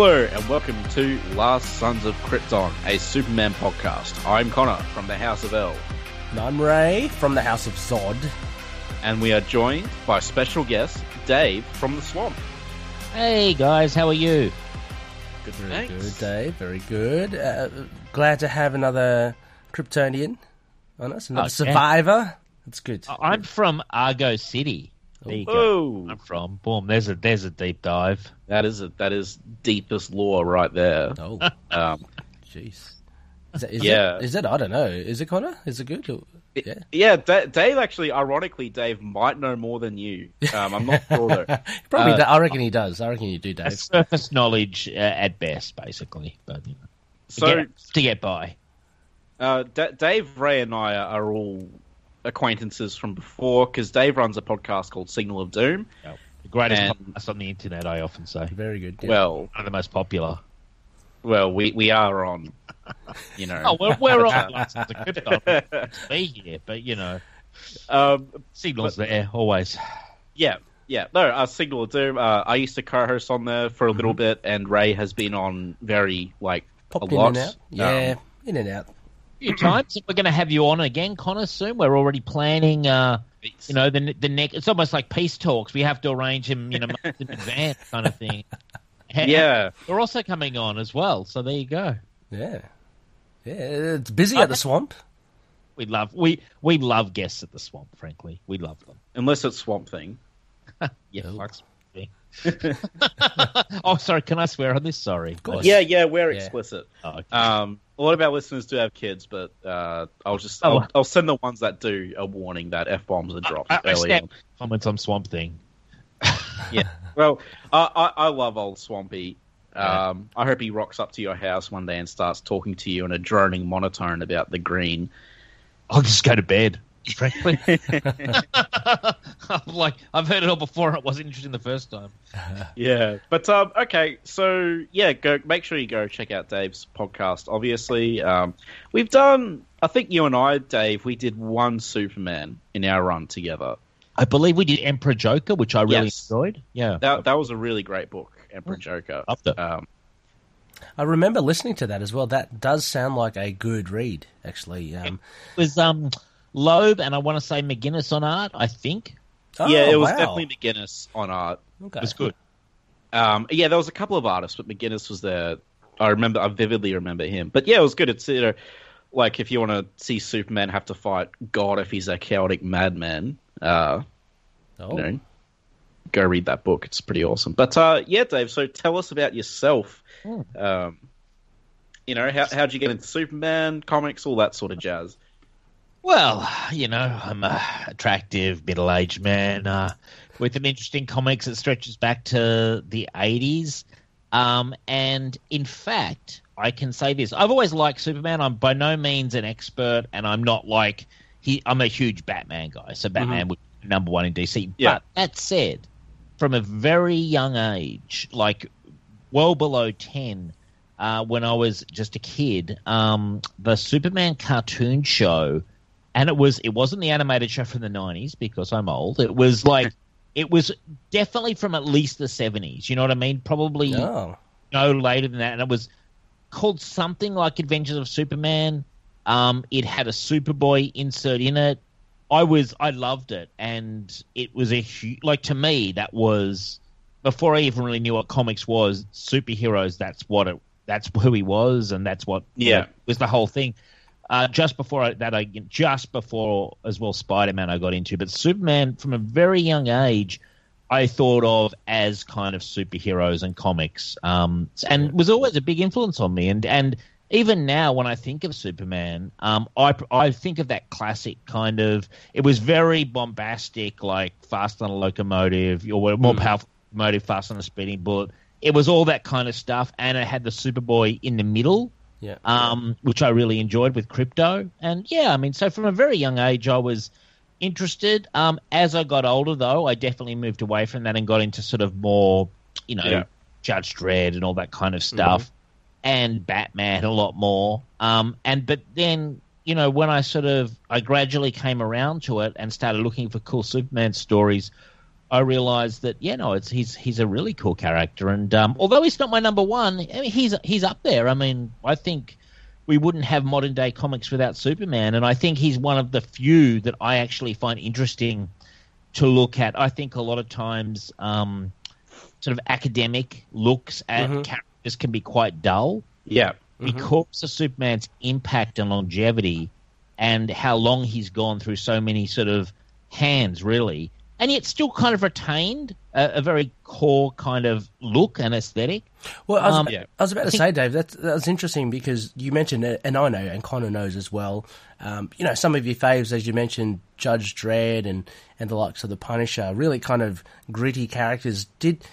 Hello and welcome to Last Sons of Krypton, a Superman podcast. I'm Connor from the House of El, And I'm Ray from the House of Zod. and we are joined by special guest Dave from the Swamp. Hey guys, how are you? Good, Very thanks. good, Dave. Very good. Uh, glad to have another Kryptonian on us, another Okay. survivor. That's good. I'm from Argo City. There you go. I'm from. Boom. There's a there's a deep dive. that is a, that is deepest lore right there. Oh, Um, jeez. Is that, is Yeah. It, is it? I don't know. Is it Connor? Is it good? Or- yeah. yeah, Da- Dave actually, ironically, Dave might know more than you. Um, I'm not sure though. Probably. Uh, do- I reckon he does. I reckon you do, Dave. Surface knowledge uh, at best, basically. But you know, to, So get, to get by. Uh, D- Dave, Ray, and I are, are all acquaintances from before because Dave runs a podcast called Signal of Doom. The greatest And- podcast on the internet, I often say. Very good. yeah. Well, One of the most popular. well, we, we are on, you know. Oh, we're, we're on lots of the crypto. Be here, but you know, um, signals there always. yeah, yeah. No, uh, Signal of Doom. Uh, I used to co-host on there for a little bit, and Ray has been on very like Popped a in lot. and out. Yeah, Um, in and out. Few times. We're going to have you on again, Connor, soon. We're already planning. Uh, you know, the the next. It's almost like peace talks. We have to arrange him, you know, months in advance, kind of thing. Yeah. we're also coming on as well. So there you go. Yeah. Yeah, it's busy at the swamp. We love we we love guests at the swamp. Frankly, we love them. Unless it's Swamp Thing. Yeah. Oh. fuck me. oh, sorry. Can I swear on this? Sorry. Yeah, yeah, we're Yeah. explicit. Oh, okay. Um, a lot of our listeners do have kids, but uh, I'll just Oh. I'll, I'll send the ones that do a warning that f bombs are dropped I, I early snap on. comments on Swamp Thing. Yeah. Well, I, I, I love old Swampy. Yeah. Um, I hope he rocks up to your house one day and starts talking to you in a droning monotone about the green. I'll just go to bed. Frankly, I'm like I've heard it all before. and It wasn't interesting the first time. Yeah. But um, okay, so yeah, go make sure you go check out Dave's podcast. Obviously, um, we've done. I think you and I, Dave, we did one Superman in our run together. I believe we did Emperor Joker, which I really Yes. enjoyed. Yeah, That that was a really great book, Emperor Joker. Loved it. Um, I remember listening to that as well. That does sound like a good read, actually. Um, it was um Loeb and I want to say McGuinness on art. I think yeah, oh, it was wow. definitely McGuinness on art. Okay. it was good. Um, yeah, there was a couple of artists, but McGuinness was there. I remember, I vividly remember him. But yeah, it was good. It's you know, like if you want to see Superman have to fight God if he's a chaotic madman, uh, Oh. you know, go read that book. It's pretty awesome. But uh, yeah, Dave. So tell us about yourself. Hmm. Um, you know, how how'd you get into Superman comics, all that sort of jazz? Well, you know, I'm a attractive middle-aged man uh, with an interesting comics that stretches back to the '80s. Um, and in fact, I can say this: I've always liked Superman. I'm by no means an expert, and I'm not like he. I'm a huge Batman guy, so Batman would be number one in DC. Yeah. But that said, from a very young age, like well below ten, uh, when I was just a kid, um, the Superman cartoon show, and it was it wasn't the animated show from the nineties because I'm old. It was like it was definitely from at least the seventies. You know what I mean? Probably Oh. no later than that, and it was called something like Adventures of Superman. Um, it had a Superboy insert in it. I was I loved it, and it was a huge like to me that was before I even really knew what comics was. Superheroes, that's what it. That's who he was, and that's what you Yeah. know, was the whole thing. Uh, just before I, that, I just before as well Spider Man I got into, but Superman from a very young age, I thought of as kind of superheroes and comics, um, and was always a big influence on me. And and even now, when I think of Superman, um, I I think of that classic kind of. It was very bombastic, like fast on a locomotive, or more powerful locomotive, fast on a speeding bullet. It was all that kind of stuff, and it had the Superboy in the middle Yeah. um, which I really enjoyed with Krypto. And yeah, I mean, so from a very young age, I was interested. Um, as I got older, though, I definitely moved away from that and got into sort of more, you know, Yeah. Judge Dredd and all that kind of stuff, and Batman a lot more. Um, and but then. You know, when I sort of I gradually came around to it and started looking for cool Superman stories, I realized that yeah, no, it's he's he's a really cool character, and um, although he's not my number one, I mean, he's he's up there. I mean, I think we wouldn't have modern day comics without Superman, and I think he's one of the few that I actually find interesting to look at. I think a lot of times, um, sort of academic looks at Mhm. characters can be quite dull Yeah. because of Superman's impact and longevity and how long he's gone through so many sort of hands, really, and yet still kind of retained a, a very core kind of look and aesthetic. Well, I was, Um, Yeah. I was about to say, Dave, that's that's interesting because you mentioned it, and I know, and Connor knows as well. Um, you know, some of your faves, as you mentioned, Judge Dredd and and the likes of the Punisher, really kind of gritty characters. Did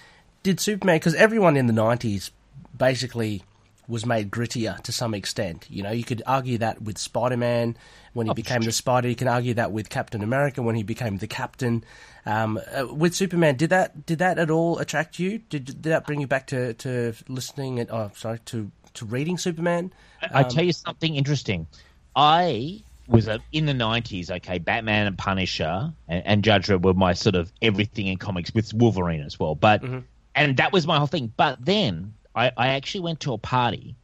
did Superman? Because everyone in the nineties basically was made grittier to some extent. You know, you could argue that with Spider Man when he Oh, became the Spider. You can argue that with Captain America when he became the Captain. Um, uh, with Superman, did that did that at all attract you? Did, did that bring you back to, to listening? And, oh, sorry, to to reading Superman? I tell you something interesting. I was a, in the nineties. Okay, Batman and Punisher and, and Judge Dredd were my sort of everything in comics with Wolverine as well. But and that was my whole thing. But then I, I actually went to a party,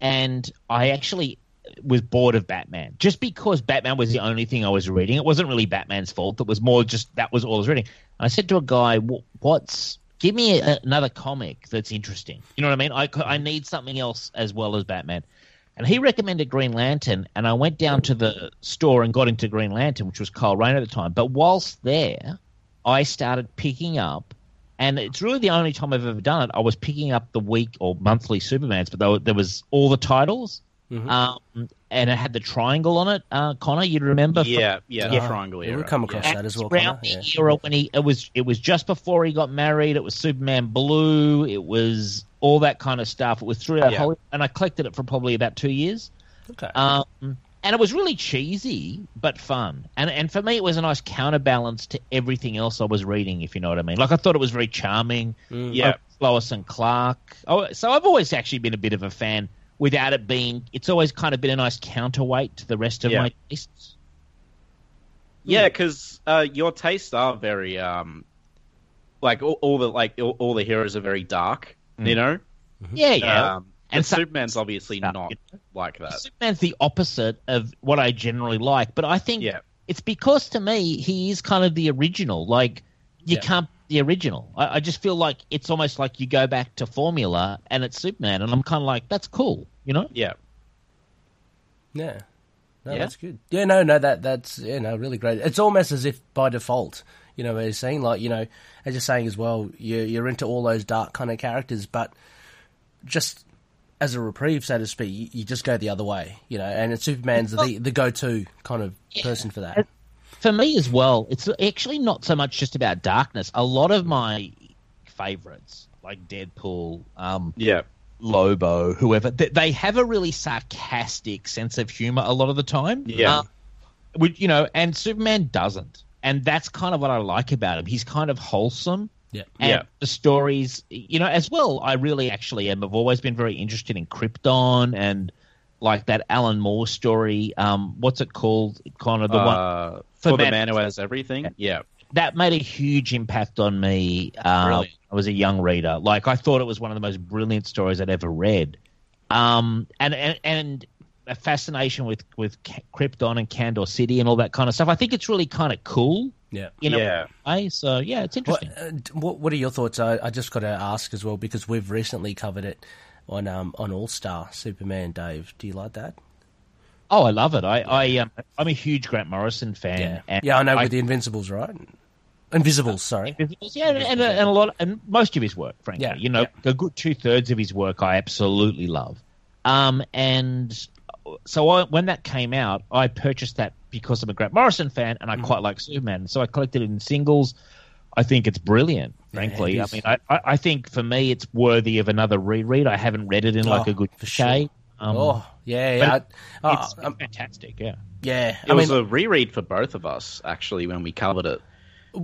and I actually was bored of Batman just because Batman was the only thing I was reading. It wasn't really Batman's fault. It was more just that was all I was reading. And I said to a guy, "What's give me a, another comic that's interesting? You know what I mean? I I need something else as well as Batman." And he recommended Green Lantern, and I went down to the store and got into Green Lantern, which was Kyle Rayner at the time. But whilst there, I started picking up, and it's really the only time I've ever done it. I was picking up the week or monthly Supermans, but there, were- there was all the titles, um, and it had the triangle on it. Uh, Connor, you remember? from- Yeah. Yeah. Yeah. The triangle Yeah, era. we've come across yeah. that as well. around Connor, the yeah. era when he it was it was just before he got married. It was Superman Blue. It was all that kind of stuff. It was throughout Yeah. Hollywood, and I collected it for probably about two years. Okay. Um, and it was really cheesy but fun. And and for me, it was a nice counterbalance to everything else I was reading. If you know what I mean. Like I thought it was very charming. Yeah. Like Lois and Clark. Oh, so I've always actually been a bit of a fan. Without it being, it's always kind of been a nice counterweight to the rest of Yeah. my tastes. Yeah, because uh, your tastes are very um, like all, all the like all, all the heroes are very dark. You know. Yeah, yeah. Um, And and so- Superman's obviously stuff, not like that. Superman's the opposite of what I generally like, but I think Yeah. it's because to me he is kind of the original. Like you Yeah. can't the original. I, I just feel like it's almost like you go back to formula and it's Superman, and I'm kind of like that's cool, you know? Yeah. Yeah. No, Yeah? that's good. Yeah, no, no, that that's yeah, no, really great. It's almost as if by default, you know, what you're saying, like, you know, as you're saying as well, you're you're into all those dark kind of characters, but just as a reprieve, so to speak, you, you just go the other way, you know, and it's Superman's the the go to kind of person for that. For me as well, it's actually not so much just about darkness. A lot of my favorites, like Deadpool, um, Yeah. Lobo, whoever, they, they have a really sarcastic sense of humor a lot of the time. Yeah. Uh, which, you know, and Superman doesn't. And that's kind of what I like about him. He's kind of wholesome. Yeah. And Yeah. the stories, you know, as well, I really actually am. I've always been very interested in Krypton and like that Alan Moore story. Um, what's it called? Kind of the one Uh, For for the Man- man who has everything. Yeah. that made a huge impact on me. Uh, I was a young reader. Like I thought it was one of the most brilliant stories I'd ever read. Um, and and and a fascination with with Krypton and Kandor City and all that kind of stuff. I think it's really kind of cool. Yeah. In Yeah. a way. So yeah, it's What, interesting. uh, what what are your thoughts? I, I just got to ask as well because we've recently covered it on um on All Star Superman. Dave, do you like that? oh, I love it. I I um, I'm a huge Grant Morrison fan. Yeah, and yeah, I know with the Invincibles, right? Invisibles, sorry. Yeah, and, and, and a lot, and most of his work, frankly, Yeah, you know, yeah. a good two thirds of his work I absolutely love. Um, and so I, when that came out, I purchased that because I'm a Grant Morrison fan, and I Mm-hmm. quite like Superman, so I collected it in singles. I think it's brilliant, frankly. it I mean, I, I I think for me, it's worthy of another reread. I haven't read it in like Oh, a good for decade. Um, oh, yeah, but yeah. I, it's, oh, um, fantastic, yeah. yeah. It I was mean, a reread for both of us actually when we covered it,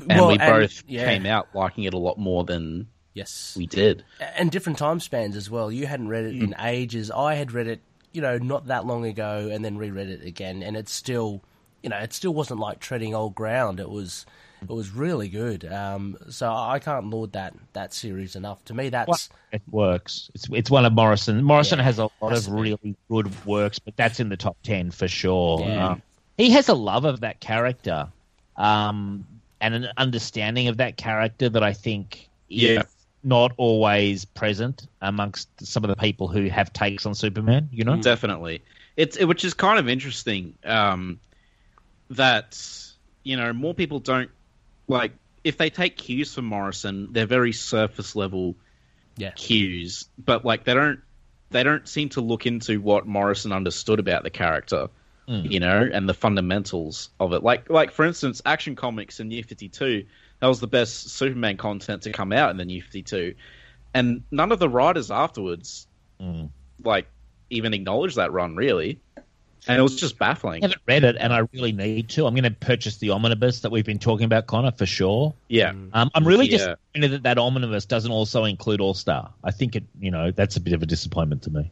and well, we both yeah, came out liking it a lot more than Yes, we did. and different time spans as well. You hadn't read it Mm. in ages. I had read it, you know, not that long ago, and then reread it again, and it's still, you know, it still wasn't like treading old ground. It was, It was really good. Um, so I can't laud that that series enough. To me, that's It works. It's it's one of Morrison. Morrison Yeah, has a lot of really good works, but that's in the top ten for sure. Yeah. Um, he has a love of that character, um, and an understanding of that character that I think is Yeah. not always present amongst some of the people who have takes on Superman. You know, Definitely, it's it, which is kind of interesting. Um, that you know more people don't like if they take cues from Morrison, they're very surface level yeah, cues, but like they don't they don't seem to look into what Morrison understood about the character, you know, and the fundamentals of it. Like like for instance, Action Comics in New Fifty Two, that was the best Superman content to come out in the New Fifty Two, and none of the writers afterwards, Mm. like even acknowledged that run really, and it was just baffling. I haven't read it, and I really need to. I'm going to purchase the omnibus that we've been talking about, Connor, for sure. Yeah, Um, I'm really Yeah. disappointed that that omnibus doesn't also include All Star. I think it, you know, that's a bit of a disappointment to me.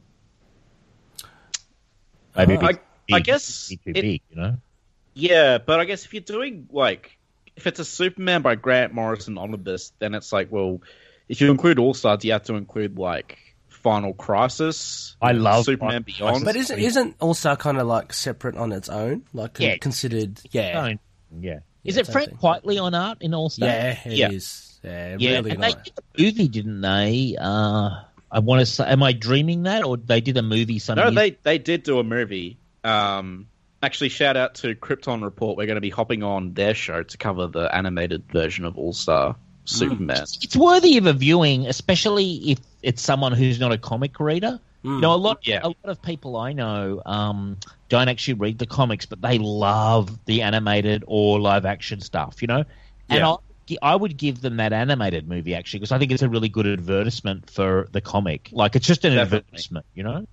Maybe I- it's I big, guess too it- big, you know. Yeah, but I guess if you're doing like if it's a Superman by Grant Morrison omnibus, then it's like, well, if you include All Stars, you have to include like Final Crisis. I love Superman Final Beyond. but isn't isn't All Star kind of like separate on its own? Like Yeah. considered? Yeah, Don't- yeah. Is Yeah, it Frank same thing. On art in All Star? yeah, it Yeah. is. Yeah, yeah. really and they did a movie, didn't they? Uh, I want to say, am I dreaming that, or they did a movie? Some no, years- they they did do a movie. Um, actually, shout out to Krypton Report. We're going to be hopping on their show to cover the animated version of All Star Superman. it's worthy of a viewing, especially if it's someone who's not a comic reader. Hmm. You know, a lot, Yeah. a lot of people I know um, don't actually read the comics, but they love the animated or live action stuff. You know, and Yeah. I, I would give them that animated movie actually because I think it's a really good advertisement for the comic. Like it's just an Definitely. advertisement, you know.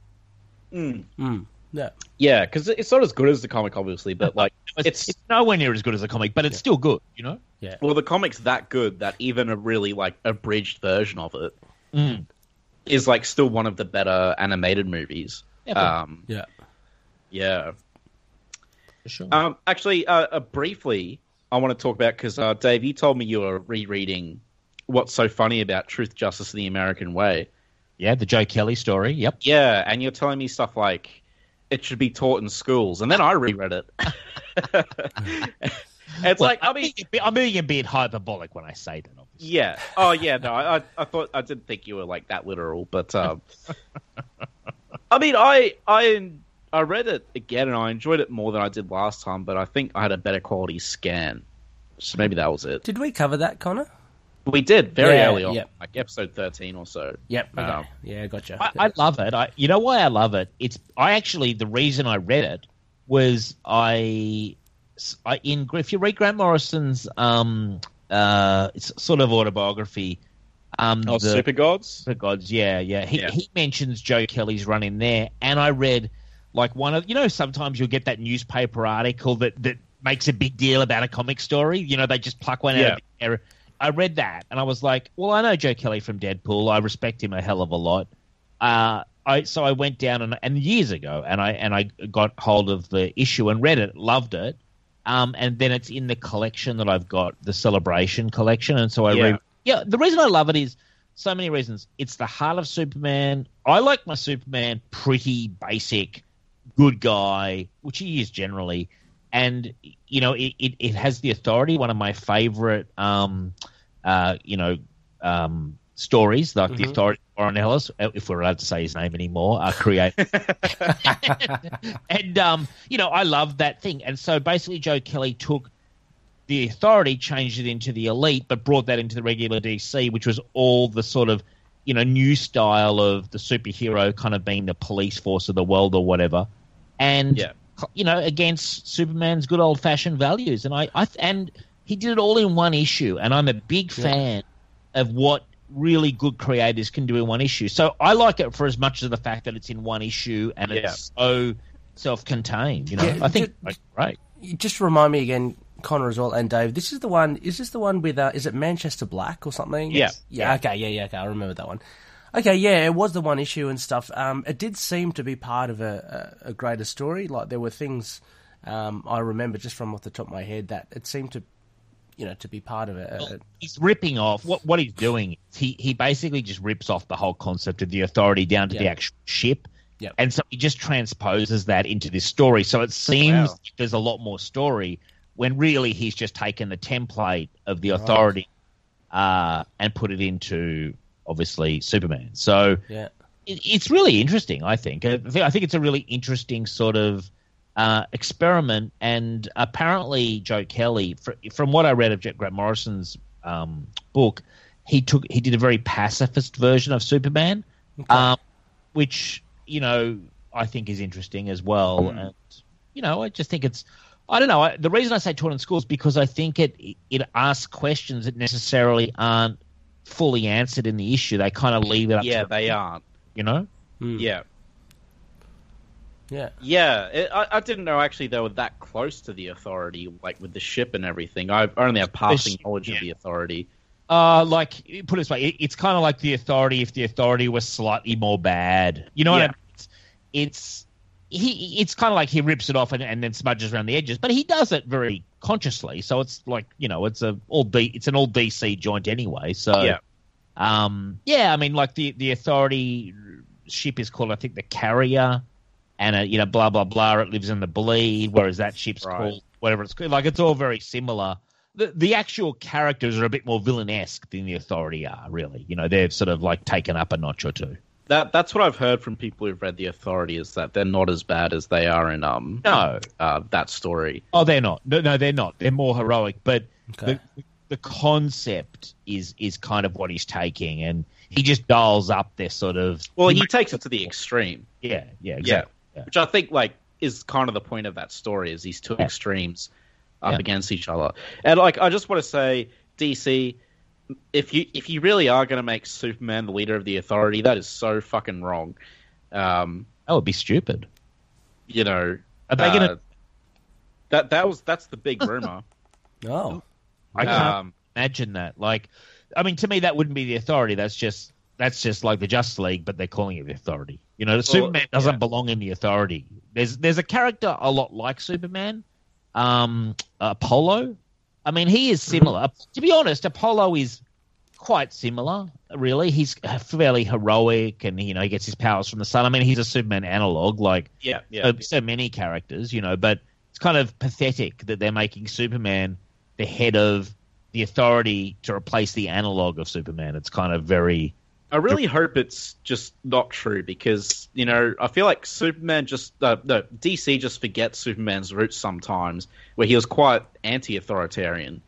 Mm. Mm, yeah, Yeah, because it's not as good as the comic, obviously, but like It's, it's it's nowhere near as good as a comic, but it's still good, you know. Well, the comic's that good that even a really like abridged version of it Mm. is like still one of the better animated movies. Yeah, Um, yeah. yeah. sure. Um, actually, uh, uh, briefly, I want to talk about because uh, Dave, you told me you were rereading "What's So Funny About Truth, Justice, and the American Way." yeah, the Joe Kelly story. Yep. Yeah, and you're telling me stuff like it should be taught in schools, and then I reread it. it's like, I I'm mean, being, a bit- I'm being a bit hyperbolic when I say that. Obviously. yeah. Oh, yeah. No, I, I, I thought I didn't think you were like that literal, but um, I mean, I, I, I read it again, and I enjoyed it more than I did last time. But I think I had a better quality scan, so maybe that was it. Did we cover that, Connor? We did very Yeah, early on, yep. like episode thirteen or so. Yep. Okay. Um, yeah, gotcha. I, I love it. I, you know why I love it? It's I actually the reason I read it was I, I in if you read Grant Morrison's um uh sort of autobiography. Um, Oh, the, Super Gods. Super Gods, yeah, yeah. He Yeah. he mentions Joe Kelly's run in there, and I read like one of you know sometimes you'll get that newspaper article that that makes a big deal about a comic story. You know, they just pluck one out of the air. I read that, and I was like, well, I know Joe Kelly from Deadpool. I respect him a hell of a lot. Uh, I so I went down and, and years ago, and I and I got hold of the issue and read it, loved it. Um, and then it's in the collection that I've got, the Celebration collection, and so I Yeah. read. Yeah, the reason I love it is so many reasons. It's the heart of Superman. I like my Superman pretty basic, good guy, which he is generally, and you know it, it, it has the authority. One of my favorite, um, uh, you know, um, stories like the authority of Warren Ellis, uh, if we're allowed to say his name anymore, are created. and um, you know, I love that thing. And so basically, Joe Kelly took the authority, changed it into the elite, but brought that into the regular DC, which was all the sort of you know new style of the superhero kind of being the police force of the world or whatever, and Yeah. you know against Superman's good old fashioned values. And I, I and he did it all in one issue, and I'm a big fan of what really good creators can do in one issue. So I like it for as much as the fact that it's in one issue and Yeah. it's so self-contained. You know, Yeah, I think ju- like, right. You just remind me again, Connor as well, and Dave. This is the one. Is this the one with? Uh, is it Manchester Black or something? Yeah. yeah. Okay. Yeah. Yeah. Okay. I remember that one. Okay. Yeah. It was the one issue and stuff. Um, it did seem to be part of a, a, a greater story. Like there were things um, I remember just from off the top of my head that it seemed to you know to be part of it. Uh, he's ripping off what what he's doing. He he basically just rips off the whole concept of the authority down to the actual ship. Yep. And so he just transposes that into this story. So it seems Wow. there's a lot more story when really he's just taken the template of the authority uh, and put it into obviously Superman. So yeah, it, it's really interesting. I think I think it's a really interesting sort of uh, experiment. And apparently, Joe Kelly, fr- from what I read of Jack Grant Morrison's um, book, he took he did a very pacifist version of Superman, um, which you know I think is interesting as well. And you know, I just think it's. I don't know. I, the reason I say taught in school is because I think it it asks questions that necessarily aren't fully answered in the issue. They kind of leave it up Yeah, they aren't. you know. Yeah. Yeah, Yeah, it, I, I didn't know actually they were that close to the authority, like with the ship and everything. I only have passing ship, knowledge yeah. of the authority. Uh, like put it this way, it, it's kind of like the authority if the authority was slightly more bad. You know what I mean? It's, it's he. It's kind of like he rips it off and, and then smudges around the edges, but he does it very consciously. So it's like you know, it's a all D, it's an all DC joint anyway. So Yeah. um, yeah, I mean, like the the authority ship is called, I think, the Carrier, and uh, you know, blah blah blah. It lives in the bleed, whereas that ship's Right. called whatever it's called. Like it's all very similar. The the actual characters are a bit more villainesque than the authority are. Really, you know, they've sort of like taken up a notch or two. That that's what I've heard from people who've read the authority is that they're not as bad as they are in um No, uh, that story. oh, they're not. No, no, they're not. They're more heroic, but Okay. the the concept is is kind of what he's taking, and he just dials up their sort of. Well, he takes it to the extreme. yeah, yeah, Yeah. exactly. Yeah. Which I think like is kind of the point of that story is these two Yeah. extremes up Yeah. against each other. And like I just want to say DC if you if you really are going to make Superman the leader of the authority, that is so fucking wrong. Um, That would be stupid. you know, Are they uh, gonna? that that was that's the big rumor. oh, I can't um, imagine that. Like, I mean, to me, that wouldn't be the authority. That's just that's just like the Justice League, but they're calling it the authority. You know, Superman doesn't yeah. belong in the authority. There's there's a character a lot like Superman, um, Apollo. I mean, he is similar. To be honest, Apollo is quite similar. Really, he's fairly heroic, and you know, he gets his powers from the sun. I mean, he's a Superman analog, like yeah, yeah. so, so many characters, you know, but it's kind of pathetic that they're making Superman the head of the authority to replace the analog of Superman. It's kind of very I really hope it's just not true because you know I feel like Superman just uh, no DC just forgets Superman's roots sometimes, where he was quite anti-authoritarian.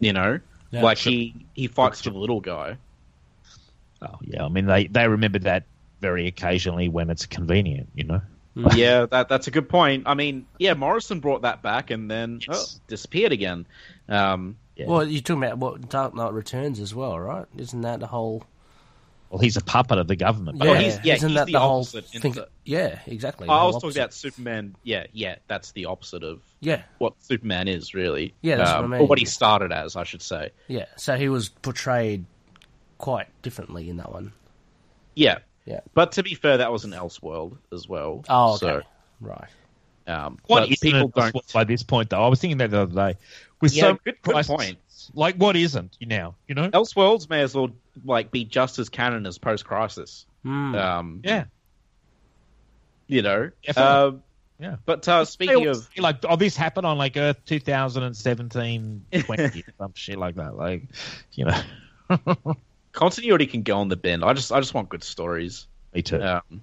You know, Yeah, like sure. he he fights for the little guy. oh yeah. I mean, they they remember that very occasionally when it's convenient, you know. yeah, that that's a good point. I mean, yeah, Morrison brought that back and then oh, disappeared again. Um, Yeah. well, you're talking about what Dark Knight Returns as well, right? Isn't that the whole? Well, he's a puppet of the government. Yeah, he's- yeah, isn't he's that the the, whole opposite in thing? the- Yeah, exactly. I the whole was talking about Superman. Yeah, yeah, that's the opposite of Yeah, what Superman is really. Yeah, that's what I Um, mean. Or what he started as, I should say. yeah. So he was portrayed quite differently in that one. Yeah, Yeah. But to be fair, that was an Elseworld as well. Oh, okay. So, Right. um, What but people don't. by this point though? I was thinking that the other day. With Yeah, so good- good prices, point. Like, what isn't you now? You know? Elseworlds may as well like be just as canon as Post Crisis. Hmm. Um, Yeah. you know. Definitely. Um, Yeah. but uh, speaking of, like, oh, this happened on like Earth 2017, 20, some shit like that. Like, you know, continuity can go on the bin. I just I just want good stories. me too. Um,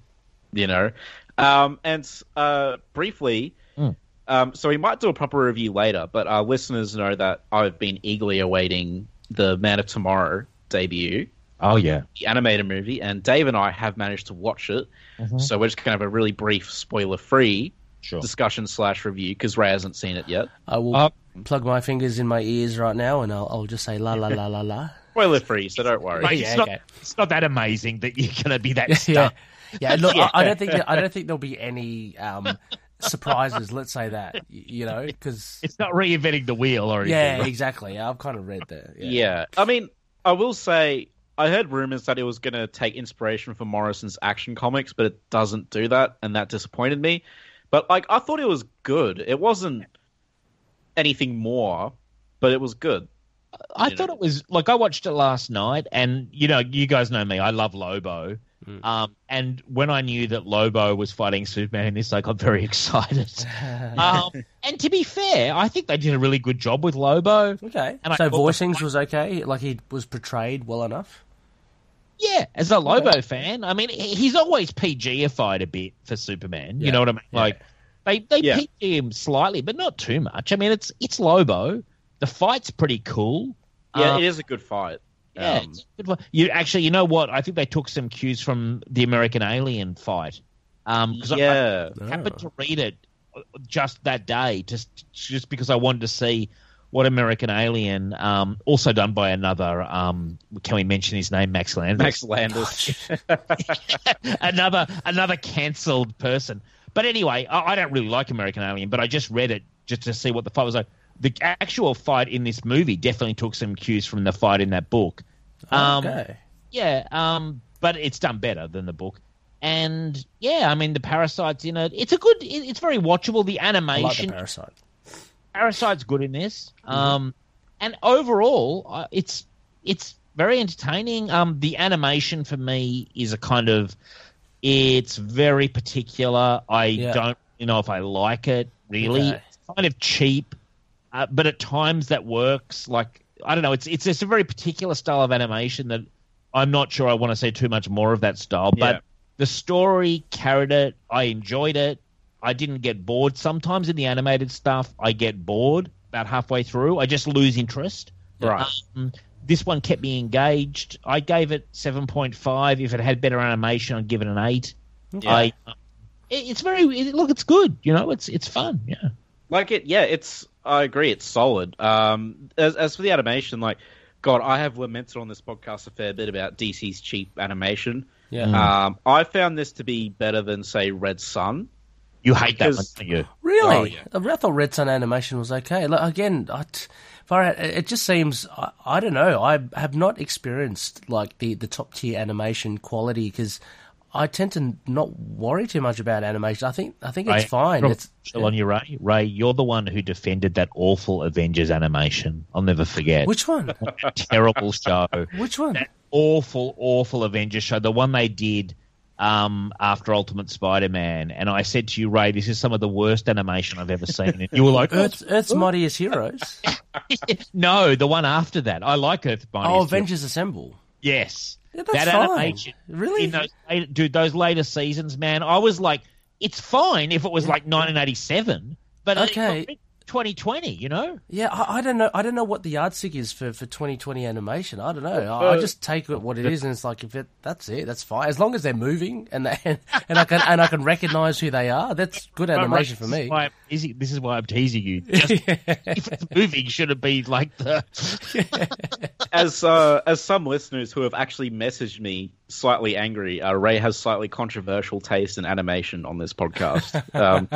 you know, um, and uh, briefly, Mm. Um, so we might do a proper review later, but our listeners know that I've been eagerly awaiting the Man of Tomorrow debut, oh yeah. the animated movie, and Dave and I have managed to watch it. Mhm. So we're just going to have a really brief, spoiler-free Sure. discussion slash review because Ray hasn't seen it yet. I will Uh, plug my fingers in my ears right now, and I'll, I'll just say la la la la la. Spoiler-free, so don't worry. Mate, Yeah, it's, not, okay. it's not that amazing that you're going to be that yeah, stuck. yeah. Look, Yeah. I, I don't think I don't think there'll be any um, surprises. Let's say that you know because It's not reinventing the wheel or anything. yeah, right? exactly. I've kind of read that. Yeah. Yeah. I mean, I will say I heard rumors that it was going to take inspiration from Morrison's Action Comics, but it doesn't do that, and that disappointed me. But like, I thought it was good. It wasn't anything more, but it was good. I You thought know. it was like I watched it last night, and you know, you guys know me. I love Lobo, Mm. um, and when I knew that Lobo was fighting Superman in this, I got very excited. um, and to be fair, I think they did a really good job with Lobo. okay. And so thought the voicings fight- was okay. Like he was portrayed well enough. Yeah, as a Lobo fan, I mean, he's always PGified a bit for Superman. Yeah. You know what I mean? Yeah. Like they they Yeah. PG him slightly, but not too much. I mean, it's it's Lobo. The fight's pretty cool. Yeah, Um, it is a good fight. Yeah, Um, good. You actually, you know what? I think they took some cues from the American Alien fight. Um, 'cause I- yeah. I, happened to read it just that day, just just because I wanted to see what American Alien, um, also done by another. Um, can we mention his name? Max Landis. Max Landis. another another cancelled person. But anyway, I, I don't really like American Alien, but I just read it just to see what the fight was like. The actual fight in this movie definitely took some cues from the fight in that book. Um, okay. Yeah, um, but it's done better than the book. And yeah, I mean the parasites in it. It's a good. It, it's very watchable. The I like the animation, parasite. Parasite's good in this. Um, and overall, uh, it's it's very entertaining. Um, the animation for me is a kind of it's very particular. I Yeah. don't you know if I like it really. Okay. It's kind of cheap, uh, but at times that works. Like I don't know, it's it's just a very particular style of animation that I'm not sure I want to see too much more of that style. Yeah. But the story carried it. I enjoyed it. I didn't get bored. Sometimes in the animated stuff, I get bored about halfway through. I just lose interest. Right. Um, this one kept me engaged. I gave it seven point five. If it had better animation, I'd give it an eight. Yeah. I, it, it's very it, look. It's good. You know, it's it's fun. Yeah. Like it yeah it's i agree it's solid um as, as for the animation like god i have lamented on this podcast a fair bit about dc's cheap animation Yeah. Mm. um i found this to be better than say red sun You hate that one, Because- don't you? Really? Oh, yeah. I thought Red Sun animation was okay. Like, again, I t- far it just seems I, I don't know. I have not experienced like the, the top tier animation quality because I tend to not worry too much about animation. I think I think it's Ray, fine. It's chill on you, Ray. Ray, you're the one who defended that awful Avengers animation. I'll never forget. which one? terrible show. Which one? That awful, awful Avengers show. The one they did um, after Ultimate Spider-Man. And I said to you, Ray, this is some of the worst animation I've ever seen. And you were like, Earth's, Earth's Mightiest Heroes. no, the one after that. I like Earth Mightiest oh, Heroes. Avengers Assemble. Yes. Yeah, that's that fine. animation. Really? In those, dude, those later seasons, man, I was like, it's fine if it was like 1987, but it- Okay. 2020, you know? Yeah, I, I don't know. I don't know what the yardstick is for, for 2020 animation. I don't know. I, I just take it what it is, and it's like if it that's it, that's fine. As long as they're moving and they, and I can and I can recognize who they are, that's good animation for This is me. why this is why I'm teasing you. Just, if it's moving, should it be like the. as uh, as some listeners who have actually messaged me slightly angry, uh, Ray has slightly controversial taste in animation on this podcast. Um,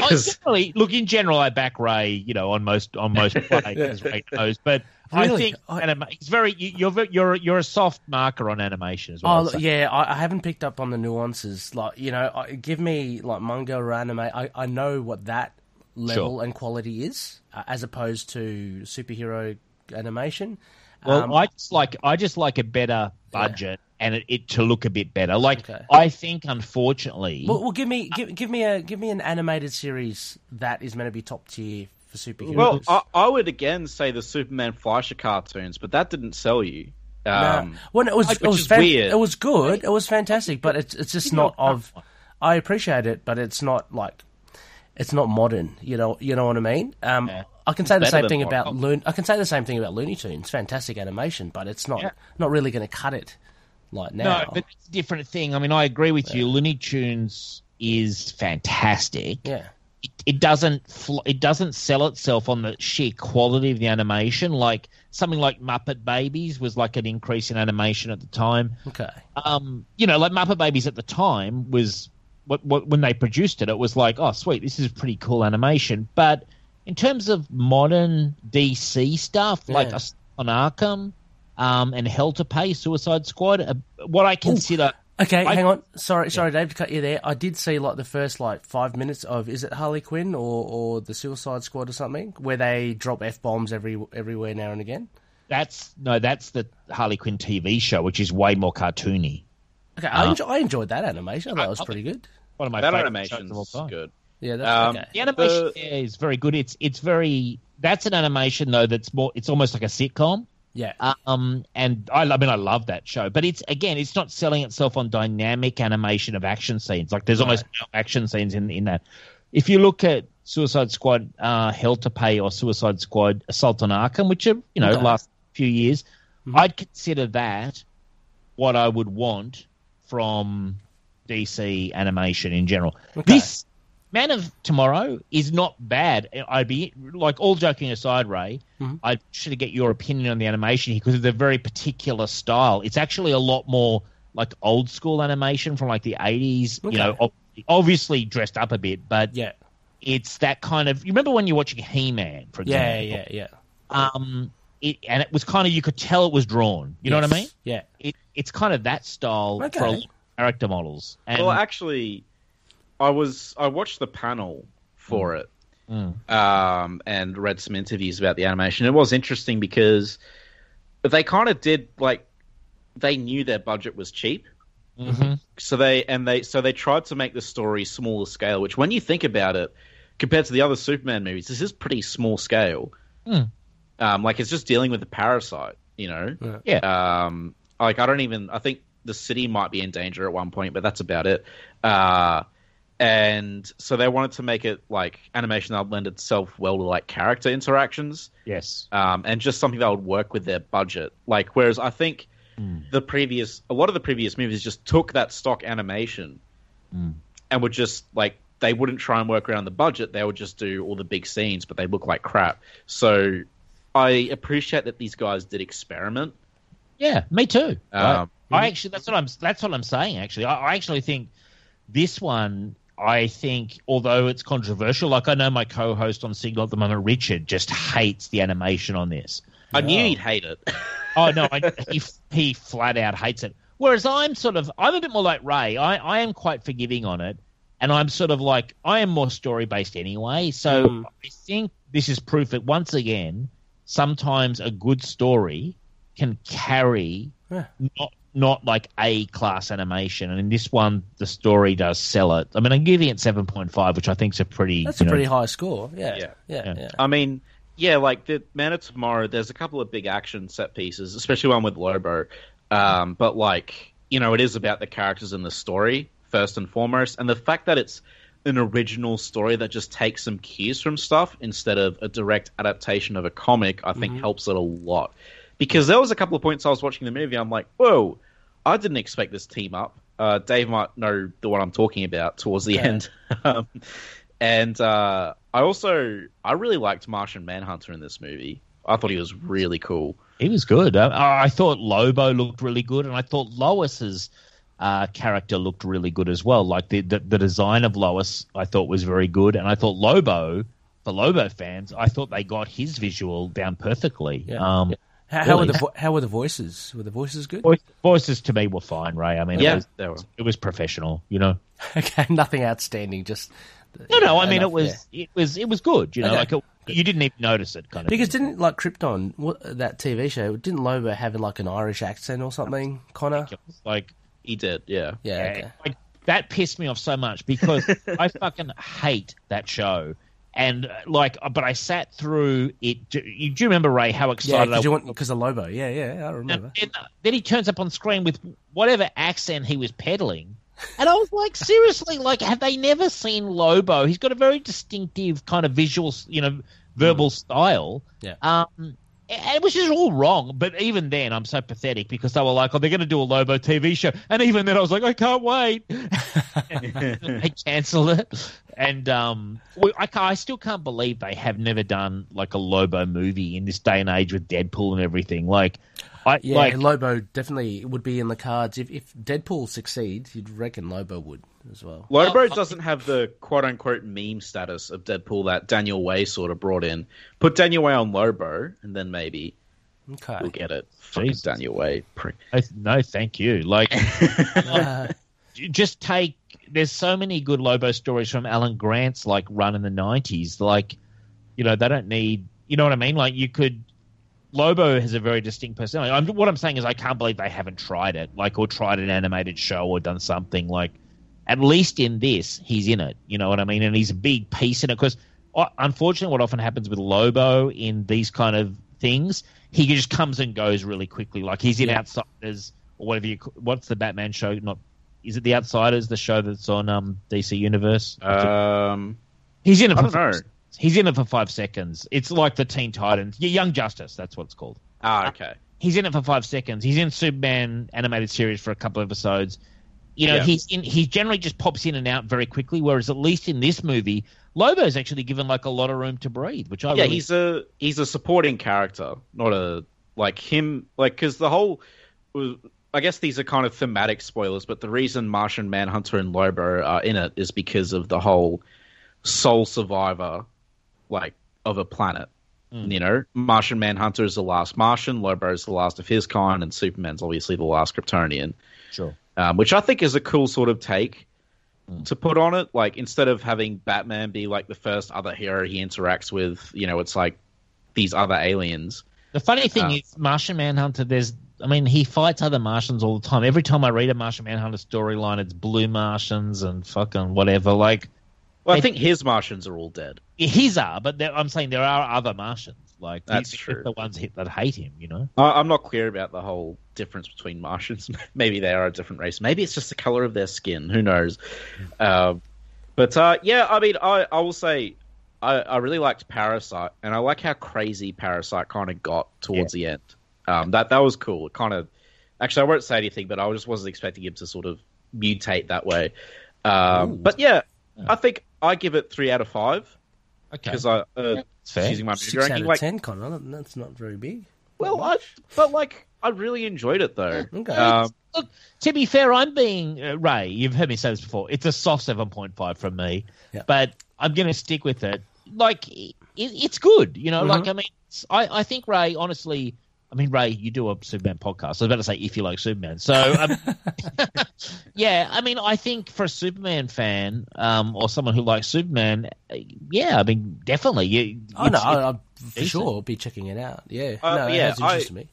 I 'Cause- generally, look, in general, I back Ray, you know, on most on most plays, Ray knows. But I think anima- it's very you- you're you're you're a soft marker on animation as well. Oh I'd yeah, I, I haven't picked up on the nuances. Like you know, I, give me like manga or anime. I, I know what that level and quality is, uh, as opposed to superhero animation. Well, Um, I just like I just like a better budget and it, it to look a bit better. Like Okay. I think, unfortunately, Well, well, give me give, give me a give me an animated series that is meant to be top tier for superheroes. well, I, I would again say the Superman Fleischer cartoons, but that didn't sell you. No. Um, well, it was which it was fan- weird. It was good. It was fantastic, but it's it's just not of. I appreciate it, but it's not like it's not modern. You know, you know what I mean. Um, Yeah. I can say the same thing about Loon. I can say the same thing about Looney Tunes. Fantastic animation, but it's not Yeah. not really going to cut it like now. no, but it's a different thing. I mean, I agree with you. Looney Tunes is fantastic. yeah, It, it doesn't fl- it doesn't sell itself on the sheer quality of the animation. Like something like Muppet Babies was like an increase in animation at the time. okay, um, you know, like Muppet Babies at the time was what, what when they produced it, it was like, oh, sweet, this is pretty cool animation. But in terms of modern DC stuff, like Yeah. Assault on Arkham um, and Hell to Pay, Suicide Squad, uh, what I consider Okay, I- hang on. Sorry, sorry, Dave, to cut you there. I did see like the first like five minutes of is it Harley Quinn or, or the Suicide Squad or something where they drop f bombs every everywhere now and again. That's no, that's the Harley Quinn TV show, which is way more cartoony. Okay, I, enjoy, I enjoyed that animation. I thought it was pretty good. One of my that favorite animation's of all time. good. Yeah, that's Um, okay. The animation The- there is very good. It's it's very that's an animation though that's more. It's almost like a sitcom. Yeah, Um, and I, I mean, I love that show, but it's again, it's not selling itself on dynamic animation of action scenes. Like there's almost no action scenes in in that. If you look at Suicide Squad, uh, Hell to Pay, or Suicide Squad, Assault on Arkham, which are you know Okay. last few years, Mm-hmm. I'd consider that what I would want from DC animation in general. Okay. This Man of Tomorrow is not bad. I'd be like all joking aside, Ray. Mm-hmm. I should get your opinion on the animation here because it's a very particular style. It's actually a lot more like old school animation from like the eighties. Okay. You know, obviously dressed up a bit, but yeah, it's that kind of. You remember when you're watching He Man, for yeah, example? yeah, yeah. Yeah. Um, it, and it was kind of you could tell it was drawn. You know what I mean? Yeah, It, it's kind of that style for a Okay. lot of character models. And Well, actually, I was I watched the panel for it, Mm. um, and read some interviews about the animation. It was interesting because they kind of did like they knew their budget was cheap, Mhm. so they and they so they tried to make the story smaller scale. Which, when you think about it, compared to the other Superman movies, this is pretty small scale. Hmm. Um, like it's just dealing with the parasite, you know. yeah. Um, like I don't even. I think the city might be in danger at one point, but that's about it. Uh, and so they wanted to make it like animation that would lend itself well to like character interactions, yes. um, and just something that would work with their budget. Like whereas I think the previous, a lot of the previous movies just took that stock animation and would just like they wouldn't try and work around the budget. They would just do all the big scenes, but they look like crap. So I appreciate that these guys did experiment. Yeah, me too. Um, I actually that's what I'm that's what I'm saying. Actually, I, I actually think this one. I think, although it's controversial, like I know my co-host on Signal at the moment, Richard, just hates the animation on this. I knew he'd hate it. Oh no, I, he he flat out hates it. Whereas I'm sort of I'm a bit more like Ray. I I am quite forgiving on it, and I'm sort of like I am more story based anyway. So Mm. I think this is proof that once again, sometimes a good story can carry Yeah. not not like a class animation, and in this one, the story does sell it. I mean, I'm giving it seven point five, which I think is a pretty that's a know, pretty high score. Yeah, Yeah. yeah, yeah. Yeah. I mean, yeah, like the Man of Tomorrow. There's a couple of big action set pieces, especially one with Lobo. Um, but like, you know, it is about the characters and the story first and foremost, and the fact that it's an original story that just takes some cues from stuff instead of a direct adaptation of a comic, I think helps it a lot. Because there was a couple of points I was watching the movie, I'm like, whoa, I didn't expect this team up. Uh, Dave might know the one I'm talking about towards the Okay. end. um, and uh, I also I really liked Martian Manhunter in this movie. I thought he was really cool. He was good. I, I thought Lobo looked really good, and I thought Lois's uh, character looked really good as well. Like the, the the design of Lois, I thought was very good, and I thought Lobo, for Lobo fans, I thought they got his visual down perfectly. Yeah. Um, How, how were the vo- how were the voices? Were the voices good? voice- voices to me were fine, Ray. I mean, Yeah, it, was, they were. it was professional, you know. okay, nothing outstanding. Just No, no. I mean, enough, it was yeah. it was it was good. You know, Okay. like it, you didn't even notice it, kind of. Because thing. didn't like Krypton what, that TV show? Didn't Lobo have like an Irish accent or something? Connor. like He did, yeah. Yeah. Yeah, Okay. like that pissed me off so much because I fucking hate that show. And uh, like, but I sat through it. Do you, do you remember Ray? How Yeah, excited I because was? because of Lobo. Yeah, yeah, I remember. And, and, uh, then he turns up on screen with whatever accent he was peddling, and I was like, seriously, like, have they never seen Lobo? He's got a very distinctive kind of visual, you know, verbal style. Yeah. Um, and it was just all wrong. But even then, I'm so pathetic because they were like, "Oh, they're going to do a Lobo TV show," and even then, I was like, "I can't wait." they cancelled it, and um, I, I still can't believe they have never done like a Lobo movie in this day and age with Deadpool and everything. Like, I Yeah, like Lobo definitely would be in the cards if if Deadpool succeeds. You'd reckon Lobo would as well. Lobo doesn't have the quote unquote meme status of Deadpool that Daniel Way sort of brought in. Put Daniel Way on Lobo, and then maybe. Okay. You'll get it. Fucking Jesus. down way. prick. No, thank you. Like, Uh, just take. There's so many good Lobo stories from Alan Grant's like run in the '90s. Like, you know, they don't need. You know what I mean? Like, you could. Lobo has a very distinct personality. I'm, what I'm saying is, I can't believe they haven't tried it, like, or tried an animated show or done something like. At least in this, he's in it. You know what I mean? And he's a big piece in it because, unfortunately, what often happens with Lobo in these kind of things, he just comes and goes really quickly. Like he's in Yeah. Outsiders or whatever you. What's the Batman show? Not is it the Outsiders? The show that's on um, DC Universe. Um, he's in it I don't know. He's in it for five seconds. It's like the Teen Titans. Yeah, Young Justice. That's what it's called. ah, okay. He's in it for five seconds. He's in Superman animated series for a couple of episodes. You know, Yeah. he's in. He generally just pops in and out very quickly. Whereas at least in this movie, Lobo's actually given like a lot of room to breathe, which I yeah, really he's a he's a supporting character, not a like him. Like because the whole, I guess these are kind of thematic spoilers, but the reason Martian Manhunter and Lobo are in it is because of the whole sole survivor, like of a planet. Mm. You know, Martian Manhunter is the last Martian, Lobo is the last of his kind, and Superman's obviously the last Kryptonian sure. um, which I think is a cool sort of take Mm. to put on it. Like instead of having Batman be like the first other hero he interacts with, you know, it's like these other aliens. The funny thing Uh, is, Martian Manhunter. There's, I mean, he fights other Martians all the time. Every time I read a Martian Manhunter storyline, it's blue Martians and fucking whatever. Like Well, I think his Martians are all dead. his are, but I'm saying there are other Martians. Like That's true. The ones that hate him, you know. I, I'm not clear about the whole difference between Martians. Maybe they are a different race. Maybe it's just the color of their skin. Who knows? Um, but uh, yeah, I mean, I, I will say I, I really liked Parasite, and I like how crazy Parasite kind of got towards the end. Um, that that was cool. It kind of actually, I won't say anything, but I just wasn't expecting him to sort of mutate that way. Um, but yeah, I think I give it three out of five Okay, because I uh, it's fair. using my movie six out ranking. of Like, ten, Connor. That's not very big. well, I but like I really enjoyed it though. Okay. Um, Look, to be fair, I'm being uh, Ray. You've heard me say this before. It's a soft seven point five from me, Yeah. but I'm going to stick with it. Like it, it's good, you know. Mhm. Like I mean, I I think Ray. Honestly, I mean Ray, you do a Superman podcast. I was about to say if you like Superman. So um, yeah, I mean, I think for a Superman fan um, or someone who likes Superman, uh, yeah, I mean, definitely. You, Oh no, I, I, for decent. sure I'll be checking it out. Yeah, Uh, no, it yeah, has I- interested me.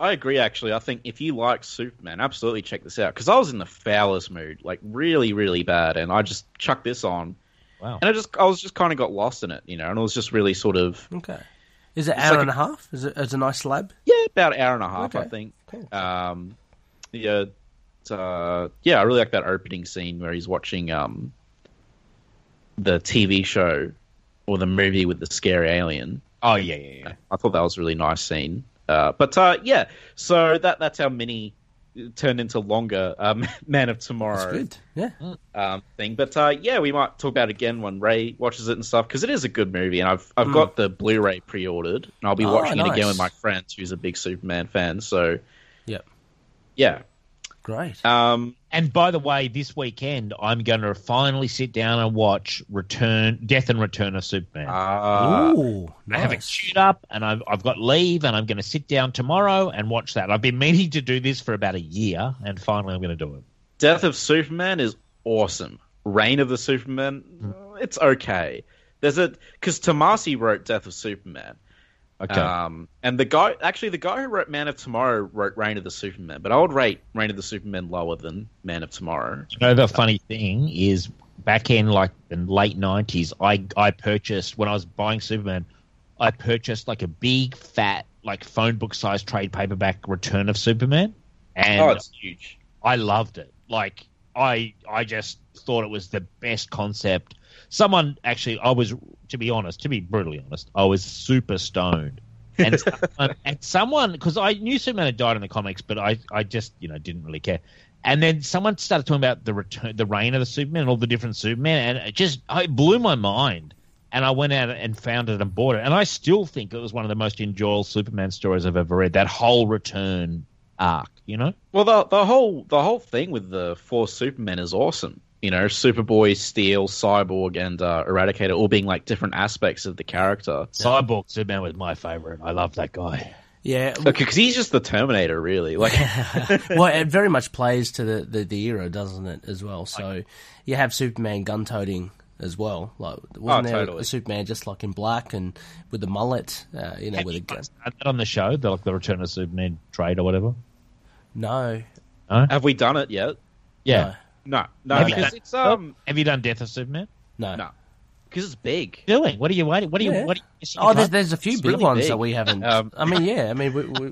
I agree. Actually, I think if you like Superman, absolutely check this out because I was in the foulest mood, like really, really bad, and I just chucked this on, wow. and I just I was just kind of got lost in it, you know, and it was just really sort of Okay, is it It's hour like and a- a half? Is it? Is it a nice slab? Yeah, about an hour and a half, I think. Cool. Um, yeah, uh, yeah, I really like that opening scene where he's watching um the TV show or the movie with the scary alien. Oh yeah, yeah, yeah. I thought that was a really nice scene. Uh, but uh, yeah, so that that's our mini turned into longer um, Man of That's Tomorrow good. Yeah. um, thing. But uh, yeah, we might talk about it again when Ray watches it and stuff because it is a good movie, and I've I've Mm. got the Blu-ray pre-ordered, and I'll be Oh, watching it again with my friend who's a big Superman fan. So Yep. yeah, Great. um, And by the way, this weekend I'm going to finally sit down and watch Return, Death and Return of Superman. uh, Ooh, I have it nice. queued up, and I've I've got leave, and I'm going to sit down tomorrow and watch that. I've been meaning to do this for about a year, and finally I'm going to do it. Death of Superman is awesome. Reign of the Superman, uh, it's okay. There's a because Tomasi wrote Death of Superman. Okay. Um, and the guy, actually, the guy who wrote Man of Tomorrow wrote Reign of the Superman, but I would rate Reign of the Superman lower than Man of Tomorrow. you know, the funny thing is, back in like the late '90s, I I purchased when I was buying Superman, I purchased like a big fat like phone book size trade paperback Return of Superman, and oh, it's huge. I loved it. Like I I just thought it was the best concept. Someone actually I was to be honest, to be brutally honest, I was super stoned. And someone, and someone because I knew Superman had died in the comics, but I I just, you know, didn't really care. And then someone started talking about the return the reign of the Superman and all the different Superman and it just it blew my mind. And I went out and found it and bought it. And I still think it was one of the most enjoyable Superman stories I've ever read. That whole return arc, you know? Well, the the whole the whole thing with the four Supermen is awesome. You know, Superboy, Steel, Cyborg, and uh, Eradicator all being like different aspects of the character. Cyborg Superman was my favorite. I love that guy. Yeah, because he's just the Terminator, really. Like, well, it very much plays to the, the, the era, doesn't it, as well? So you have Superman gun toting as well. Like, wasn't Oh, there totally. a Superman just like in black and with the mullet? Uh, you know, Have with a gun. that on the show, the, like the Return of Superman trade or whatever. No, have we done it yet? Yeah. No, no, Have because done- it's um, Have you done Death of Superman? no, no, because it's big. Doing? What are you waiting? What are you? Yeah. What? Are you, missing Oh, there's, there's a few big really ones big. that we haven't. Um, I mean, yeah, I mean, we, we're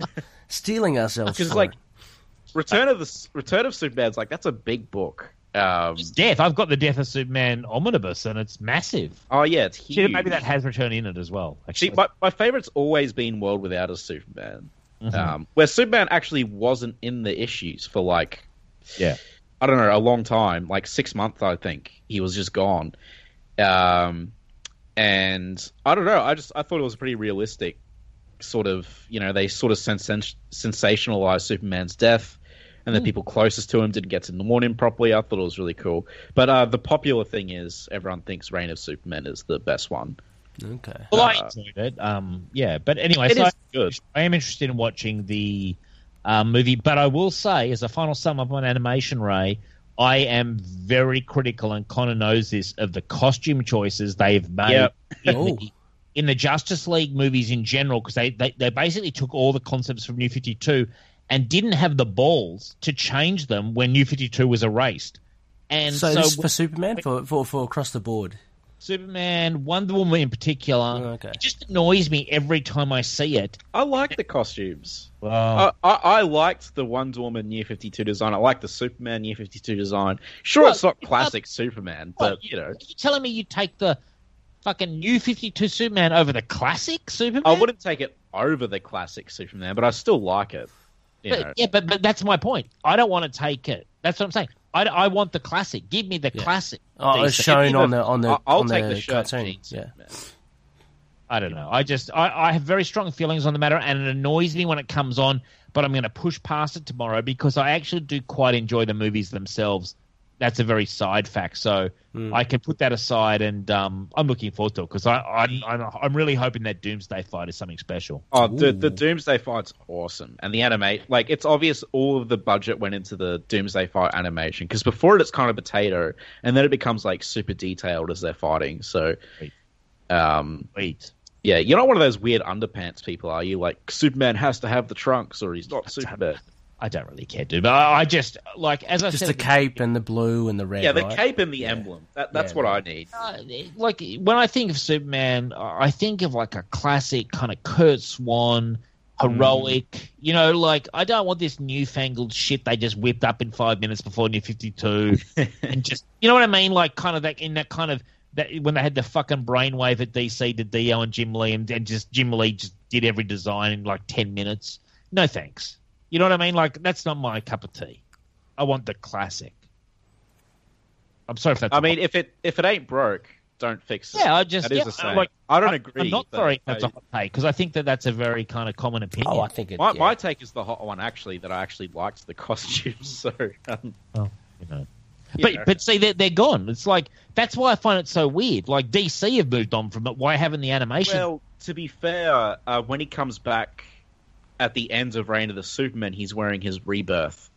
stealing ourselves. Because from like, it. Return of the Return of Superman's like that's a big book. Um, Death. I've got the Death of Superman omnibus, and it's massive. oh yeah, it's Shit, huge. maybe that has Return in it as well. See, Actually, my, my favorite's always been World Without a Superman, Mhm. um, where Superman actually wasn't in the issues for like yeah. I don't know a long time, like six months. I think he was just gone. Um, and I don't know. I just I thought it was pretty realistic. Sort of, you know, they sort of sens- sensationalized Superman's death, and the people closest to him didn't get to mourn him properly. I thought it was really cool. But uh, the popular thing is everyone thinks Reign of Superman is the best one. okay. Well, I Uh, enjoyed it. Um, yeah, but anyway, It so is good. I am interested in watching the uh, movie, but I will say, as a final sum up on animation, Ray, I am very critical, and Connor knows this, of the costume choices they've made Yep. in, Oh. the, in the Justice League movies in general, because they, they, they basically took all the concepts from New 52 and didn't have the balls to change them when New 52 was erased. And So, so, this is for Superman for, for for across the board. Superman, Wonder Woman in particular, Oh, okay. it just annoys me every time I see it. I like the costumes. Well, I, I, I liked the Wonder Woman Year 52 design. I like the Superman Year 52 design. Sure, Well, it's not it's classic Superman, What? but, you know. Are you telling me you take the fucking new 52 Superman over the classic Superman? I wouldn't take it over the classic Superman, but I still like it. You. But, yeah, but, but that's my point. I don't want to take it. That's what I'm saying. I, I want the classic. Give me the Yeah. classic. Oh, it's shown on the- the on the I- I'll on take the, the cartoon. Yeah. I don't know. I just I, I have very strong feelings on the matter, and it annoys me when it comes on. But I'm going to push past it tomorrow because I actually do quite enjoy the movies themselves. That's a very side fact, so Hmm. I can put that aside, and um, I'm looking forward to it because I I'm, I'm I'm really hoping that Doomsday fight is something special. Oh, the, the Ooh. Doomsday fight's awesome, and the animate like it's obvious all of the budget went into the Doomsday fight animation because before it it's kind of potato, and then it becomes like super detailed as they're fighting. So, Right. um, Wait, yeah, you're not one of those weird underpants people, are you? Like Superman has to have the trunks, or he's not Superman. I don't really care, dude. But I, I just like as I Just said, the cape and the blue and the red. Yeah, the right? cape and the Yeah. emblem. That, that's Yeah, what right. I need. Uh, like when I think of Superman, I think of like a classic kind of Curt Swan, heroic. You know, like I don't want this newfangled shit they just whipped up in five minutes before New Fifty Two, and just you know what I mean, like kind of that in that kind of that when they had the fucking brainwave at DC DiDio and Jim Lee, and, and just Jim Lee just did every design in like ten minutes. No thanks. You know what I mean? Like that's not my cup of tea. I want the classic. I'm sorry if that's. I mean, if it if it ain't broke, don't fix it. Yeah, I just That is yeah, a saying. like I don't I'm- agree. I'm not sorry if that's I- a hot take because I think that that's a very kind of common opinion. Oh, I think it. My, yeah. my take is the hot one actually that I actually liked the costumes. So um, you know. you But know. but see they're, they're gone. It's like that's why I find it so weird. Like DC have moved on from it. Why haven't the animation? well, to be fair, uh, when he comes back at the end of Reign of the Superman, he's wearing his rebirth,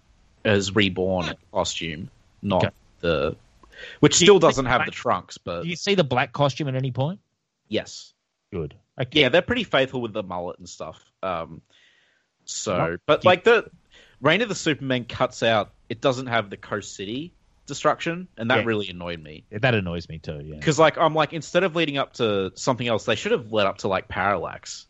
his reborn costume, not Okay. the, which Do still doesn't have black- the trunks. But Do you see the black costume at any point? yes, Good. Okay. yeah, they're pretty faithful with the mullet and stuff. Um, so, but like the Reign of the Superman cuts out, it doesn't have the Coast City destruction, and that Yeah. really annoyed me. That annoys me too. Yeah. Because like I'm like instead of leading up to something else, they should have led up to like Parallax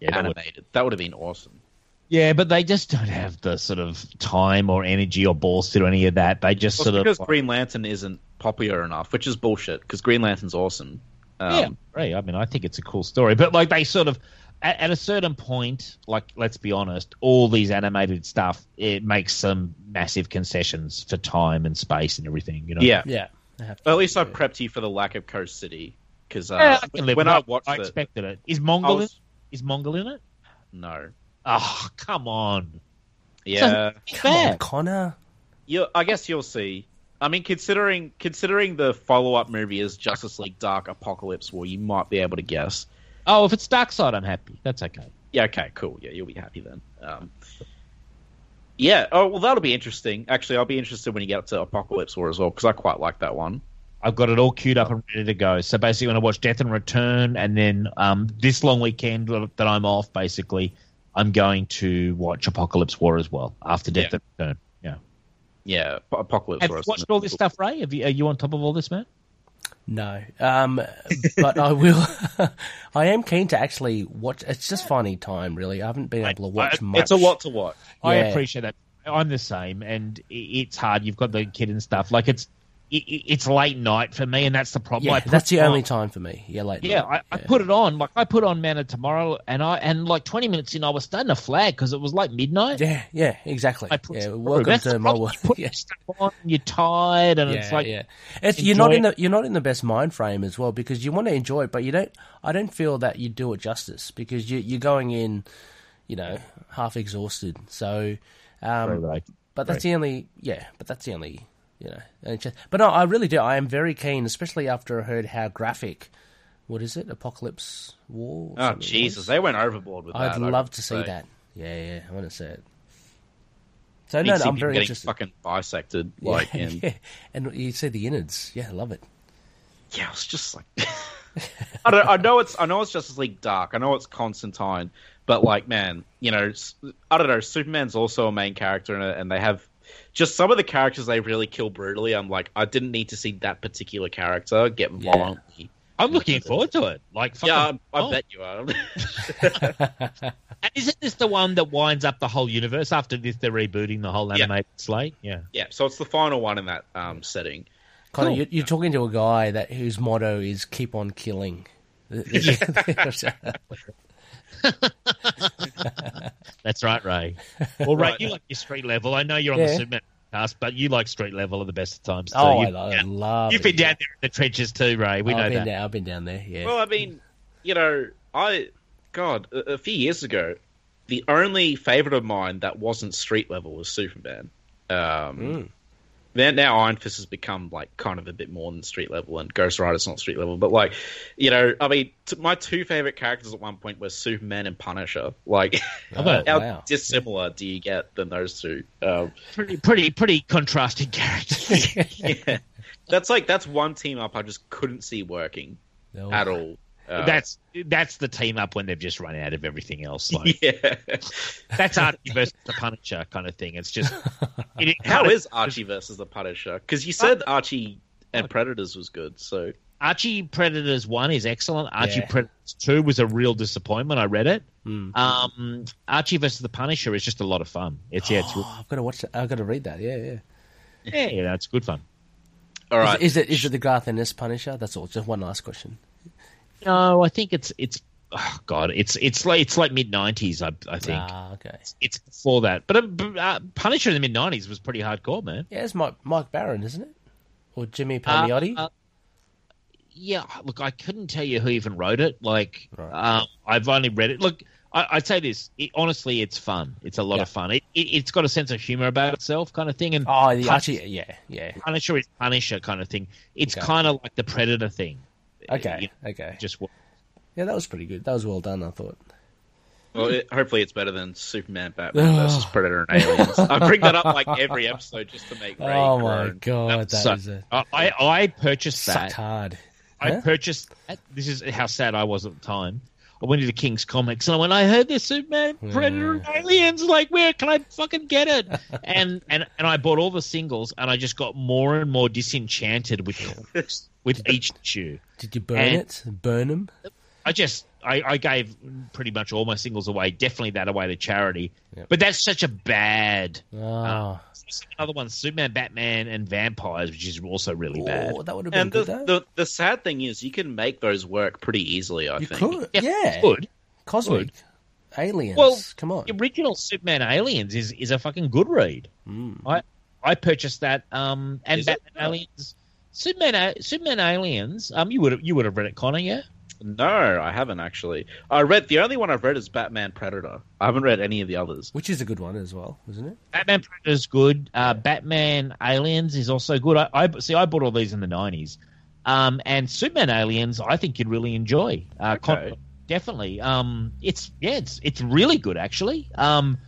Yeah, that would- animated. That would have been awesome. yeah, but they just don't have the sort of time or energy or balls to do any of that. They just Well, sort it's of because Green Lantern isn't popular enough, which is bullshit. Because Green Lantern's awesome. Um, yeah, right. I mean, I think it's a cool story, but like they sort of at, at a certain point, like let's be honest, all these animated stuff it makes some massive concessions for time and space and everything. You know. yeah. Yeah. they have to Well, at least I prepped you for the lack of Coast City. Because uh, Yeah, I can live when I watched I it, expected it. Is I Mongul was- in, is Mongul in it? no, Oh, come on. yeah, Come on, Connor. you. I guess you'll see. I mean, considering considering the follow up movie is Justice League Dark Apokolips War, you might be able to guess. Oh, if it's Darkseid, I'm happy. That's okay. Yeah, okay, cool. Yeah, you'll be happy then. Um, yeah. Oh well, that'll be interesting. Actually, I'll be interested when you get up to Apokolips War as well because I quite like that one. I've got it all queued up and ready to go. So basically, when I watch Death and Return, and then um, this long weekend that I'm off, basically, I'm going to watch Apokolips War as well after Death Yeah. and Return. Yeah. Yeah, Ap- Apokolips Have War. you watched all this stuff, Ray? Have you, are you on top of all this, man? No, um, but I will. I am keen to actually watch. It's just finding time, really. I haven't been able to watch I- much. It's a lot to watch. I appreciate that. I'm the same, and it's hard. You've got the kid and stuff. Like it's it, it's late night for me, and that's the problem. Yeah, that's the on- only time for me. Yeah, late. Yeah, night. I, I put it on. Like I put on Man of Tomorrow, and I and like 20 minutes in, I was starting to flag because it was like midnight. Yeah, yeah, exactly. I put Yeah, welcome That's to the my world. You put Yeah. stuff on, you're tired, and yeah, it's like yeah. It's, you're not in the you're not in the best mind frame as well because you want to enjoy it, but you don't. I don't feel that you do it justice because you, you're going in, you know, half exhausted. So, um, Right. but that's the only yeah. But that's the only you know. But no, I really do. I am very keen, especially after I heard how graphic. What is it? Apokolips War. Oh Jesus, they went overboard with that. I'd love to see say. that. Yeah, yeah, I want to see it. So no, I'm very interested. fucking bisected, Yeah, like in yeah, and you see the innards. Yeah, I love it. yeah, it's just like I don't. I know it's. I know it's Justice League Dark. I know it's Constantine, but like, man, you know, I don't know. Superman's also a main character and they have just some of the characters they really kill brutally. I'm like, I didn't need to see that particular character get Yeah. violently. I'm looking forward to it. Like, Yeah, I, I oh. bet you are. And isn't this the one that winds up the whole universe after this? They're rebooting the whole Yeah. animated slate. Yeah. yeah, so it's the final one in that um, setting. Connor, Cool. you're, you're talking to a guy that whose motto is "keep on killing." That's right, Ray. Well, Ray, Right. you like your street level. I know you're on Yeah. the Superman cast, but you like street level at the best of times. Too. oh, You've- lo- I yeah. love. You've it, been yeah. down there in the trenches too, Ray. We I've know been that. down. I've been down there. Yeah. Well, I mean, you know, I God, a, a few years ago, the only favorite of mine that wasn't street level was Superman. Um, Mm. Then now Iron Fist has become like kind of a bit more than street level, and Ghost Rider's not street level. But like, you know, I mean, t- my two favorite characters at one point were Superman and Punisher. Like, Oh, how wow. dissimilar do you get than those two? Um, Pretty, pretty, pretty contrasting characters. yeah, that's like that's one team up I just couldn't see working No. at all. Uh, that's that's the team up when they've just run out of everything else. Like yeah. that's Archie versus the Punisher kind of thing. It's just it, it How kind of- is Archie versus the Punisher? Because you said Archie and Predators was good, so Archie Predators one is excellent. Archie Yeah. Predators two was a real disappointment. I read it. Mm. Um, Archie versus the Punisher is just a lot of fun. It's yeah, it's Oh, I've got to watch. That. I've got to read that. Yeah, yeah. yeah, yeah, it's good fun. all right. Is, is it is it the Garth Ennis Punisher? That's all. Just one last question. No, I think it's it's oh God, it's it's like it's like mid nineties. I I think Ah, okay. it's before that. But uh, uh, Punisher in the mid nineties was pretty hardcore, man. Yeah, it's Mike Mike Baron, isn't it? Or Jimmy Uh, Palmiotti? uh, yeah, look, I couldn't tell you who even wrote it. Like, Right. um, I've only read it. Look, I, I'd say this. It, honestly, it's fun. It's a lot Yeah. of fun. It, it, it's got a sense of humor about itself, kind of thing. And oh, the Pun- Archie. Yeah, yeah. Punisher is Punisher, kind of thing. It's Okay. kind of like the Predator thing. Okay, You know, okay. just Yeah, that was pretty good. That was well done. I thought. Well, it, hopefully it's better than Superman, Batman versus Predator and Aliens. I bring that up like every episode just to make Ray Oh my god, that so, is a I, I I purchased that. hard. I Huh? purchased. This is how sad I was at the time. I went into King's Comics and I went, I heard this Superman, Predator, and Aliens. Like, where can I fucking get it? and and and I bought all the singles, and I just got more and more disenchanted with with each issue. Did you burn And- it? Burn them? I just I, I gave pretty much all my singles away. Definitely that away to charity. Yep. But that's such a bad. Oh, Another one, Superman, Batman, and Vampires, which is also really bad. oh that would have been And the, good though. the the sad thing is, you can make those work pretty easily. I you think. could, Yeah, yeah. Good. Cosmic aliens. Well, come on. The original Superman Aliens is, is a fucking good read. Mm. I I purchased that. Um, and Is it? Batman Aliens, Superman Superman Aliens. Um, you would have you would have read it, Connor, yeah. No, I haven't actually. I read the only one I've read is Batman Predator. I haven't read any of the others. Which is a good one as well, isn't it? Batman Predator is good. Uh, Batman Aliens is also good. I, I see. I bought all these in the nineties. Um, and Superman Aliens, I think you'd really enjoy. Uh, Con- definitely. Um, it's yeah, it's it's really good actually. Um,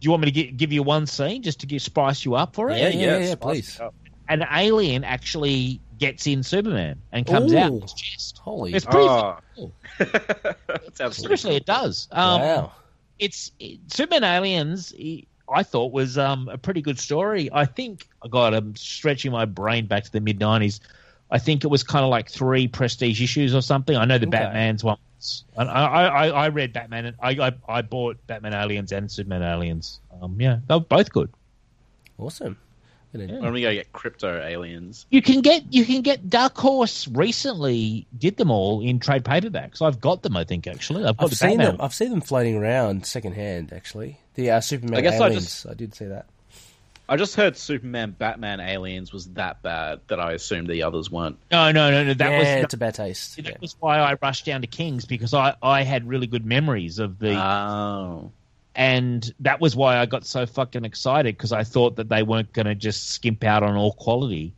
do you want me to gi- give you one scene just to give, spice you up for it? Yeah, yeah, yeah, spice please. An alien actually gets in Superman and comes out Ooh. his chest. Holy It's pretty Oh. cool. that sounds Seriously, it does. Um, wow. it's it, Superman Aliens. I thought was um, a pretty good story. I think, God, I'm stretching my brain back to the mid '90s. I think it was kind of like three prestige issues or something. I know the Okay. Batman's one. And I, I, I- I read Batman and I, I, I bought Batman Aliens and Superman Aliens. Um, yeah, they were both good. Awesome. Gonna- When we go get crypto aliens. You can get you can get Dark Horse recently did them all in trade paperbacks. I've got them. I think actually I've got I've the seen Batman. them. I've seen them floating around secondhand. Actually, the uh, Superman I guess I aliens. just- I did see that. I just heard Superman, Batman, Aliens was that bad that I assumed the others weren't. No, no, no, no. That yeah, was it's a bad taste. that Yeah. was why I rushed down to Kings because I, I had really good memories of the Oh. And that was why I got so fucking excited because I thought that they weren't going to just skimp out on all quality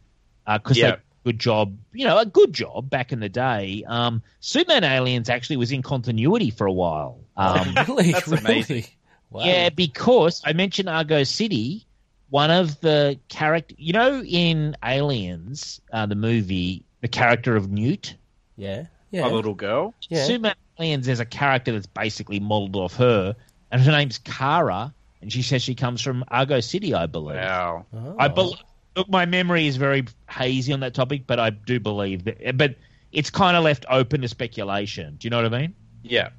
because Yeah. they good job, you know, a good job back in the day. Um, Superman Aliens actually was in continuity for a while. Um, really, That's really? amazing. Wow. yeah, because I mentioned Argo City. One of the character, you know, in Aliens, uh, the movie, the character of Newt. yeah, yeah, A little girl. Yeah. Superman Aliens, there's a character that's basically modeled off her, and her name's Kara, and she says she comes from Argo City, I believe. Wow. Oh. I bel Look, my memory is very hazy on that topic, but I do believe that. But it's kind of left open to speculation. Do you know what I mean? Yeah.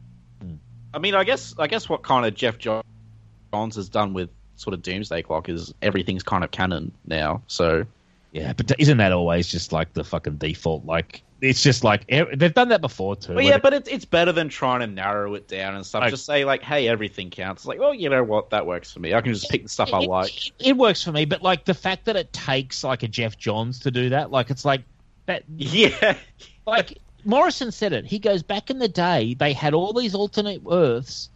Hmm. I mean, I guess I guess what kind of Geoff Jo- Johns has done with sort of Doomsday Clock is everything's kind of canon now. So Yeah, but isn't that always just like the fucking default? Like it's just like they've done that before too. Where yeah, but it's it's better than trying to narrow it down and stuff. Like- just say like, hey, everything counts. It's like, well, you know what, that works for me. I can just pick the stuff I like. It, it works for me, but like the fact that it takes like a Geoff Johns to do that, like it's like that. Yeah, like Morrison said it. He goes back in the day, they had all these alternate Earths,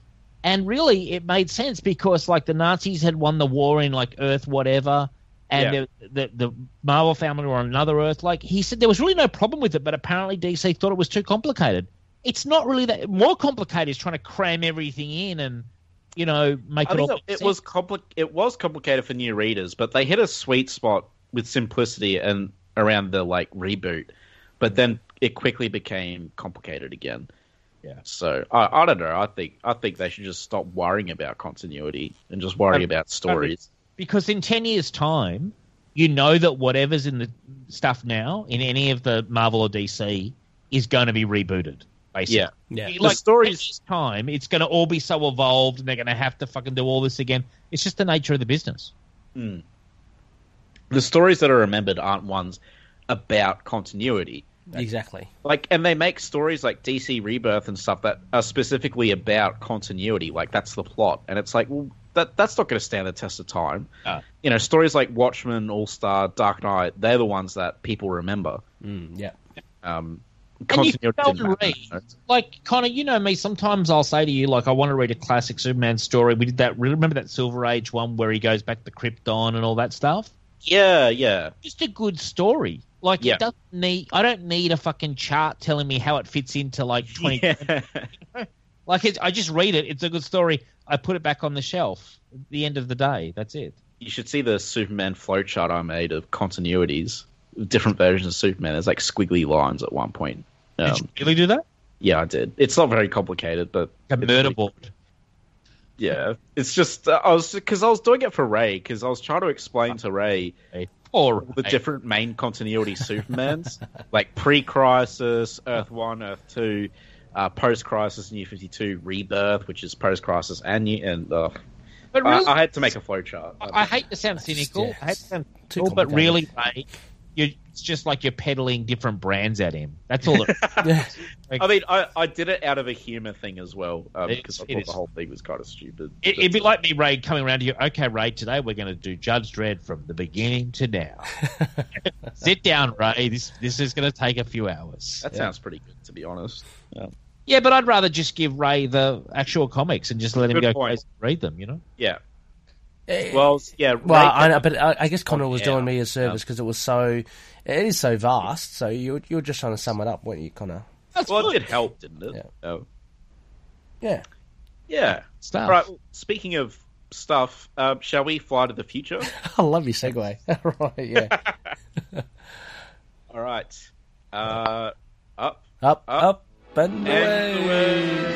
and really it made sense because like the Nazis had won the war in like Earth whatever, and Yeah. the, the the Marvel family were on another Earth. Like he said, there was really no problem with it, but apparently DC thought it was too complicated. It's not really that more complicated. Is trying to cram everything in and you know make I it all. it, it was compli- It was complicated for new readers, but they hit a sweet spot with simplicity and around the like reboot. But then it quickly became complicated again. Yeah. So I, I don't know. I think I think they should just stop worrying about continuity and just worry about stories. Because in 10 years time you know that whatever's in the stuff now in any of the marvel or dc is going to be rebooted basically Yeah. Yeah. like The stories- 10 time it's going to all be so evolved and they're going to have to fucking do all this again it's just the nature of the business hmm. The stories that are remembered aren't ones about continuity. exactly. like and they make stories like DC Rebirth and stuff that are specifically about continuity like that's the plot and it's like well that that's not going to stand the test of time you know stories like Watchmen All Star Dark Knight they're the ones that people remember Mm, yeah. um and you can continuity go didn't read like Connor, you know me. Sometimes I'll say to you, like, I want to read a classic Superman story. We did that. Remember that Silver Age one where he goes back to Krypton and all that stuff? yeah yeah just a good story. Like Yeah. it doesn't need. I don't need a fucking chart telling me how it fits into like twenty. yeah Like I just read it. It's a good story. I put it back on the shelf. At the end of the day, that's it. you should see the Superman flowchart I made of continuities different versions of Superman there's like squiggly lines at one point Did um, you really do that? yeah I did it's not very complicated but A murder board. Yeah, it's just uh, I was because I was doing it for Ray because I was trying to explain to Ray Or the different main continuity Supermans, like pre-crisis, Earth One, Earth Two, uh, post-crisis, New Fifty Two, Rebirth, which is post-crisis, and New and uh, But I, really, I had to make a flowchart. I, I hate to sound cynical. yeah, I hate to sound too cynical, but really, mate, you it's just like you're peddling different brands at him. That's all. It, Yeah. I mean, I, I did it out of a humor thing as well um, It's- because I thought is. the whole thing was kind of stupid. it, it'd be like me, Ray, coming around to you. Okay, Ray, today we're going to do Judge Dredd from the beginning to now. Sit down, Ray. This this is going to take a few hours. that sounds pretty good, to be honest. Yeah. Yeah, but I'd rather just give Ray the actual comics and just let him go point. crazy and read them. You know. Yeah. Eh, Well, yeah. Well, I know, but I, I guess Connor was yeah. doing me a service because it was so, it is so vast. So you you're just trying to sum it up, weren't you, Connor? That's well, good. it did help, didn't it? Yeah. Oh. Yeah. Yeah. Stuff. All right. well, speaking of stuff, um, shall we fly to the future? I love your segue. right, yeah. All right. Uh, up Up, Up. up, and away. away.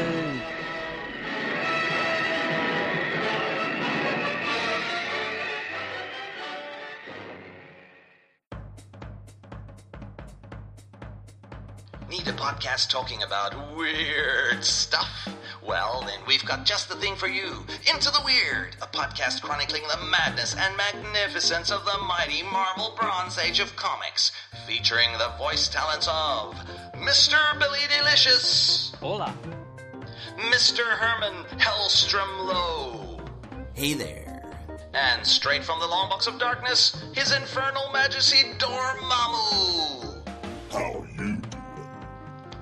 Need a podcast talking about weird stuff? Well, then we've got just the thing for you. Into the Weird, a podcast chronicling the madness and magnificence of the mighty Marvel Bronze Age of comics, featuring the voice talents of Mr. Billy Delicious, Hola. Mr. Herman Hellstrom Lowe, Hey there. and straight from the long box of darkness, His Infernal Majesty Dormammu. How you doing?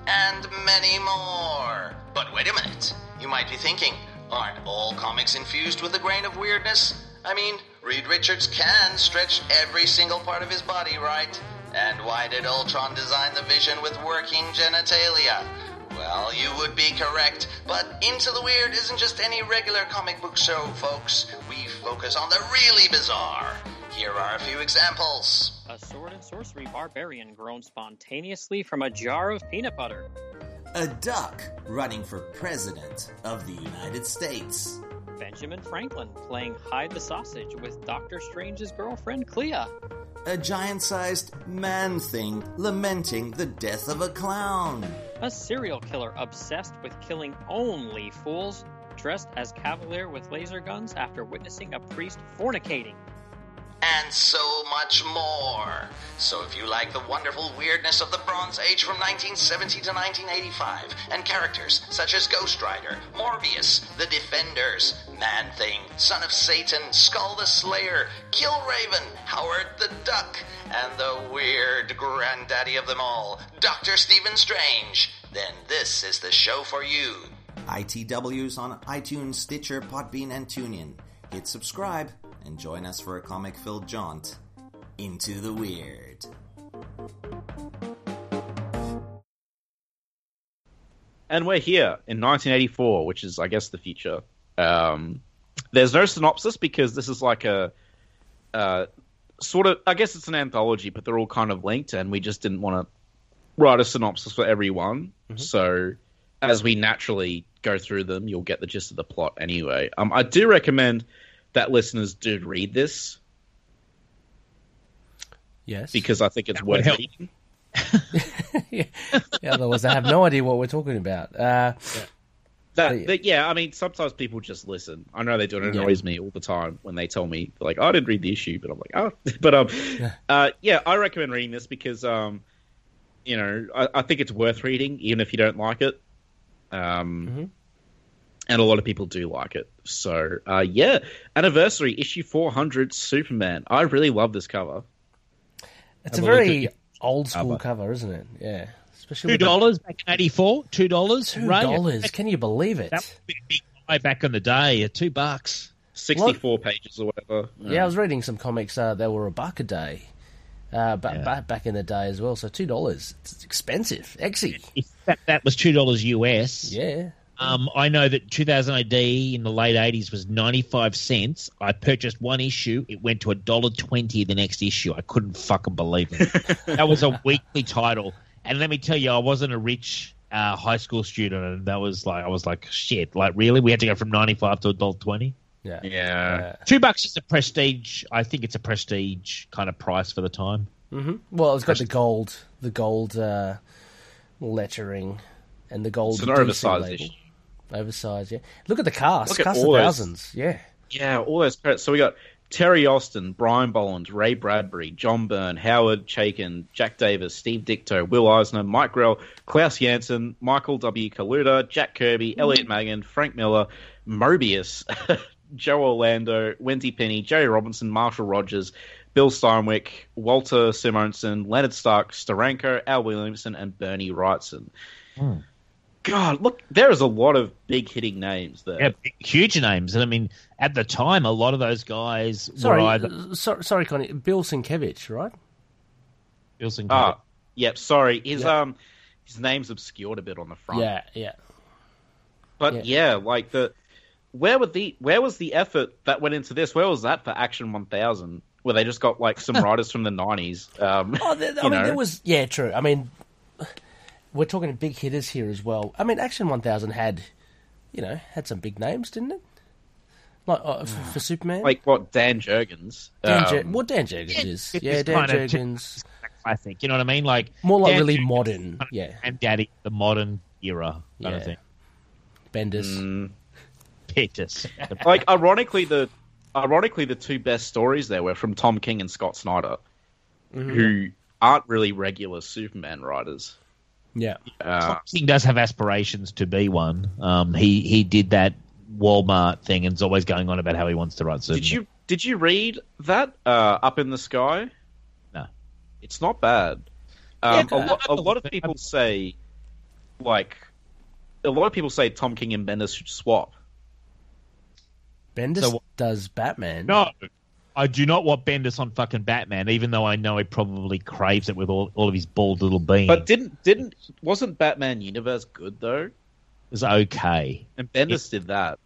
and many more. But wait a minute. You might be thinking, aren't all comics infused with a grain of weirdness? I mean, Reed Richards can stretch every single part of his body, right? And why did Ultron design the vision with working genitalia? Well, you would be correct, but Into the Weird isn't just any regular comic book show, folks. We focus on the really bizarre. Here are a few examples. A sword and sorcery barbarian grown spontaneously from a jar of peanut butter. A duck running for president of the United States. Benjamin Franklin playing hide the sausage with Doctor Strange's girlfriend Clea. A giant sized man thing lamenting the death of a clown. A serial killer obsessed with killing only fools, dressed as cavalier with laser guns after witnessing a priest fornicating. And so much more. So if you like the wonderful weirdness of the Bronze Age from 1970 to 1985, and characters such as Ghost Rider, Morbius, The Defenders, Man Thing, Son of Satan, Skull the Slayer, Killraven, Howard the Duck, and the weird granddaddy of them all, Dr. Stephen Strange, then this is the show for you. ITWs on iTunes, Stitcher, Podbean, and TuneIn. Hit subscribe and join us for a comic filled jaunt into the weird. And we're here in 1984, which is, I guess, the future. Um, there's no synopsis because this is like a uh, sort of, I guess it's an anthology, but they're all kind of linked, and we just didn't want to write a synopsis for everyone. So as we naturally go through them, you'll get the gist of the plot anyway. Um, I do recommend that listeners did read this Yes. because I think it's That worth help. reading. yeah, otherwise, I have no idea what we're talking about. Uh, That, Yeah. that- yeah, I mean, sometimes people just listen. I know they do. It Yeah. annoys me all the time when they tell me, like, oh, I didn't read the issue, but I'm like, oh, but um, uh, yeah, I recommend reading this because um, you know, I, I think it's worth reading, even if you don't like it. Um, Mhm. And a lot of people do like it. So, uh, yeah, anniversary issue 400, Superman. I really love this cover. it's Have a a very at old school cover. cover, isn't it? Yeah. Especially Two with the- dollars back in '84. Two dollars. Two dollars. Can you believe it? That was a big, big back in the day. At two bucks. 64 pages or whatever. Yeah, I was reading some comics uh, that were a buck a day. Uh, ba- Yeah. ba- back in the day as well, so two dollars. It's expensive. Exy. That, that was two dollars US. Yeah. Um, I know that 2000 AD in the late 80s was 95 cents. I purchased one issue. It went to a dollar twenty the next issue. I couldn't fucking believe it. that was a weekly title. And let me tell you, I wasn't a rich uh, high school student, and that was like, I was like, shit, like really? We had to go from 95 to a dollar twenty. Yeah. Yeah. Two bucks is a prestige. I think it's a prestige kind of price for the time. hmm Well, it's got the gold, the gold uh, lettering, and the gold. It's an oversized issue. Oversized, yeah. Look at the cast. Look at cast all of those- thousands. Yeah. Yeah, all those credits. So we got Terry Austin, Brian Bolland, Ray Bradbury, John Byrne, Howard Chaykin, Jack Davis, Steve Ditko, Will Eisner, Mike Grell, Klaus Janson, Michael W. Kaluta, Jack Kirby, Elliot Maggin, Frank Miller, Moebius, Joe Orlando, Wendy Penny, Jerry Robinson, Marshall Rogers, Bill Steinwick, Walter Simonson, Leonard Stark, Steranko, Al Williamson, and Bernie Wrightson. Hmm. God, look, there is a lot of big hitting names there. Yeah, big- huge names. And I mean, at the time, a lot of those guys Sorry, were either uh, so, sorry, Connie. Bill Sienkiewicz, right? Bill Sienkiewicz. Ah, yep. Sorry, his Yeah. um, his name's obscured a bit on the front. Yeah, yeah. But Yeah. yeah. like the where were the where was the effort that went into this? Where was that for Action One Thousand? Where they just got like some writers from the nineties. Um, Oh, there, I mean, know. there was yeah, true. I mean, we're talking big hitters here as well. I mean, Action One Thousand had, you know, had some big names, didn't it? Like uh, for, for Superman, like what Dan Jurgens. Dan um, what Dan Jurgens is, it yeah, Dan kind Jurgens, I think you know what I mean. Like more like Dan really Jurgens modern, yeah, and Daddy, the modern era kind Yeah. of thing. Bendis. mm, Pictus. like ironically the ironically the two best stories there were from Tom King and Scott Snyder, Mm-hmm. who aren't really regular Superman writers. Yeah, Uh, King does have aspirations to be one. Um, he he did that Walmart thing and is always going on about how he wants to write Superman. did you did you read that uh, Up in the Sky? No. It's not bad. Um, Yeah, a, lot, a lot of people say, like, a lot of people say Tom King and Bendis should swap. Bendis So what- does Batman. No, I do not want Bendis on fucking Batman, even though I know he probably craves it with all, all of his bald little being. But didn't didn't wasn't Batman Universe good though? it was okay. And Bendis did that.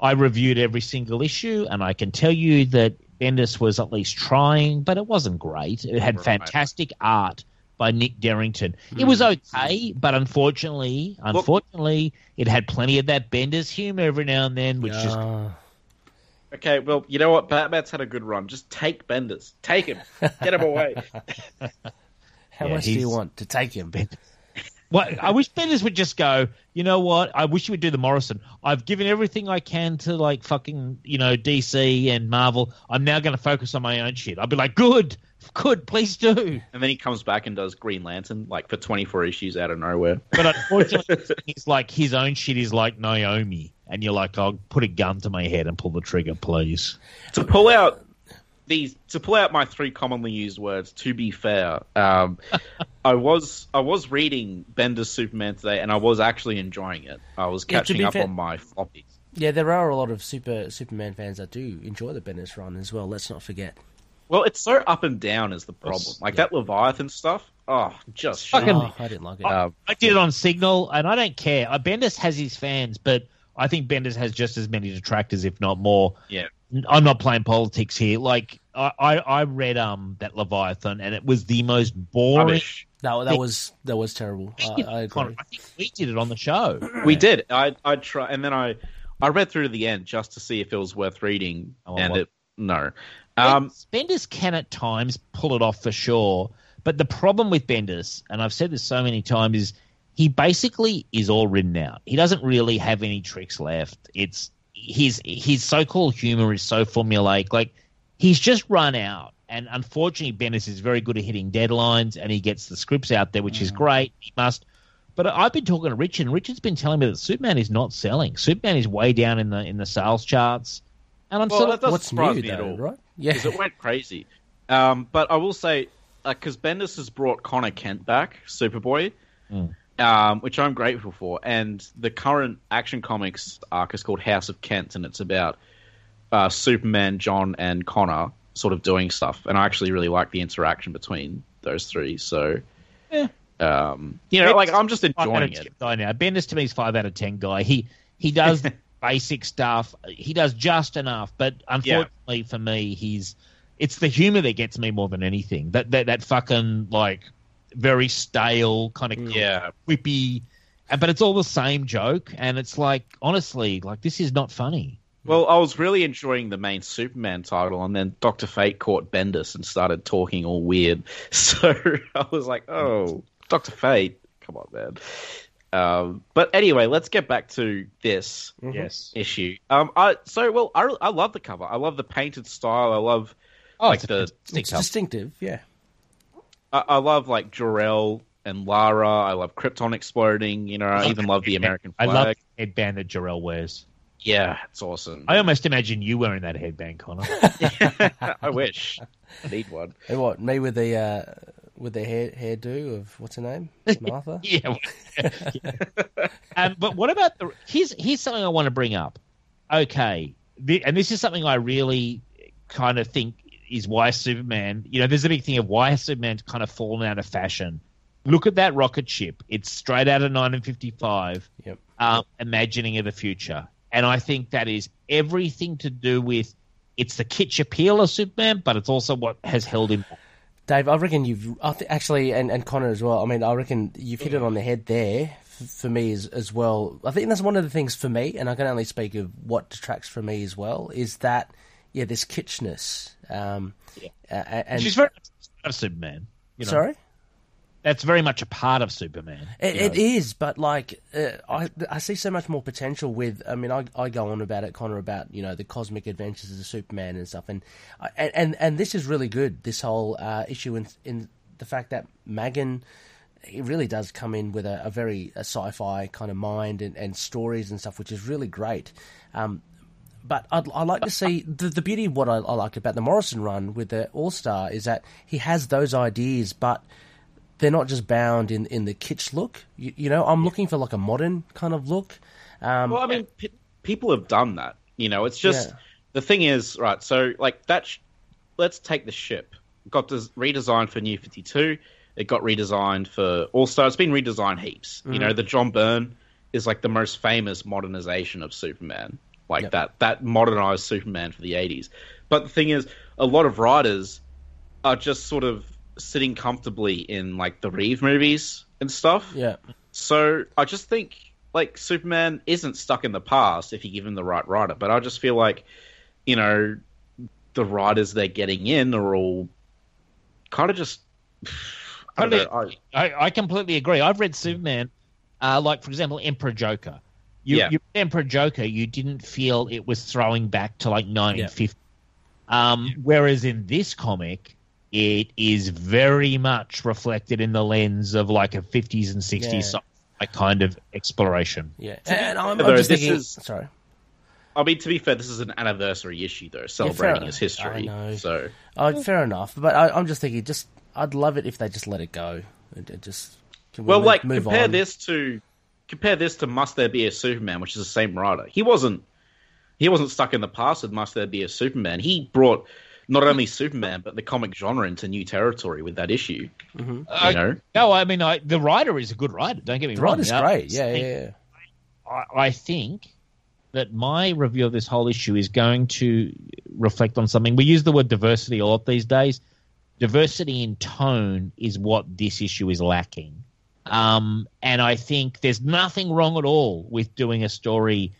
I reviewed every single issue, and I can tell you that Bendis was at least trying, but it wasn't great. It had Right. fantastic art by Nick Derington. It was okay, but unfortunately, unfortunately, it had plenty of that Bendis humor every now and then, which just Ah, Okay, well, you know what? Batman's had a good run. Just take Bendis. Take him. Get him away. how Yeah, much do you want to take him? Ben? Well, I wish Bendis would just go. You know what? I wish you would do the Morrison. I've given everything I can to like fucking you know DC and Marvel. I'm now going to focus on my own shit. I'd be like, good, good, please do. And then he comes back and does Green Lantern, like, for 24 issues out of nowhere. But unfortunately, it's like his own shit is like Naomi, and you're like, I'll put a gun to my head and pull the trigger, please. to pull out these to pull out my three commonly used words to be fair um, i was i was reading bender's superman today and i was actually enjoying it i was catching be up fair- on my floppies Yeah, there are a lot of super Superman fans that do enjoy the Bendis run as well. Let's not forget. well it's so up and down is the problem like that leviathan stuff oh just Fucking- Oh, I didn't like it. Um, I did it on Signal, and I don't care. Uh, Bendis has his fans, but I think Bendis has just as many detractors, if not more. yeah I'm not playing politics here. Like I, I, I read um that Leviathan, and it was the most boring. rubbish that, that was that was terrible. I, I agree. I think we did it on the show. we did i i try and then i i read through to the end just to see if it was worth reading Oh, and what- it no um Bendis can at times pull it off for sure, but the problem with Bendis, and I've said this so many times, is he basically is all written out. He doesn't really have any tricks left. It's his his so-called humor is so formulaic. Like he's just run out. And unfortunately, Bendis is very good at hitting deadlines, and he gets the scripts out there, which is great. He must. But I've been talking to Richard, and Richard's been telling me that Superman is not selling. Superman is way down in the in the sales charts, and I'm well, sort that doesn't What's surprise new me at all right? Yeah, because it went crazy. Um, but I will say, because Bendis has brought Conner Kent back, Superboy, Mm. Um, which I'm grateful for. And the current Action Comics arc is called House of Kent, and it's about uh, Superman, Jon, and Connor sort of doing stuff. And I actually really like the interaction between those three. So, Yeah. um, you know, like I'm just five out of enjoying it. guy now. Bendis to me is five out of ten guy. He he does basic stuff. He does just enough, but unfortunately for me, he's it's the humor that gets me more than anything. That that that fucking like very stale kind of Yeah. whippy, but it's all the same joke, and it's like honestly, like this is not funny. Well, I was really enjoying the main Superman title, and then Doctor Fate caught Bendis and started talking all weird. So I was like, "Oh, Doctor Fate, come on, man." Um, but anyway, let's get back to this Yes. issue. Um, I so well, I, I love the cover. I love the painted style. I love Oh, like it's the fantastic it's distinctive. Yeah, I, I love like Jor-El and Lara. I love Krypton exploding. You know, I even love the American flag. I love the headband that Jor-El wears. Yeah, it's awesome. I almost imagine you wearing that headband, Connor. I wish I need one. and what me with the uh, with the hair hairdo of what's her name, Martha. Yeah. well, yeah. um, but what about the? Here's here's something I want to bring up. Okay, the, and this is something I really kind of think is why Superman. You know, there's a big thing of why has Superman kind of fallen out of fashion. look at that rocket ship. It's straight out of 1955. Yep. Um, imagining of the future, and I think that is everything to do with. It's the kitsch appeal of Superman, but it's also what has held him. Dave, I reckon you've actually, and, and Connor as well. I mean, I reckon you've hit it on the head there for me as, as well. I think that's one of the things for me, and I can only speak of what detracts for me as well, is that, yeah, this kitschness. Um, uh, and, She's very much a Superman. You know? sorry? that's very much a part of Superman. It, it is, but like uh, I, I see so much more potential with. I mean, I, I go on about it, Connor, about you know the cosmic adventures of Superman and stuff, and and and, and this is really good. This whole uh, issue in in the fact that Maggin. It really does come in with a, a very a sci-fi kind of mind and, and stories and stuff, which is really great. Um, but I'd, I like to see the, the beauty of what I, I like about the Morrison run with the All Star is that he has those ideas, but they're not just bound in, in the kitsch look. You, you know, I'm looking for like a modern kind of look. Um, Well, I mean, pe- people have done that. You know, it's just Yeah. the thing is right. So, like that. Sh- let's take the ship. Got des- redesigned for New Fifty Two. It got redesigned for All Star. It's been redesigned heaps. You know, the John Byrne is like the most famous modernization of Superman. Like Yep. that that modernized Superman for the eighties. But the thing is, a lot of writers are just sort of sitting comfortably in like the Reeve movies and stuff. yeah, So I just think like Superman isn't stuck in the past if you give him the right writer. But I just feel like, you know, the writers they're getting in are all kind of just. I don't know, I- I, I completely agree. I've read Superman, uh, like for example, Emperor Joker. You, Yeah. you read Emperor Joker, you didn't feel it was throwing back to like 1950. Um, whereas in this comic, it is very much reflected in the lens of like a 50s and 60s Yeah. sci-fi kind of exploration. yeah. And I'm, I'm just this thinking. is- Sorry. I mean, to be fair, this is an anniversary issue though, celebrating his history. I know. So Oh, fair enough. But I, I'm just thinking, just I'd love it if they just let it go and, and just. Can we well, move, like move compare on? this to compare this to Must There Be a Superman, which is the same writer. He wasn't he wasn't stuck in the past with Must There Be a Superman. He brought not only Superman but the comic genre into new territory with that issue. Mm-hmm. Uh, You know, No, I mean, I, the writer is a good writer. Don't get me The wrong. writer's Yeah, great. Yeah, yeah, yeah. I, I think that my review of this whole issue is going to reflect on something. We use the word diversity a lot these days. Diversity in tone is what this issue is lacking. Um, and I think there's nothing wrong at all with doing a story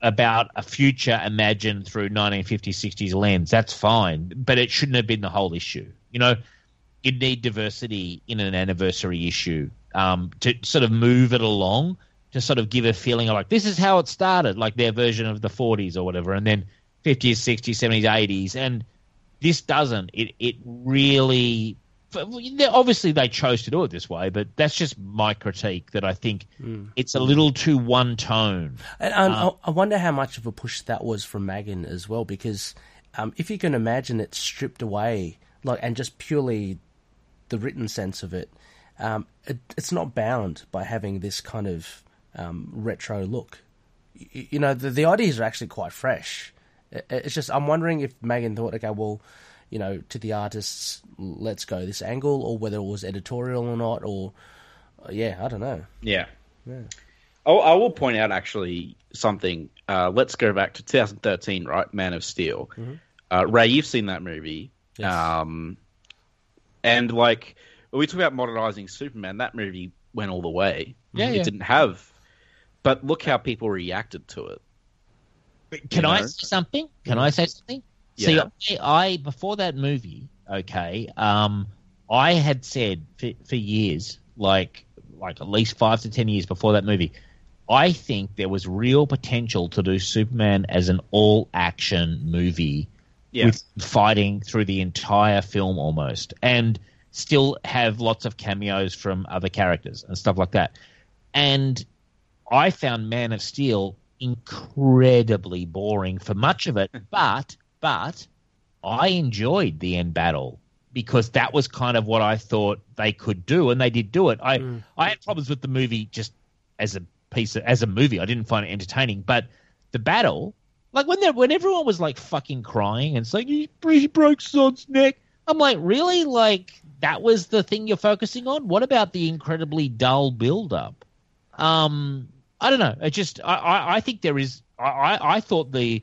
about a future imagined through 1950s, 60s lens. That's fine, but it shouldn't have been the whole issue. You know, you need diversity in an anniversary issue um, to sort of move it along, to sort of give a feeling of like this is how it started, like their version of the 40s or whatever, and then 50s, 60s, 70s, 80s, and this doesn't. It it really. Obviously, they chose to do it this way, but that's just my critique. That I think it's a little too one tone. And, and I, I wonder how much of a push that was from Maggin as well, because um, if you can imagine it stripped away, like, and just purely the written sense of it, um, it it's not bound by having this kind of um, retro look. Y- You know, the, the ideas are actually quite fresh. It- It's just I'm wondering if Maggin thought, okay, well, you know, to the artists, let's go this angle, or whether it was editorial or not, or uh, yeah, I don't know. yeah. Oh, I will point out actually something. Uh, let's go back to 2013, right? Man of Steel. Uh, Ray, you've seen that movie. Yes. Um, and like when we talk about modernizing Superman, that movie went all the way. Yeah, it yeah. didn't have. But look how people reacted to it. Can You I say something? Can I say something? See, Yeah. I, I before that movie, okay, um, I had said for, for years, like like at least five to ten years before that movie, I think there was real potential to do Superman as an all action movie Yeah. with fighting through the entire film almost, and still have lots of cameos from other characters and stuff like that. And I found Man of Steel incredibly boring for much of it, but but I enjoyed the end battle because that was kind of what I thought they could do, and they did do it. I I had problems with the movie just as a piece of, as a movie. I didn't find it entertaining, but the battle, like when when everyone was like fucking crying and saying he, he broke Zod's neck, I'm like, really? Like that was the thing you're focusing on. What about the incredibly dull build up? Um, I don't know. It just I, I, I think there is. I, I, I thought the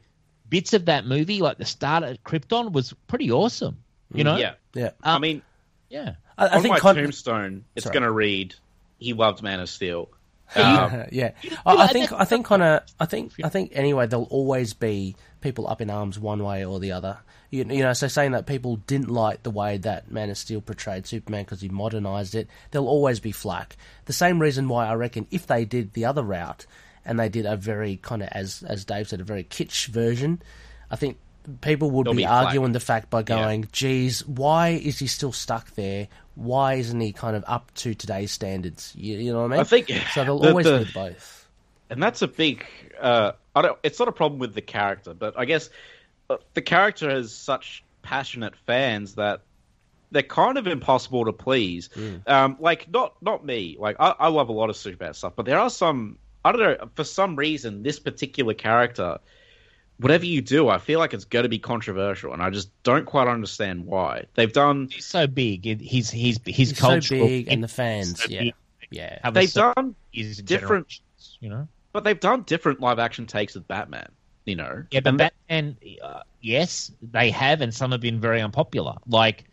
bits of that movie, like the start at Krypton, was pretty awesome. You know? Yeah. Yeah. I mean, Yeah. I, I on think my Con- tombstone, it's going to read, "He loved Man of Steel." Um, yeah, I, I think I think kind of I think I think anyway there'll always be people up in arms one way or the other. You, you know, so saying that people didn't like the way that Man of Steel portrayed Superman because he modernized it, there'll always be flack. The same reason why I reckon if they did the other route and they did a very kind of as as Dave said a very kitsch version, I think people would be, be arguing the fact by going, "Geez, why is he still stuck there? Why isn't he kind of up to today's standards?" You, you know what I mean? I think so. They'll the- always the- be both. and that's a big. Uh, I don't. It's not a problem with the character, but I guess uh, the character has such passionate fans that they're kind of impossible to please. Um, like not not me. Like I, I love a lot of Superman stuff, but there are some. I don't know. For some reason, this particular character, whatever you do, I feel like it's going to be controversial, and I just don't quite understand why. They've done. He's so big. It- He's he's he's, He's so cultural. big, and the fans, so yeah, big. yeah. Have They've certain done different- You know. But they've done different live action takes with Batman. You know. Yeah, but And Batman, uh, yes, they have, and some have been very unpopular. Like,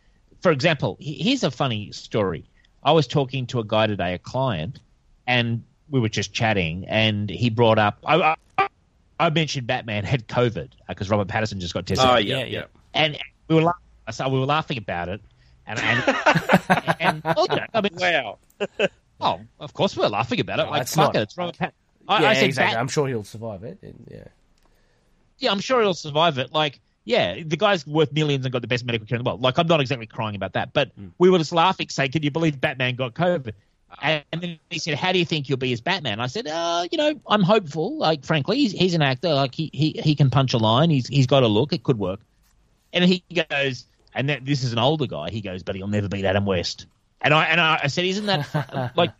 for example, here's a funny story. I was talking to a guy today, a client, and we were just chatting, and he brought up. I, I, I mentioned Batman had COVID uh, because Robert Pattinson just got oh, tested, Oh Yeah, yeah, yeah. yeah. and we were laughing. So we were laughing about it, and and, and well, you know, I mean, Wow. oh, of course we're laughing about it. No, like, fuck not. it, it's Robert Pattinson. I, yeah, I said exactly. Bat- I'm sure he'll survive it. and, yeah, yeah, I'm sure he'll survive it. Like, yeah, the guy's worth millions and got the best medical care in the world. Like, I'm not exactly crying about that, but mm. we were just laughing, saying, "Can you believe Batman got COVID?" And, then he said, "How do you think you'll be as Batman?" I said, "Uh, you know, I'm hopeful. Like, frankly, he's, he's an actor. Like, he, he he can punch a line. He's he's got a look. It could work." And he goes, and that, this is an older guy. He goes, "But he'll never beat Adam West." And I and I, I said, "Isn't that like?"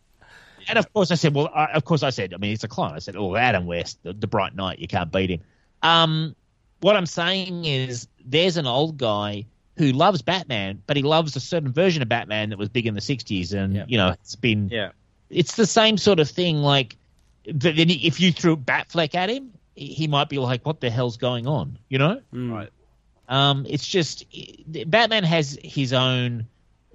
And of course, I said, "Well, I, of course, I said. I mean, it's a client." I said, "Oh, Adam West, the, the Bright Knight, you can't beat him." Um, what I'm saying is, there's an old guy who loves Batman, but he loves a certain version of Batman that was big in the '60s, and Yeah. you know, it's been Yeah. it's the same sort of thing. Like, then if you threw Batfleck at him, he he might be like, "What the hell's going on?" You know. Right. Um, it's just Batman has his own.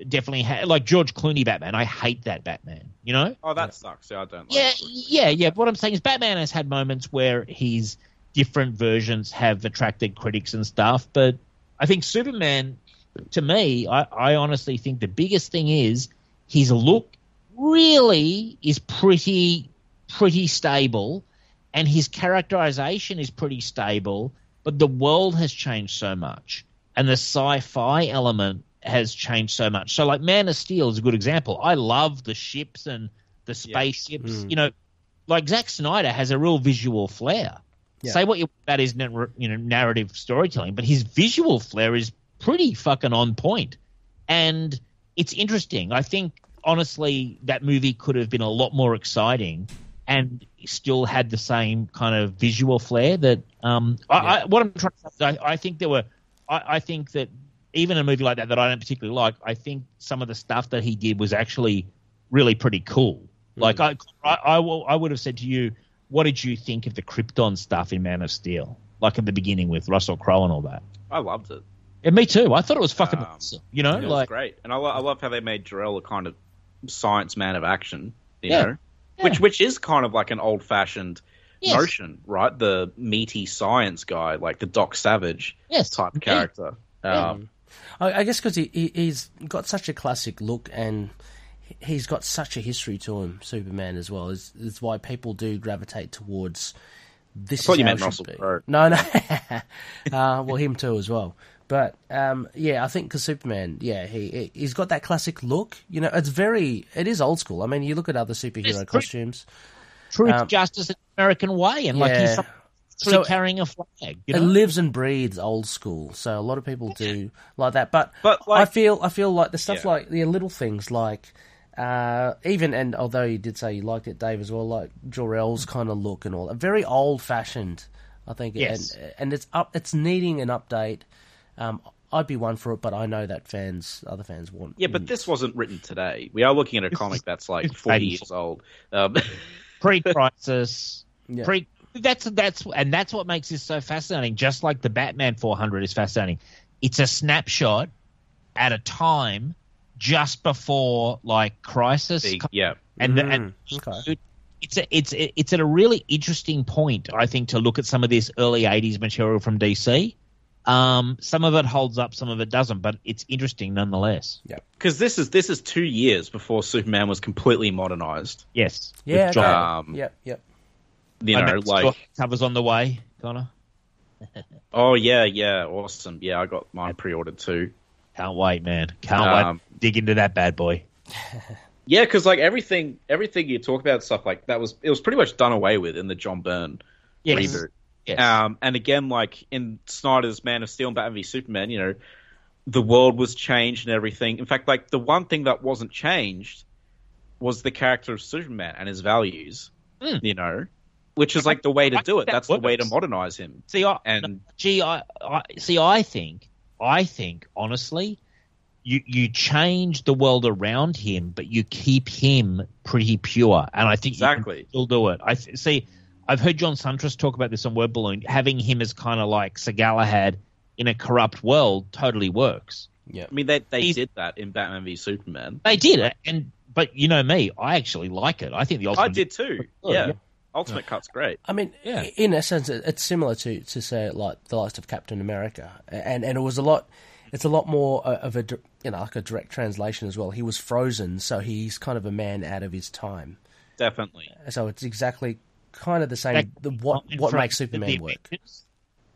Definitely, ha- like George Clooney Batman. I hate that Batman. You know. Oh, that sucks. Yeah, I don't. Like Yeah, it. yeah, yeah. What I'm saying is, Batman has had moments where his different versions have attracted critics and stuff, but I think Superman, to me, I, I honestly think the biggest thing is his look really is pretty, pretty stable, and his characterization is pretty stable. But the world has changed so much, and the sci-fi element has changed so much. So, like Man of Steel is a good example. I love the ships and the spaceships. Mm. You know, like Zack Snyder has a real visual flair. Yeah. Say what you about his you know narrative storytelling, but his visual flair is pretty fucking on point, and it's interesting. I think honestly that movie could have been a lot more exciting and still had the same kind of visual flair that um I, I, what I'm trying to say is I, I think there were I, I think that even a movie like that that I don't particularly like I think some of the stuff that he did was actually really pretty cool like I, I I will- I would have said to you what did you think of the Krypton stuff in Man of Steel like at the beginning with Russell Crowe and all that I loved it. yeah, me too I thought it was fucking Um, awesome you know It was like great, and I, lo- I love how they made Jor-El a kind of science man of action. You Yeah. know, which which is kind of like an old fashioned Yes. notion, right? The meaty science guy, like the Doc Savage Yes. type character. Yeah. Um, I, I guess because he, he he's got such a classic look and he's got such a history to him, Superman as well. Is is why people do gravitate towards this. I thought is you meant it should Russell. Crowe. No, no. uh, well, him too as well. But um, yeah, I think because Superman, yeah, he he- he's got that classic look. You know, it's very, it is old school. I mean, you look at other superhero It's costumes. truth, Um, justice, and American way, and like he's So- carrying a flag. You It lives and breathes old school, so a lot of people do like that. But, But, I feel I feel like the stuff Yeah. like the little things like uh, even and although you did say you liked it, Dave as well, like Jor-El's kind of look and all that, very old fashioned. I think, Yes. and and it's up, it's needing an update. Um, I'd be one for it, but I know that fans, other fans want. Yeah, but this wasn't written today. We are looking at a comic that's like 40 years old. Um, pre-crisis, Yeah. pre. That's that's and that's what makes this so fascinating. Just like the Batman 400 is fascinating, it's a snapshot at a time just before like crisis, big- yeah. and Mm, and okay. it's a, it's it's at a really interesting point, I think, to look at some of this early '80s material from DC. Um, some of it holds up, some of it doesn't, but it's interesting nonetheless. Yeah, because this is this is two years before Superman was completely modernized. Yes, With Yeah, John- okay. Um, yep, yep. You My know, like covers on the way, Connor. oh yeah, yeah, awesome. Yeah, I got mine pre-ordered too. Can't wait, man. Can't Um, wait. Dig into that bad boy. Yeah, because like everything, everything you talk about stuff like that was it was pretty much done away with in the John Byrne Yes. reboot. Yes. Um, and again, like in Snyder's Man of Steel and Batman v Superman, you know, the world was changed and everything. In fact, like the one thing that wasn't changed was the character of Superman and his values. Hmm. You know, which is like the way to do it. That's the way to modernize him. see, I, And gee, I, I see. I think, I think, honestly, you you change the world around him, but you keep him pretty pure, and I think you can Exactly. do it. I th- see. I've heard John Siuntres talk about this on Word Balloon. Having him as kind of like Sir Galahad in a corrupt world totally works. Yeah, I mean, they they He's- did that in Batman v Superman. They did it, and but you know me, I actually like it. I think the I did too. Yeah, yeah. Ultimate Cut's great. I mean, Yeah. in essence, it- it's similar to to say like the likes of Captain America, and and it was a lot. It's a lot more uh, of a you know like a direct translation as well. He was frozen, so he's kind of a man out of his time. Definitely. So it's exactly kind of the same. That- The, what what makes the Superman work? Avengers.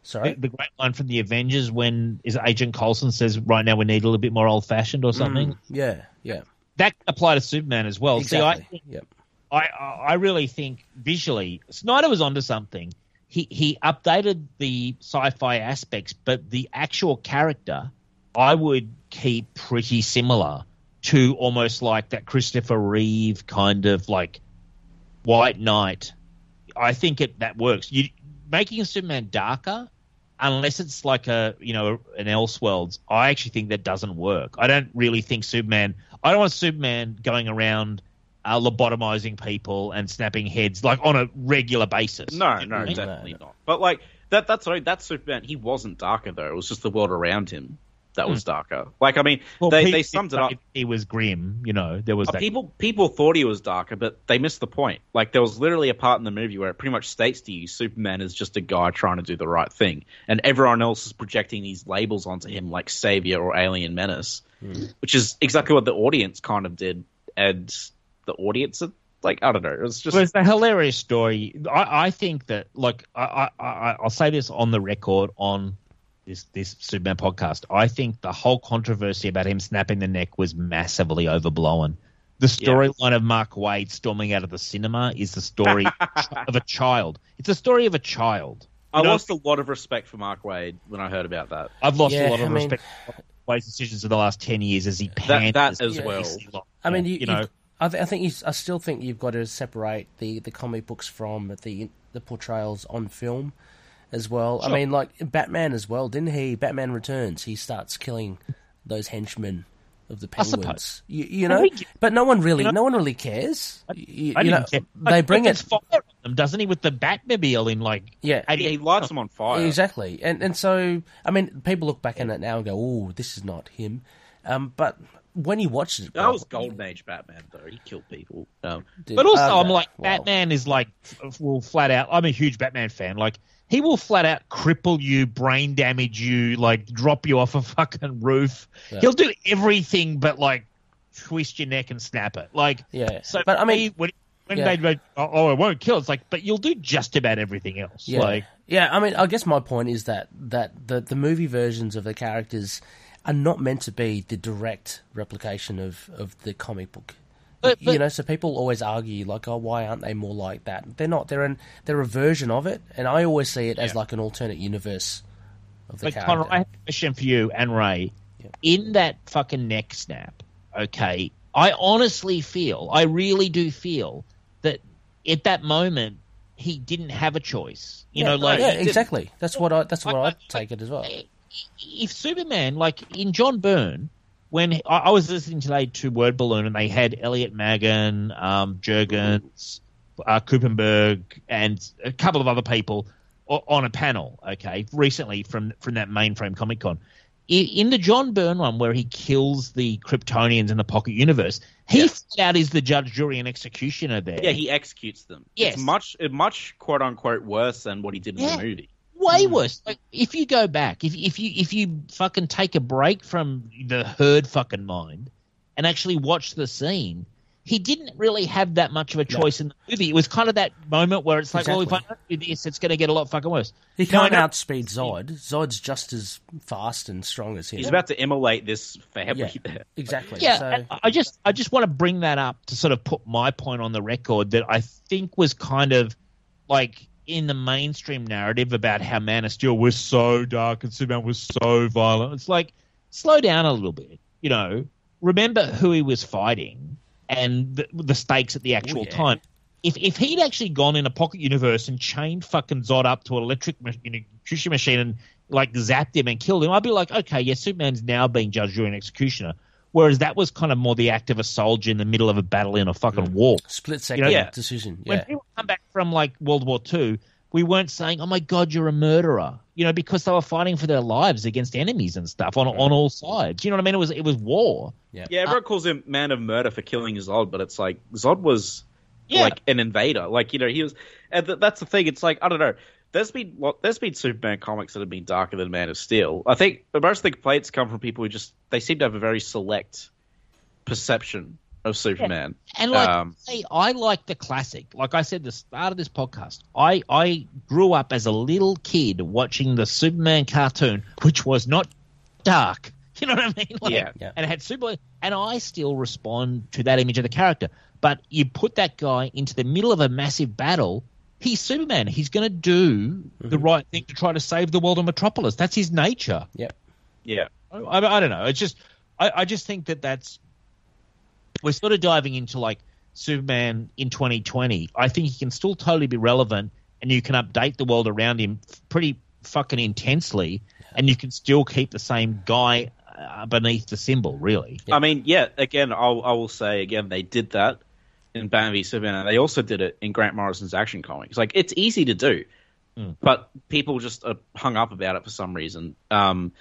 Sorry. The, the great line from the Avengers when is it Agent Coulson says, "Right now we need a little bit more old fashioned" or something. Mm, yeah, yeah, That applied to Superman as well. See, I, exactly. yep. I, I really think visually Snyder was onto something. He he updated the sci-fi aspects, but the actual character I would keep pretty similar to almost like that Christopher Reeve kind of like White Knight. I think it that works. You making Superman darker, unless it's like a you know an Elseworlds. I actually think that doesn't work. I don't really think Superman. I don't want Superman going around uh, lobotomizing people and snapping heads like on a regular basis. No, You no, what mean? definitely No, no. not. But like that that's right, that's Superman. He wasn't darker though. It was just the world around him that was darker. Like I mean, Well, they people they summed it up. He was grim. You know, there was Uh, that. people people thought he was darker, but they missed the point. Like there was literally a part in the movie where it pretty much states to you Superman is just a guy trying to do the right thing, and everyone else is projecting these labels onto him like savior or alien menace, which is exactly what the audience kind of did, and the audience like I don't know, it was just Well, it's a hilarious story. I, I think that, like, I, I, I, I'll say this on the record on this this Superman podcast. I think the whole controversy about him snapping the neck was massively overblown. The storyline of Mark Waid storming out of the cinema is the story of a child. It's a story of a child. I You know- lost a lot of respect for Mark Waid when I heard about that. I've lost Yeah, a lot of I mean- respect for Waid's decisions in the last ten years as he That panned that as well. I mean, you, you know, you've- I, th- I think you, I still think you've got to separate the, the comic books from the the portrayals on film as well. I mean, like Batman as well, didn't he? Batman Returns, he starts killing those henchmen of the I penguins. You, you Well, know, we but no one really, you know- no one really cares. You, I you know, care. they bring there's it, fire on them, doesn't he, with the Batmobile in like yeah, Yeah, he lights them on fire. Exactly, and and so I mean, people look back on it now and go, "Oh, this is not him," um, but when he watch it, That was Golden Age Batman, though. He killed people. Um, dude, But also, uh, I'm like, well, Batman is like, will flat out. I'm a huge Batman fan. Like, he will flat out cripple you, brain damage you, like drop you off a fucking roof. Yeah. He'll do everything but like twist your neck and snap it. Like, Yeah, So, but I mean, when, when yeah. they go, oh, oh, it won't kill. It's like, but you'll do just about everything else. Yeah, Like, yeah. I mean, I guess my point is that that the the movie versions of the characters are not meant to be the direct replication of of the comic book. But- you know, so people always argue like, "Oh, why aren't they more like that?" They're not. They're an they're a version of it, and I always see it as Yeah. like an alternate universe of the But character. Connor, I have a question for you and Ray. Yeah. In that fucking neck snap, okay, I honestly feel, I really do feel that at that moment he didn't have a choice. You yeah, know, like yeah, exactly. That's what I. That's what I- I, I- take it as well. If Superman, like in John Byrne, when I, I was listening today to Word Balloon and they had Elliot Maggin, um, Jurgens, uh, Kupperberg, and a couple of other people on a panel, okay, recently from from that mainframe Comic Con. In, in the John Byrne one, where he kills the Kryptonians in the Pocket Universe, he Yeah. flat out is the judge, jury, and executioner there. Yeah, he executes them. Yes. It's much, much quote unquote worse than what he did in Yeah. the movie. Way mm. worse. Like if you go back, if if you if you fucking take a break from the herd fucking mind and actually watch the scene, he didn't really have that much of a choice in the movie. It was kind of that moment where it's like, well, if I don't do this, it's going to get a lot fucking worse. He can't know- outspeed Zod. Zod's just as fast and strong as him. He's about to immolate this family yeah, exactly. Yeah, So, I just I just want to bring that up to sort of put my point on the record that I think was kind of like in the mainstream narrative about how Man of Steel was so dark and Superman was so violent. It's like slow down a little bit, you know. Remember who he was fighting and the, the stakes at the oh, actual yeah. time. If if he'd actually gone in a pocket universe and chained fucking Zod up to an electric ma- machine and like zapped him and killed him, I'd be like, okay, yeah, Superman's now being judged during executioner. Whereas that was kind of more the act of a soldier in the middle of a battle in a fucking mm. war. split second know, yeah. decision. When people come back from like World War II, we weren't saying, "Oh my God, you're a murderer," you know, because they were fighting for their lives against enemies and stuff on on all sides. You know what I mean? It was it was war. Yeah, yeah. everyone uh, calls him Man of Murder for killing Zod, but it's like Zod was Yeah. like an invader. Like you know, he was, and th- that's the thing. It's like I don't know. There's been lo- there's been Superman comics that have been darker than Man of Steel. I think but most of the complaints come from people who just they seem to have a very select perception of Superman. And like Um, I, I like the classic. Like I said, the start of this podcast, I I grew up as a little kid watching the Superman cartoon, which was not dark. You know what I mean? Like, Yeah. Yeah. And it had super, and I still respond to that image of the character. But you put that guy into the middle of a massive battle. He's Superman. He's going to do the right thing to try to save the world of Metropolis. That's his nature. Yep. yeah, I, I, I don't know. It's just I, I just think that that's we're sort of diving into like Superman in 2020. I think he can still totally be relevant, and you can update the world around him pretty fucking intensely, and you can still keep the same guy uh, beneath the symbol. Really, I mean, yeah. Again, I'll, I will say again, they did that in Batman v Superman. and They also did it in Grant Morrison's Action Comics. Like it's easy to do, but people just are hung up about it for some reason. Um,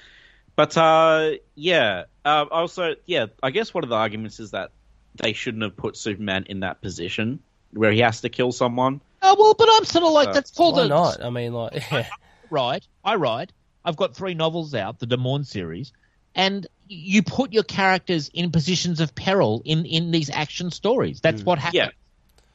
but uh, yeah. Uh, also, yeah. I guess one of the arguments is that they shouldn't have put Superman in that position where he has to kill someone. oh well, but I'm sort of like Uh, that's called Why a not? I mean, like, yeah. ride. I ride. I've got three novels out, the Des Moines series, and you put your characters in positions of peril in in these action stories. That's what happens. Yeah.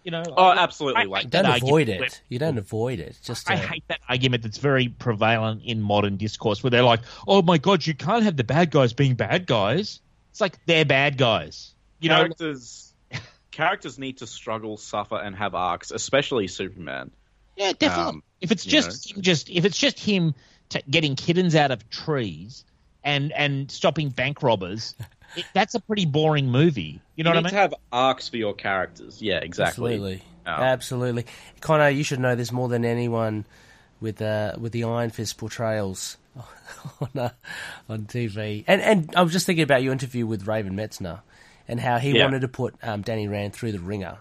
You know. Oh, I- absolutely. I Like hate don't that avoid argument it. You don't avoid it. Just I uh, hate that argument that's very prevalent in modern discourse where they're like, "Oh my god, you can't have the bad guys being bad guys." It's like they're bad guys. You know, characters characters need to struggle, suffer, and have arcs, especially Superman. Yeah, definitely. Um, if it's you just him just if it's just him t- getting kittens out of trees and and stopping bank robbers, it, that's a pretty boring movie. You know you what I need mean? to have arcs for your characters. Yeah, exactly. Absolutely, Um, absolutely. Connor, you should know this more than anyone with uh, with the Iron Fist portrayals on uh, on TV. And and I was just thinking about your interview with Raven Metzner and how he Yeah. wanted to put um, Danny Rand through the ringer,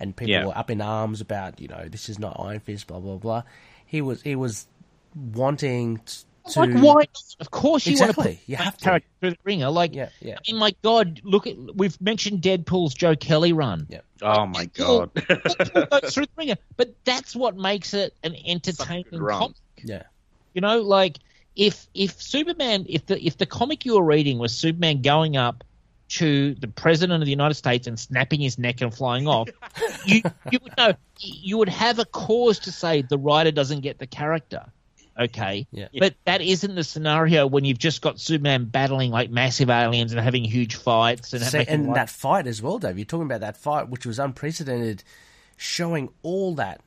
and people Yeah. were up in arms about you know this is not Iron Fist, blah blah blah. He was he was wanting t- to like why? Of course you want to Exactly. put You that have to. character through the ringer. Like, Yeah, yeah. I mean, my God, look at we've mentioned Deadpool's Joe Kelly run. Yeah. Oh my god. Through the ringer, but that's what makes it an entertaining comic. yeah You know, like if if Superman, if the if the comic you were reading was Superman going up to the president of the United States and snapping his neck and flying off, you you would know you would have a cause to say the writer doesn't get the character. Okay, Yeah. but that isn't the scenario when you've just got Superman battling like massive aliens and having huge fights and See, and like- that fight as well, Dave. You're talking about that fight, which was unprecedented, showing all that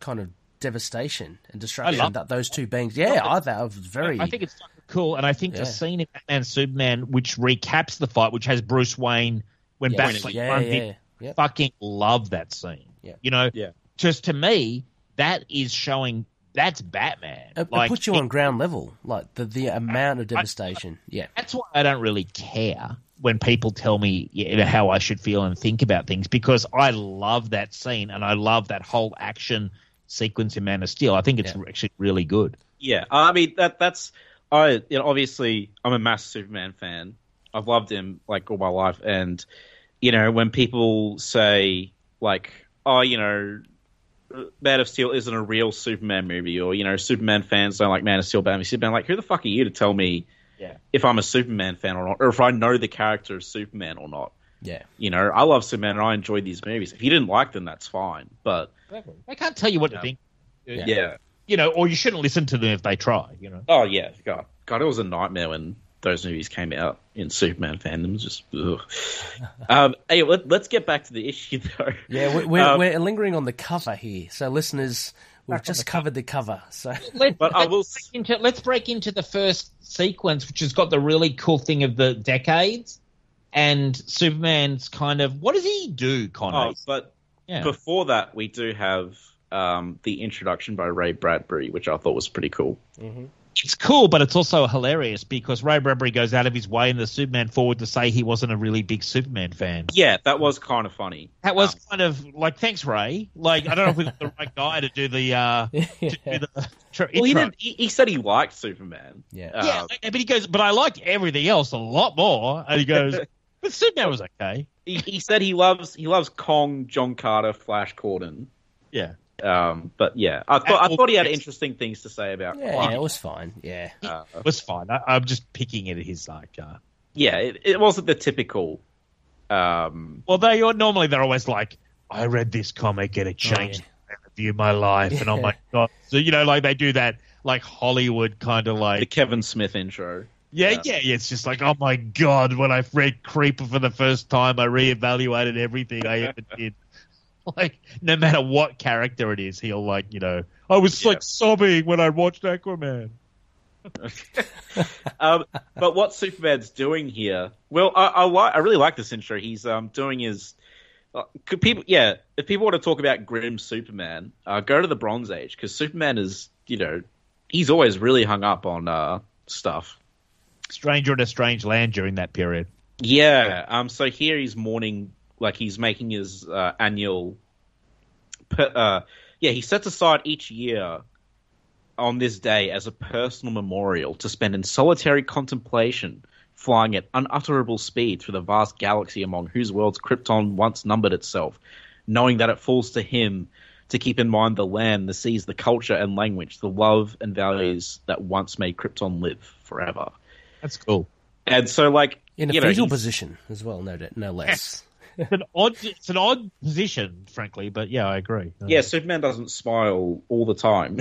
kind of devastation and destruction love- that those two beings. Yeah, I thought was very. I think it's cool, and I think Yeah. the scene in Batman Superman, which recaps the fight, which has Bruce Wayne when Yes. Batman Yeah, runs yeah, in, yeah. fucking love that scene. Yeah. You know, Yeah. just to me, that is showing that's Batman. It, like, it puts you it- on ground level, like the the amount of devastation. yeah, That's why I don't really care when people tell me you know, how I should feel and think about things because I love that scene and I love that whole action sequence in Man of Steel. I think it's Yeah. actually really good. Yeah, I mean that that's I you know obviously I'm a massive Superman fan. I've loved him like all my life, and you know when people say like, oh, you know, Man of Steel isn't a real Superman movie, or you know, Superman fans don't like Man of Steel, Batman, v Superman. Like, who the fuck are you to tell me Yeah. if I'm a Superman fan or not, or if I know the character of Superman or not? yeah. You know, I love Superman and I enjoy these movies. If you didn't like them, that's fine. But I can't tell you what to Yeah. think. yeah. You know, or you shouldn't listen to them if they try, you know. Oh yeah, God, God, it was a nightmare when those movies came out in Superman fandoms. Just, ugh. um, hey, let, us get back to the issue though. Yeah, we're, we're, Um, we're lingering on the cover here. So, listeners, we've just covered the cover. So, Let, But I will let's, break into, let's break into the first sequence, which has got the really cool thing of the decades and Superman's kind of what does he do, Connor? Oh, but yeah. before that, we do have um, the introduction by Ray Bradbury, which I thought was pretty cool. It's cool, but it's also hilarious because Ray Bradbury goes out of his way in the Superman forward to say he wasn't a really big Superman fan. Yeah, that was kind of funny. That was Um, kind of like, thanks, Ray. Like, I don't know if we got the right guy to do the uh, to do the tr- well, he, didn't, he, he said he liked Superman. Yeah. Uh, Yeah, but he goes, but I liked everything else a lot more. And he goes, but Superman was okay. he, he said he loves he loves Kong, John Carter, Flash Gordon. Yeah. Um, but yeah, I thought I thought he had interesting things to say about. yeah, Clark. it was fine. Yeah. Uh, It was fine. I, I'm just picking at his like. Uh, yeah, it, it wasn't the typical. Um, well, they are normally they're always like, I read this comic and it changed yeah. the way I view my life, and oh my god, so you know, like they do that like Hollywood kind of like the. Kevin Smith intro. Yeah, Yeah. yeah, yeah. It's just like, oh my god, when I read Creeper for the first time, I reevaluated everything I ever did. Like, no matter what character it is, he'll like, you know, I was Yeah. like sobbing when I watched Aquaman. um, but what Superman's doing here? Well, I I, li- I really like this intro. He's um doing his. Uh, could people, yeah, if people want to talk about grim Superman, uh, go to the Bronze Age because Superman is, you know, he's always really hung up on uh, stuff. Stranger in a strange land during that period. Yeah. Um. So here he's mourning, like he's making his uh, annual. Per, uh, yeah, he sets aside each year on this day as a personal memorial to spend in solitary contemplation, flying at unutterable speed through the vast galaxy among whose worlds Krypton once numbered itself, knowing that it falls to him to keep in mind the land, the seas, the culture and language, the love and values that once made Krypton live forever. That's cool. And so, like, In a you know, fetal position as well, no, no less. It's an odd, it's an odd position, frankly, but yeah, I agree. Yeah, Superman doesn't smile all the time,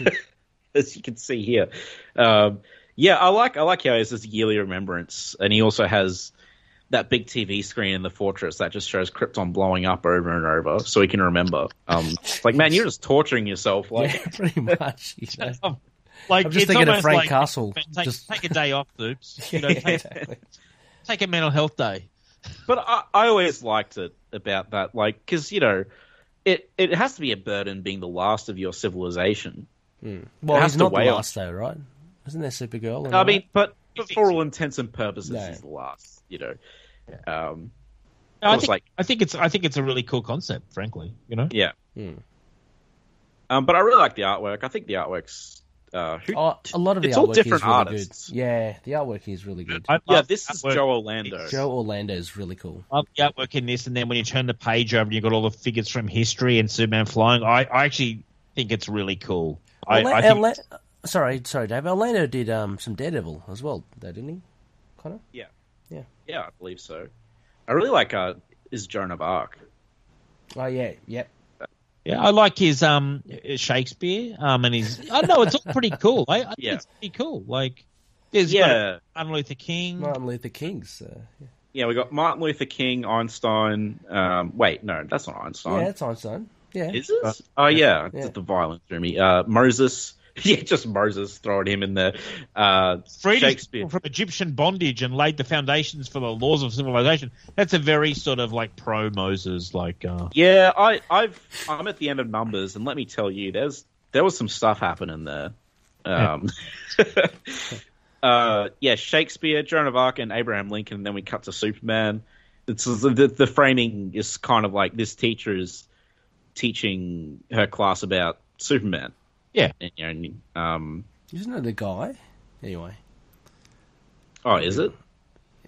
as you can see here. Um, yeah, I like I like how he has this yearly remembrance, and he also has that big TV screen in the fortress that just shows Krypton blowing up over and over, so he can remember. Um, like, man, you're just torturing yourself. Like, yeah, pretty much. You know. like I'm just it's thinking of Frank like, Castle, Take, just- take a day off, Oops. You know, Yeah, take, exactly. take a mental health day. But I, I always liked it about that, like, because you know, it it has to be a burden being the last of your civilization. Well, has he's not the weigh on- last, though, right? Isn't there Supergirl? I mean, that? but, but for all intents and purposes, No. he's the last. You know, um, No, I It's think, like- I think it's I think it's a really cool concept, frankly. You know, yeah. Hmm. Um, but I really like the artwork. I think the artwork's. Uh, who, Oh, a lot of the it's all artwork different is really artists. good. Yeah, the artwork is really good. I yeah, this is artwork. Joe Orlando. Joe Orlando is really cool. love the artwork in this, and then when you turn the page over and you've got all the figures from history and Superman flying, I, I actually think it's really cool. I, Orla- I think Orla- sorry, sorry, Dave. Orlando did um, some Daredevil as well, though, didn't he? Connor? Yeah. Yeah. Yeah, I believe so. I really like uh, is Joan of Arc. Oh yeah, yep. Yeah, I like his um Shakespeare um and his I don't know, it's all pretty cool. I, I think Yeah. it's pretty cool. Like there's Yeah, Martin Luther King. Martin Luther King's. Uh, yeah. yeah. We got Martin Luther King, Einstein. Um, wait, no, that's not Einstein. yeah, that's Einstein. Yeah, Is it? Oh yeah, Yeah. the violence through me. Uh, Moses. Yeah, just Moses throwing him in the Uh, freed Shakespeare. from Egyptian bondage and laid the foundations for the laws of civilization. That's a very sort of like pro Moses like uh Yeah, I, I've I'm at the end of numbers, and let me tell you, there's there was some stuff happening there. Um, uh, yeah, Shakespeare, Joan of Arc, and Abraham Lincoln. And then we cut to Superman. It's the, the framing is kind of like this teacher is teaching her class about Superman. Yeah. And, you know, um, Isn't it a guy? Anyway, oh, is it?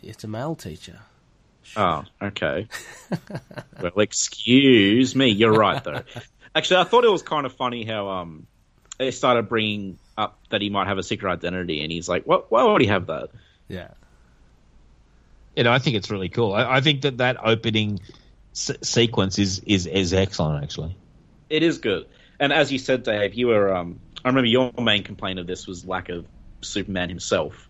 it's a male teacher. Oh, okay. well, excuse me. You're right, though. Actually, I thought it was kind of funny how um they started bringing up that he might have a secret identity, and he's like, "What? Why would he have that?" Yeah. You know, I think it's really cool. I, I think that that opening se- sequence is, is is excellent. Actually, It is good. And as you said, Dave, you were um I remember your main complaint of this was lack of Superman himself.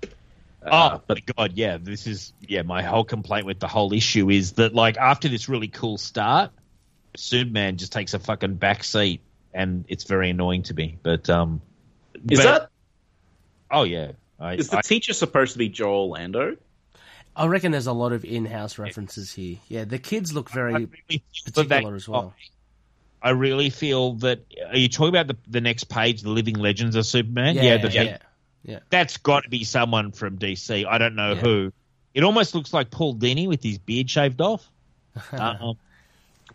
Uh, oh, but God, yeah, this is yeah. My whole complaint with the whole issue is that like after this really cool start, Superman just takes a fucking back seat, and it's very annoying to me. But um, is but- that Oh yeah, I, is the I- teacher supposed to be Joe Orlando? I reckon there's a lot of in-house references here. Yeah, the kids look very really feel that particular as well. I really feel that. Are you talking about the the next page, the Living Legends of Superman? Yeah, the, yeah, yeah. that's got to be someone from DC. I don't know Yeah. who. It almost looks like Paul Dini with his beard shaved off. Um,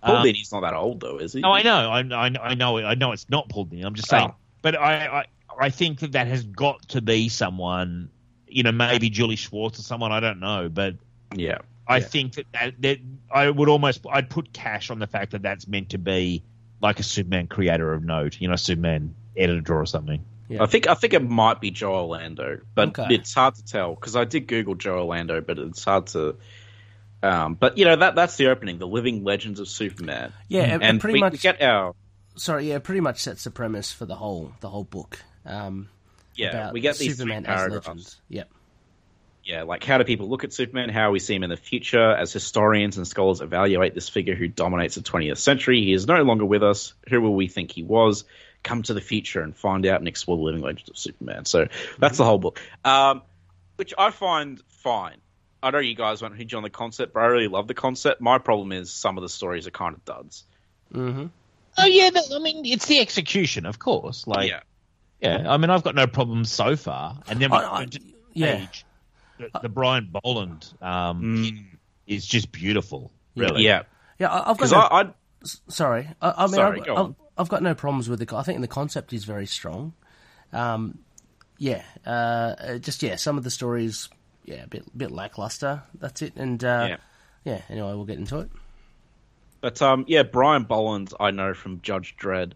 Paul um, Dini's not that old though, is he? No, I know, I, I, I know, I know it's not Paul Dini. I'm just saying, Oh. but I, I, I think that that has got to be someone. You know, maybe Julie Schwartz or someone. I don't know, but Yeah. I Yeah. think that, that that I would almost I'd put cash on the fact that that's meant to be like a Superman creator of note. You know, Superman editor or something. Yeah. I think I think it might be Joe Orlando, but Okay. it's hard to tell because I did Google Joe Orlando, but it's hard to. Um, but you know that that's the opening, the Living Legends of Superman. Yeah, and, and pretty we, much. we get our Sorry, yeah, pretty much sets the premise for the whole the whole book. Um, yeah about we get these Superman as paragraphs. legend. Yep. Yeah, like how do people look at Superman? How we see him in the future? As historians and scholars evaluate this figure who dominates the 20th century, he is no longer with us. Who will we think he was? Come to the future and find out and explore the living legends of Superman. So that's the whole book, um, which I find fine. I know you guys won't hinge on the concept, but I really love the concept. My problem is some of the stories are kind of duds. hmm Oh yeah, that, I mean it's the execution, of course. Like yeah, yeah, I mean I've got no problems so far, and then we I- I- go yeah. page. The, the Brian Boland um, is just beautiful. Really, yeah. Yeah, I- I've got. No, I, I sorry, I, I mean, Sorry, I've, go I've. I've got no problems with the. I think the concept is very strong. Um, yeah, uh, uh, just yeah, some of the stories, yeah, a bit bit lackluster. That's it, and uh, Yeah. yeah. Anyway, we'll get into it. But um, yeah, Brian Boland, I know from Judge Dredd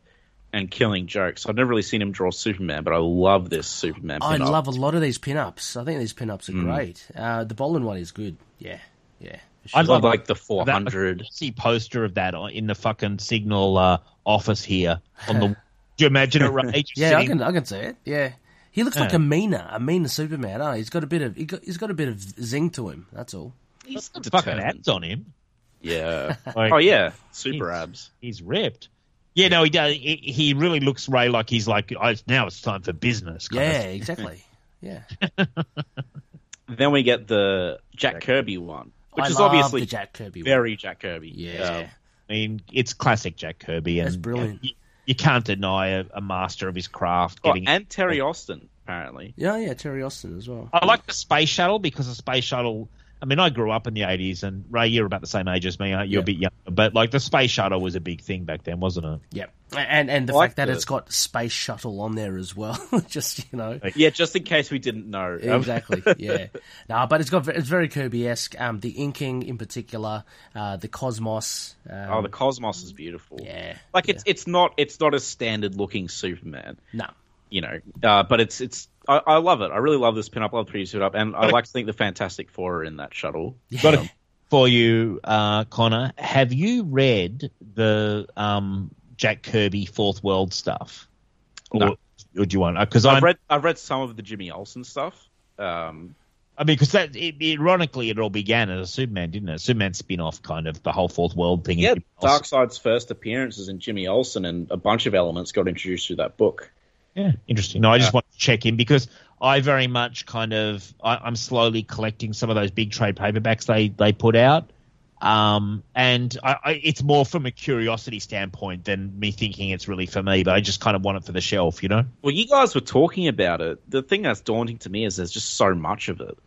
and Killing Jokes. I've never really seen him draw Superman, but I love this Superman. I pin-up. love a lot of these pin-ups. I think these pin-ups are Mm. great. Uh, the Boland one is good. Yeah, yeah. I sure. I love like the That 400. glossy poster of that in the fucking Signal uh, office here. On the, do you imagine it? Ray, just Yeah, I can I can see it. Yeah, he looks like a meaner, a meaner Superman. Oh, he's got a bit of he got, he's got a bit of zing to him. That's all. He's got fucking abs on him. Yeah. Like, oh yeah, super he's- abs. He's ripped. Yeah, no, he does. He, he really looks Ray like he's like oh, now it's time for business. kind of Yeah, thing. exactly. Yeah, Then we get the Jack Kirby one, which I is love obviously the Jack Kirby. one. very Jack Kirby. Yeah, Um, I mean, it's classic Jack Kirby, and That's brilliant. You, you can't deny a, a master of his craft oh, getting. and Terry Austin apparently. yeah, yeah. Terry Austin as well. I like the space shuttle because the space shuttle. I mean, I grew up in the '80s, and Ray, you're about the same age as me. Aren't you? Yeah. A bit younger, but like the space shuttle was a big thing back then, wasn't it? Yep, and and the like fact that the- it's got space shuttle on there as well. Just you know. Yeah, just in case we didn't know. Exactly. Yeah. No, but it's got it's very Kirby esque. Um, the inking in particular, uh, the cosmos. Um, oh, the cosmos is beautiful. yeah. Like it's it's not it's not a standard looking Superman. No. you know. Uh, but it's it's I, I love it. I really love this pinup. I love the previous up, and I like to think the Fantastic Four are in that shuttle. Got it for you, uh, Connor. Have you read the um, Jack Kirby Fourth World stuff? No. or do you want? Because I've I'm read I've read some of the Jimmy Olsen stuff. Um, I mean, because that it, ironically, it all began as a Superman, didn't it? Superman spin off, kind of the whole Fourth World thing. yeah, Darkseid's first appearances in Jimmy Olsen, and a bunch of elements got introduced through that book. Yeah, interesting. No, I just want to check in because I very much kind of I, I'm slowly collecting some of those big trade paperbacks they they put out, Um, and I, I, it's more from a curiosity standpoint than me thinking it's really for me. But I just kind of want it for the shelf, you know. Well, you guys were talking about it. The thing that's daunting to me is there's just so much of it.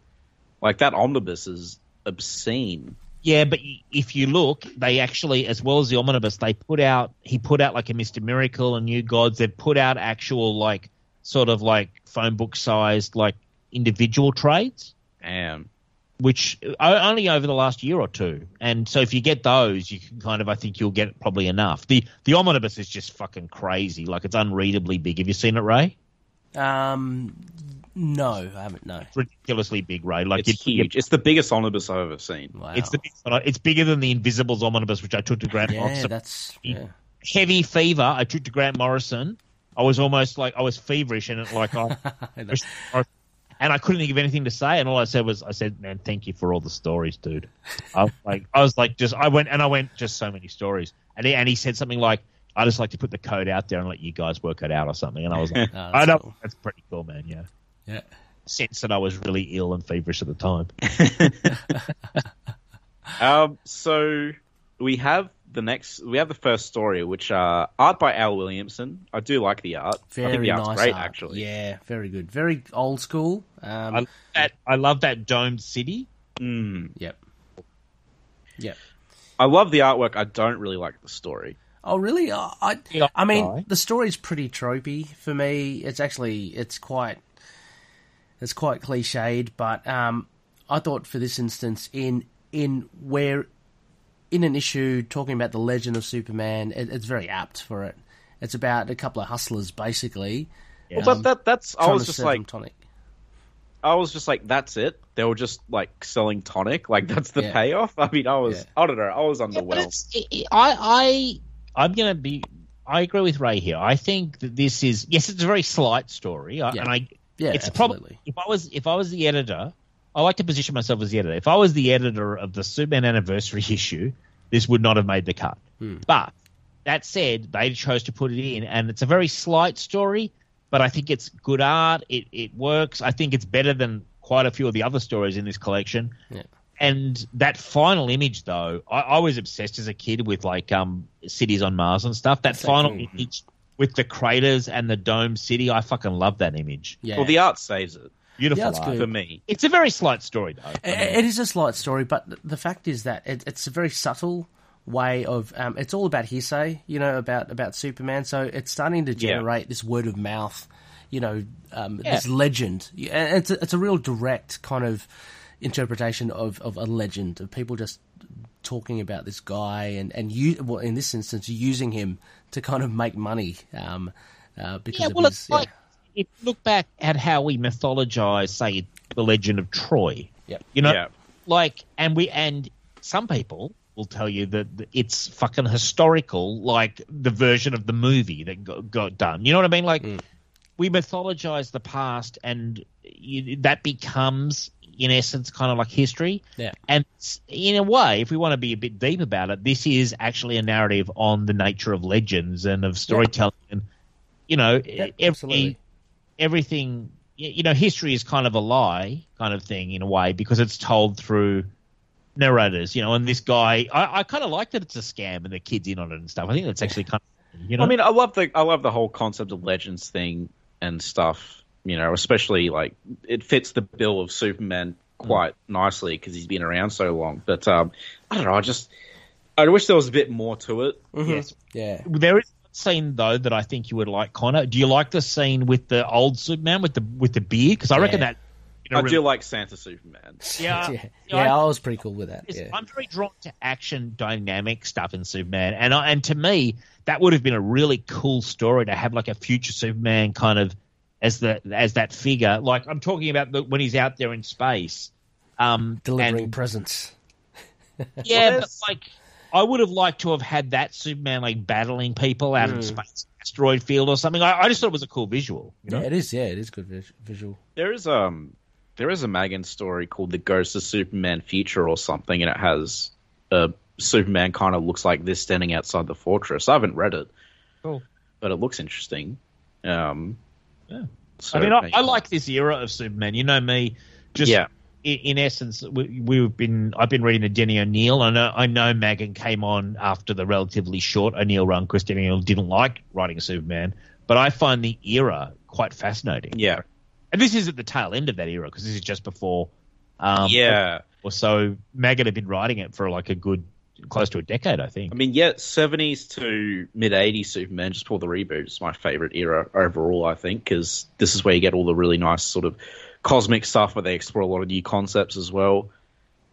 Like that omnibus is obscene. Yeah, but if you look, they actually, as well as the omnibus, they put out. He put out like a Mister Miracle and New Gods. They've put out actual like sort of like phone book sized like individual trades, Damn. which only over the last year or two. And so if you get those, you can kind of, I think you'll get probably enough. The the omnibus is just fucking crazy. Like it's unreadably big. Have you seen it, Ray? Um, no, I haven't. No. Ridiculously big, Ray. Like It's you'd- huge. It's the biggest omnibus I've ever seen. Wow. It's the it's bigger than the Invisibles omnibus, which I took to Grant Morrison. yeah, Morrison. that's yeah. Heavy fever. I took to Grant Morrison. I was almost like I was feverish and it like I, I and I couldn't think of anything to say. And all I said was, I said, "Man, thank you for all the stories, dude." I was like, I was like, just I went and I went just so many stories. And he, and he said something like, "I just like to put the code out there and let you guys work it out or something." And I was like, Oh, that's I know cool. that's pretty cool, man. Yeah. Yeah. Sense that I was really ill and feverish at the time. Um, so we have the next. We have the first story, which uh, art by Al Williamson. I do like the art. I think Very the art's nice great, art. actually. Yeah, very good. Very old school. Um, I love that I love that domed city. Mm. Yep. Yep. I love the artwork. I don't really like the story. Oh, really? I, I, I mean, right. the story's pretty tropey for me. It's actually, it's quite, it's quite cliched. But um, I thought for this instance, in in where, in an issue talking about the legend of Superman, it, it's very apt for it. It's about a couple of hustlers, basically. Well, but that that's. I was just like, tonic. I was just like, that's it. They were just like selling tonic. Like that's the Yeah. payoff. I mean, I was. Yeah. I don't know. I was underwhelmed. it's, it, it- I, I, I'm going to be. I agree with Ray here. I think that this is yes, it's a very slight story, I- Yeah. and I. Yeah, it's absolutely. probably if I was if I was the editor, I like to position myself as the editor. If I was the editor of the Superman anniversary issue, this would not have made the cut. Hmm. But that said, they chose to put it in, and it's a very slight story, but I think it's good art. It it works. I think it's better than quite a few of the other stories in this collection. Yeah. And that final image, though, I, I was obsessed as a kid with like um cities on Mars and stuff. That That's final cool. image with the craters and the dome city, I fucking love that image. Yeah. Well, the art saves it Beautiful Yeah, it's art. good. for me. It's a very slight story, though. I mean, it is a slight story, but the fact is that it, it's a very subtle way of. Um, it's all about hearsay, you know, about about Superman. So it's starting to Yeah. generate this word of mouth, you know, um, Yeah. this legend. And it's a, it's a real direct kind of interpretation of, of a legend of people just talking about this guy and and you well in this instance using him to kind of make money um, uh, because yeah, of well, his, it's yeah. like if you look back at how we mythologize, say, the legend of Troy. Yep. You know, Yeah. like, and we and some people will tell you that it's fucking historical, like the version of the movie that got, got done. You know what I mean? Like, we mythologize the past, and you, that becomes, in essence, kind of like history. Yeah. And in a way, if we want to be a bit deep about it, this is actually a narrative on the nature of legends and of storytelling. And, you know, every, absolutely. everything, you know, history is kind of a lie kind of thing in a way because it's told through narrators, you know, and this guy, I, I kind of like that it's a scam and the kid's in on it and stuff. I think that's actually kind of, you know, I mean, I love the I love the whole concept of legends thing and stuff. You know, especially like it fits the bill of Superman quite nicely because he's been around so long. But um, I don't know. I just I wish there was a bit more to it. yes. yeah There is one scene though that I think you would like, Connor. Do you like the scene with the old Superman with the with the beard? Because I reckon that. you know, I really- do like Santa Superman. Yeah, yeah, yeah, yeah, I- I was pretty cool with that. Yeah. I'm very drawn to action, dynamic stuff in Superman, and I, and to me, that would have been a really cool story to have like a future Superman kind of as the as that figure. Like I'm talking about the, when he's out there in space, um, delivering and- presents. yeah, Well, but like I would have liked to have had that Superman like battling people out Hmm. in space, asteroid field or something. I, I just thought it was a cool visual. You know? Yeah, it is. Yeah, it is good vis- visual. There is um there is a Maggin story called The Ghost of Superman Future or something, and it has a Superman kind of looks like this standing outside the fortress. I haven't read it, Cool. but it looks interesting. Um, Yeah. so I mean, I, I like this era of Superman. You know me, just Yeah. in, in essence, we, we've been I've been reading the Denny O'Neil. I know I know Maggin came on after the relatively short O'Neil run because Denny O'Neil didn't like writing Superman, but I find the era quite fascinating. Yeah, And this is at the tail end of that era because this is just before. Um, yeah. Or so Maggin had been writing it for like a good close to a decade, I think. I mean, yeah, seventies to mid eighties Superman, just before the reboot, is my favorite era overall. I think because this is where you get all the really nice sort of cosmic stuff, where they explore a lot of new concepts as well.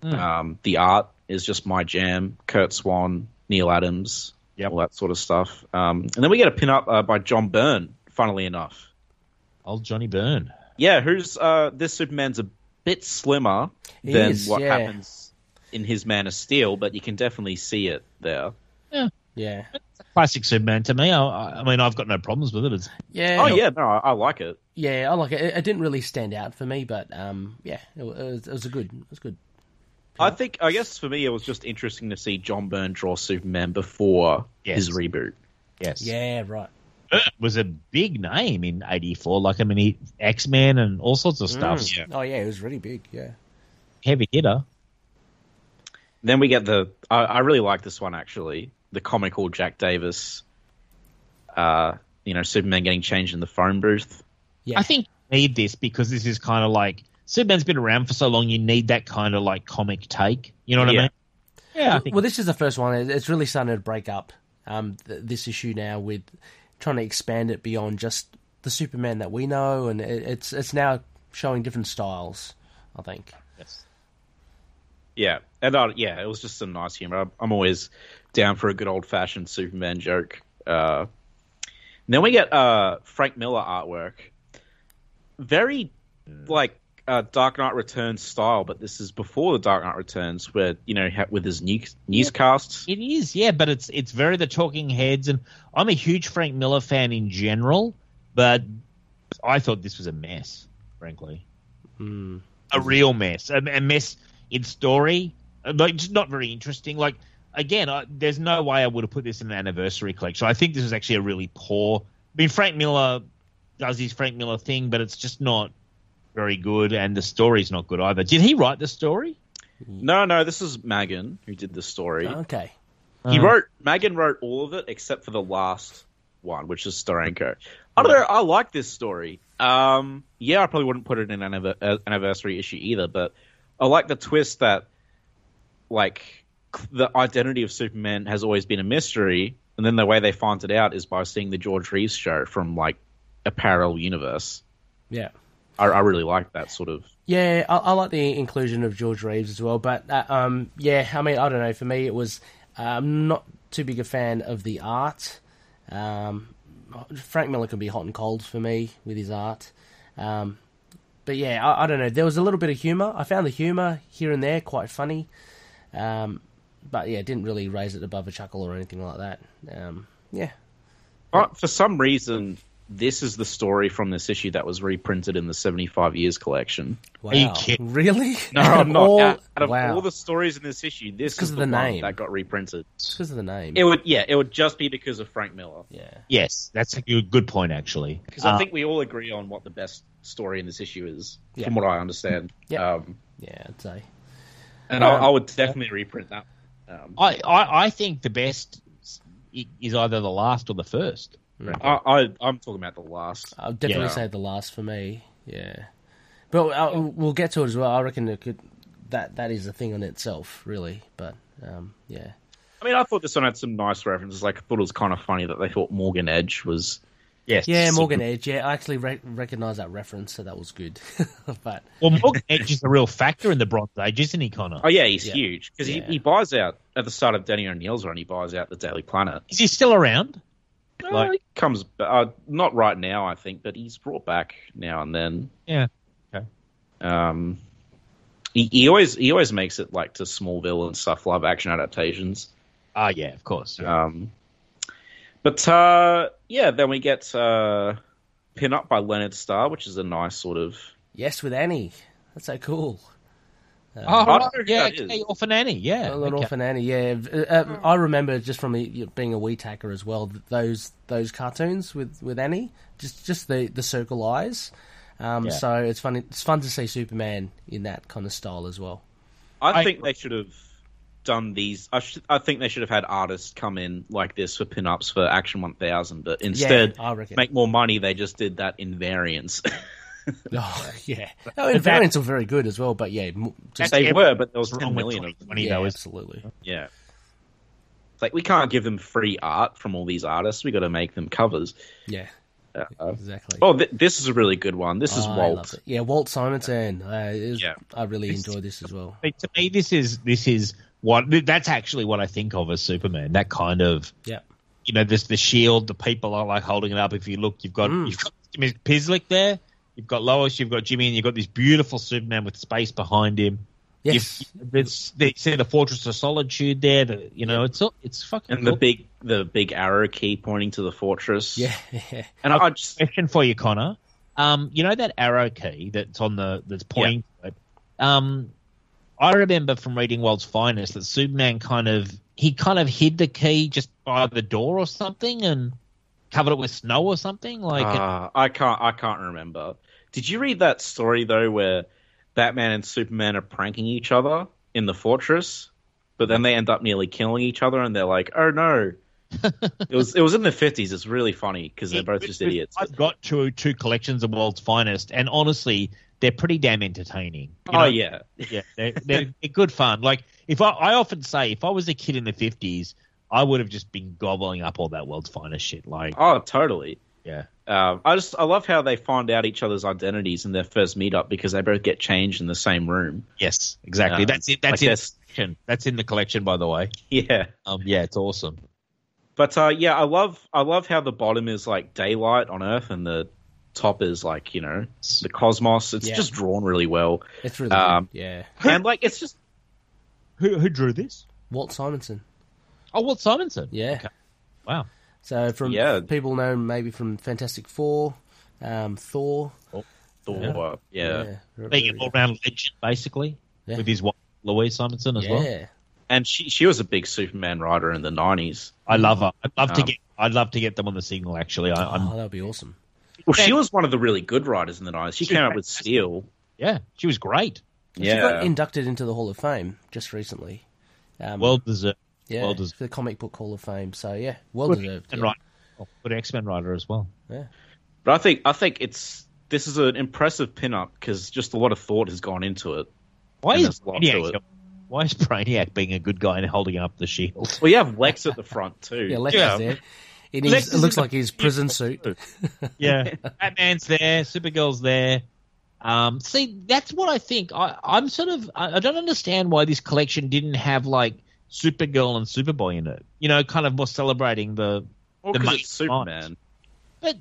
Um, the art is just my jam. Curt Swan, Neal Adams, Yep. all that sort of stuff. Um, and then we get a pin up uh, by John Byrne. Funnily enough, Old Johnny Byrne. yeah, who's uh, this Superman's a bit slimmer He than is, what yeah. happens in his Man of Steel, but you can definitely see it there. Yeah, Yeah. Classic Superman to me. I, I mean, I've got no problems with it. It's, yeah. Oh yeah, no, I, I like it. Yeah, I like it. It, it didn't really stand out for me, but um, yeah, it, it, was, it was a good. It was good. I think, I guess for me, it was just interesting to see John Byrne draw Superman before Yes. his reboot. yes. Yeah, right. Byrne was a big name in '84. Like I mean, X Men and all sorts of stuff. Yeah. Oh yeah, it was really big. Yeah. Heavy hitter. Then we get the, I, I really like this one actually, the comical Jack Davis, uh, you know, Superman getting changed in the phone booth. Yeah. I think need this because this is kind of like Superman's been around for so long. You need that kind of like comic take. You know what Yeah. I mean? Yeah, I think Well, this is the first one. It's really starting to break up um, th- this issue now with trying to expand it beyond just the Superman that we know, and it, it's it's now showing different styles. I think. yes. Yeah, and uh, yeah, it was just some nice humor. I'm, I'm always down for a good old fashioned Superman joke. Uh, then we get uh, Frank Miller artwork, very like uh, Dark Knight Returns style, but this is before the Dark Knight Returns, where you know ha- with his news newscasts. It is, yeah, but it's it's very the talking heads, and I'm a huge Frank Miller fan in general, but I thought this was a mess, frankly, a real mess, a, a mess in story, uh, like just not very interesting. Like again, I, there's no way I would have put this in an anniversary collection. I think this is actually a really poor. I mean, Frank Miller does his Frank Miller thing, but it's just not very good, and the story's not good either. Did he write the story? No, no, this is Maggin who did the story. Okay. He wrote Maggin wrote all of it except for the last one, which is Steranko. I don't know. I like this story. Um, yeah, I probably wouldn't put it in an uh, anniversary issue either, but I like the twist that like the identity of Superman has always been a mystery, and then the way they find it out is by seeing the George Reeves show from like a parallel universe. Yeah. I, I really like that sort of. Yeah, I, I like the inclusion of George Reeves as well. But uh, um, yeah, I mean, I don't know. For me, it was I'm not too big a fan of the art. Um, Frank Miller can be hot and cold for me with his art. Um, but yeah, I, I don't know. There was a little bit of humor. I found the humor here and there quite funny. Um, but yeah, didn't really raise it above a chuckle or anything like that. Um, yeah, But for some reason, this is the story from this issue that was reprinted in the 75 years collection. wow, you kidding? really? No, Out I'm not. all- out, out of wow, all the stories in this issue, this 'cause is of the, the one name. that got reprinted. because of the name. It would, yeah, it would just be because of Frank Miller. yeah, Yes, that's a good, good point actually. Because Uh, I think we all agree on what the best story in this issue is, Yeah. from what I understand. Yeah. Um, yeah, I'd say. and I, I would definitely reprint that. Um, I, I, I think the best is either the last or the first. I, I, I'm talking about the last. I'll definitely Yeah. say the last for me. Yeah, but uh, we'll get to it as well. I reckon it could. That that is a thing in itself, really. But um, yeah, I mean, I thought this one had some nice references. Like, I thought it was kind of funny that they thought Morgan Edge was. Yes. yeah, Morgan Edge. Yeah, I actually re- recognise that reference, so that was good. but Well, Morgan Edge is a real factor in the Bronze Age, isn't he, Connor? Oh yeah, he's Yeah. huge because Yeah. he, he buys out at the start of Danny O'Neil's run. He buys out the Daily Planet. Is he still around? Uh, Like- he comes uh, not right now, I think, but he's brought back now and then. Yeah. Okay. Um, he, he always he always makes it like to Smallville and stuff, live action adaptations. Ah, yeah, of course. Yeah. Um, but uh, yeah, then we get uh, pin up by Leonard Starr, which is a nice sort of. yes, with Annie, that's so cool. oh, right. don't know who yeah, that is. okay, Orphan Annie, yeah. A little okay. orphan Annie, yeah. Uh, uh, I remember just from being a wee tacker as well. Those those cartoons with, with Annie, just just the, the circle eyes. Um, Yeah. So it's fun. It's fun to see Superman in that kind of style as well. I, I- think they should have done these. I, should, I think they should have had artists come in like this for pinups for Action 1000, but instead, I reckon. make more money, they just did that in variants. Oh, yeah. Oh, and variants are very good as well, but yeah, m- just, they were, but there was What's 10 wrong with million of them. yeah, though absolutely. Yeah. It's like we can't give them free art from all these artists. We got to make them covers. Yeah, Uh, exactly. oh, th- this is a really good one. This is Oh, I Walt. Yeah, Walt Simonson. Uh, it was- Yeah. I really enjoyed this as well. To me, this is this is what that's actually what I think of as Superman. That kind of Yeah. you know, this the shield. The people are like holding it up. If you look, you've got Mm. you've got Jimmy Pislick there. You've got Lois. You've got Jimmy, and you've got this beautiful Superman with space behind him. Yes. You've, they see the Fortress of Solitude there. The, you know, it's it's fucking And cool. the big, the big arrow key pointing to the fortress. Yeah, yeah. And I, I just, question for you, Connor. Um, you know that arrow key that's on the that's pointing to it. Um, I remember from reading World's Finest that Superman kind of he kind of hid the key just by the door or something and covered it with snow or something. Like uh, I can't, I can't remember. Did you read that story though, where Batman and Superman are pranking each other in the fortress, but then they end up nearly killing each other, and they're like, "Oh no." it was it was in the fifties. It's really funny because they're both just idiots. I've got two two collections of World's Finest, and honestly, they're pretty damn entertaining. You oh yeah, yeah, they're, they're, they're good fun. Like if I, I often say, if I was a kid in the fifties, I would have just been gobbling up all that World's Finest shit. Like, oh totally. yeah, Um, I just I love how they find out each other's identities in their first meetup because they both get changed in the same room. yes, exactly. Um, that's it. That's like in the collection. That's in the collection, by the way. Yeah, Um, yeah, it's awesome. but uh, yeah, I love I love how the bottom is like daylight on Earth and the top is like you know the cosmos. It's Yeah. just drawn really well, It's really Um, good. Yeah. and like it's just Who who drew this? Walt Simonson. Oh, Walt Simonson. Yeah. Okay. Wow. So from Yeah. people know maybe from Fantastic Four, um, Thor. Thor. Yeah. yeah. Being an all-round legend, basically, Yeah. with his wife Louise Simonson as yeah. well. and she she was a big Superman writer in the nineties. I love her. I'd love to Um, get. I'd love to get them on the signal. Actually, I, I'm. Oh, that would be awesome. Well, she was one of the really good writers in the nineties. She She's came up with. Steel. Yeah, she was great. She got Yeah, inducted into the Hall of Fame just recently. Um, Well deserved. yeah, well deserved. for the Comic Book Hall of Fame. So yeah, well Good deserved. and yeah. right. Good X Men writer as well. Yeah. but I think I think it's this is an impressive pinup because just a lot of thought has gone into it. Why And is there's a lot to Brainiac? it. Why is Brainiac being a good guy and holding up the shield? Well, you have Lex at the front too. Yeah, Lex Yeah. is there. In his, Lex it is looks in like his prison suit. Yeah, Batman's there, Supergirl's there. Um, see, that's what I think. I, I'm sort of. I, I don't understand why this collection didn't have like Supergirl and Superboy in it. You know, kind of more celebrating the. Well, the 'cause maid it's Superman. But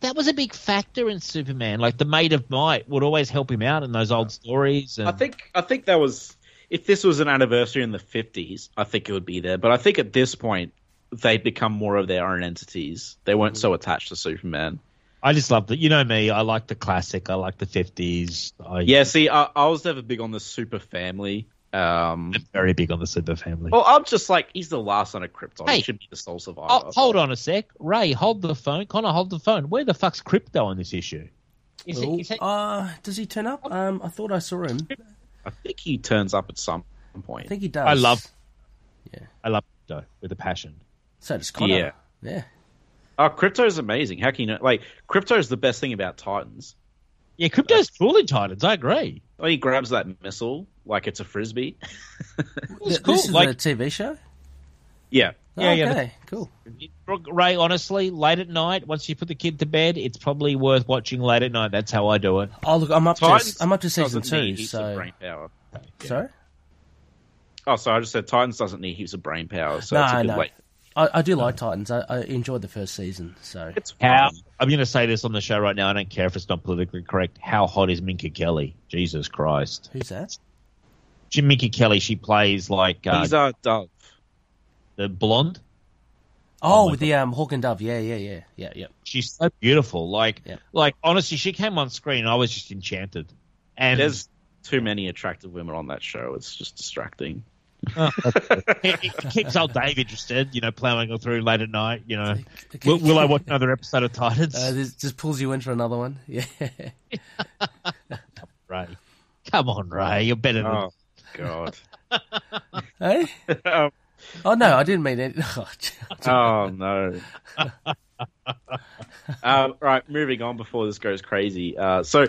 that was a big factor in Superman. Like the Maid of Might would always help him out in those old stories. And I think I think that was if this was an anniversary in the fifties, I think it would be there. But I think at this point they'd become more of their own entities. They weren't so attached to Superman. I just love that. You know me. I like the classic. I like the fifties. I, Yeah, see, I, I was never big on the Super Family. Um, I'm very big on the Super Family. well, I'm just like he's the last son of Krypton. Hey. he should be the sole survivor. Oh, hold on a sec, Ray. Hold the phone. Connor, hold the phone. Where the fuck's Krypto on this issue? Is Oh, it, is it, uh, does he turn up? Um, I thought I saw him. I think he turns up at some point. I think he does. I love- Yeah. I love Krypto with a passion. So does Connor. Yeah. Yeah. Oh, Krypto is amazing. How can you know? Like, Krypto is the best thing about Titans. Yeah, Krypto's cool in Titans. I agree. Oh, he grabs that missile like it's a frisbee. It's cool. This is like a TV show. yeah, Yeah, oh, yeah, Okay. Cool. Ray, honestly, late at night, once you put the kid to bed, it's probably worth watching late at night. That's how I do it. Oh look, I'm up Titans. to I'm up to season doesn't need two. So brain power. sorry. Oh, so I just said Titans doesn't need heaps of brain power. So it's a good no. way. I, I do like Titans. I, I enjoyed the first season. So It's How. I'm going to say this on the show right now. I don't care if it's not politically correct. How hot is Minka Kelly? Jesus Christ, who's that? Jim Minka Kelly. She plays like uh, He's a dove. the blonde. Oh, my with the um Hawk and Dove. Yeah, yeah, yeah, yeah, yeah. She's so beautiful. Like, Yeah. like honestly, she came on screen. I was just enchanted. And There's too many attractive women on that show. It's just distracting. It, it keeps old Dave interested, you know, ploughing through late at night. You know, will, will I watch another episode of Titans? Uh, this just pulls you in for another one. Yeah. Ray, come on, Ray, you're better than. Oh God. hey? um, Oh no, I didn't mean it. Oh, oh no. Uh, right, moving on before this goes crazy. Uh, so,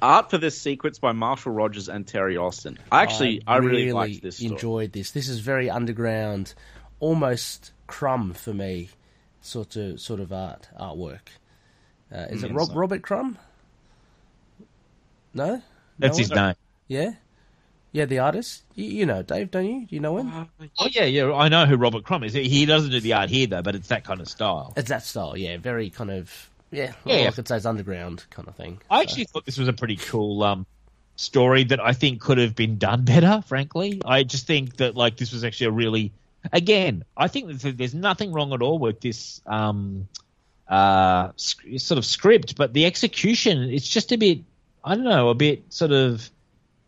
art for this sequence by Marshall Rogers and Terry Austin. I actually, I, really, liked this. Story. enjoyed this. This is very underground, almost crumb for me, sort of sort of art artwork. Uh, is it Mm, Rob, so- Robert Crumb? No, That's No his name. Yeah, yeah, the artist. You, you know, Dave, don't you? Do you know him? Oh yeah, yeah. I know who Robert Crumb is. He doesn't do the art here though, but it's that kind of style. It's that style. Yeah, very kind of yeah. Yeah, all yeah. I could say it's underground kind of thing. I actually thought this was a pretty cool um, story that I think could have been done better. Frankly, I just think that like this was actually a really, again, I think that there's nothing wrong at all with this um, uh, sc- sort of script, but the execution it's just a bit, I don't know, a bit sort of.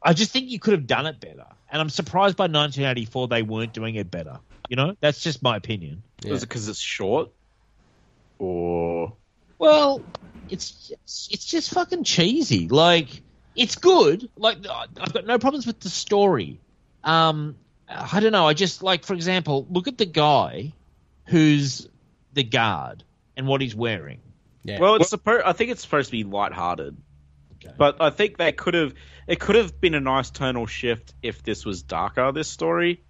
I just think you could have done it better, and I'm surprised by 1984 they weren't doing it better. You know, that's just my opinion. Is it because it's short, or Well, it's just, it's just fucking cheesy. Like it's good. Like I've got no problems with the story. Um, I don't know. I just like, for example, look at the guy who's the guard and what he's wearing. Yeah. well, it's supposed. I think it's supposed to be lighthearted, Okay. But I think they could have. It could have been a nice tonal shift if this was darker. This story,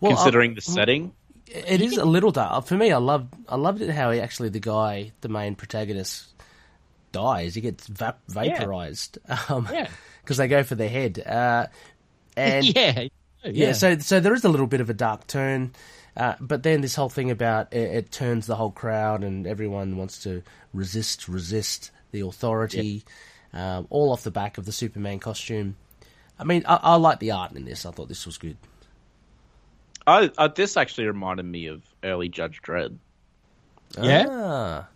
Well, considering I- the setting. It is a little dark for me. I loved I loved it how he actually the guy, the main protagonist, dies. He gets vap- vaporized. Um, Yeah. because they go for the head. Uh, and yeah, yeah. yeah, so so there is a little bit of a dark turn, uh, but then this whole thing about it, it turns the whole crowd and everyone wants to resist, resist the authority, um, all off the back of the Superman costume. I mean, I, I like the art in this. I thought this was good. I, I, this actually reminded me of early Judge Dredd. Yeah? Ah.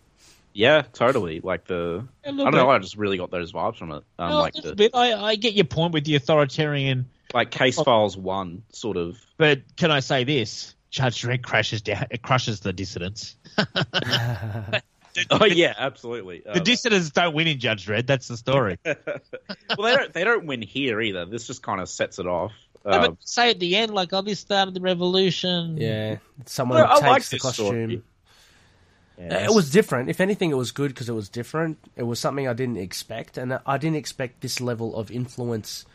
Yeah, totally. Like the I don't know. bit. I just really got those vibes from it. Um, Well, like a little the bit. I, I get your point with the authoritarian, like Case Files One sort of. but can I say this? Judge Dredd crashes down, it crushes the dissidents. Oh yeah, absolutely. The dissidents don't win in Judge Dredd. That's the story. well, they don't. They don't win here either. This just kind of sets it off. No, Uh, but say at the end, like, oh, this started the revolution. Yeah, someone Well, takes like the costume. story. Yeah, It was different. If anything, it was good because it was different. It was something I didn't expect, and I didn't expect this level of influence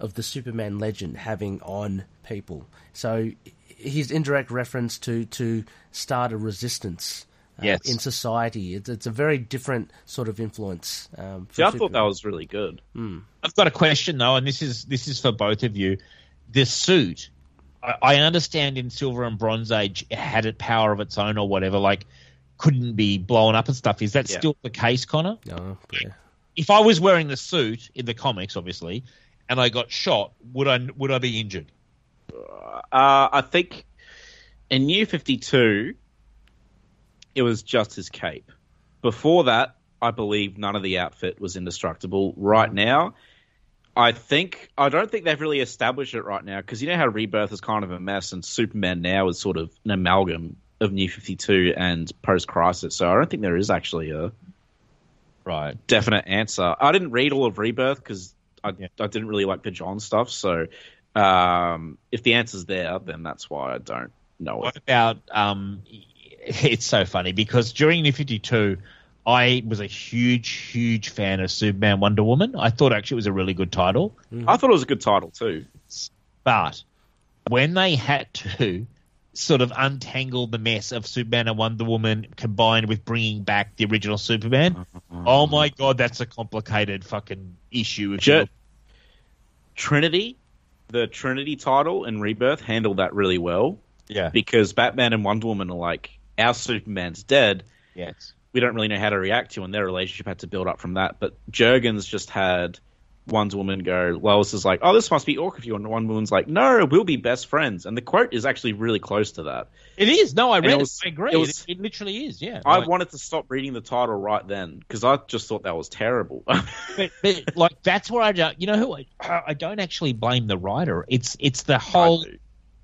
of the Superman legend having on people. So his indirect reference to to start a resistance uh, Yes. in society. It's, it's a very different sort of influence. Um, for See, I thought that was really good. I've got a question though, and this is this is for both of you. This suit, I, I understand in Silver and Bronze Age it had a power of its own or whatever, like couldn't be blown up and stuff. Is that Yeah. still the case, Connor? Oh, yeah. If I was wearing the suit in the comics, obviously, and I got shot, would I would I be injured? Uh, I think in New Fifty Two, it was just his cape. Before that, I believe none of the outfit was indestructible. Right now, I think I don't think they've really established it right now because you know how Rebirth is kind of a mess and Superman now is sort of an amalgam of New Fifty Two and post Crisis. So I don't think there is actually a Right. definite answer. I didn't read all of Rebirth because I, Yeah. I didn't really like the John stuff. So um, if the answer's there, then that's why I don't know It. What about um? It's so funny because during New Fifty Two, I was a huge, huge fan of Superman Wonder Woman. I thought actually it was a really good title. Mm-hmm. I thought it was a good title too. But when they had to sort of untangle the mess of Superman and Wonder Woman combined with bringing back the original Superman, uh-huh. oh my god, that's a complicated fucking issue. Trinity, the Trinity title in Rebirth handled that really well yeah, because Batman and Wonder Woman are like our Superman's dead. yes, we don't really know how to react to, and their relationship had to build up from that. But Jurgens just had Wonder Woman go, Lois is like, oh, this must be awkward for you. And Wonder Woman's like, no, we'll be best friends. And the quote is actually really close to that. it is. No, I read it it. I agree. it was- it literally is. Yeah, I Like- wanted to stop reading the title right then because I just thought that was terrible. but, but like that's where I don't. You know who? I, I don't actually blame the writer. It's it's the whole.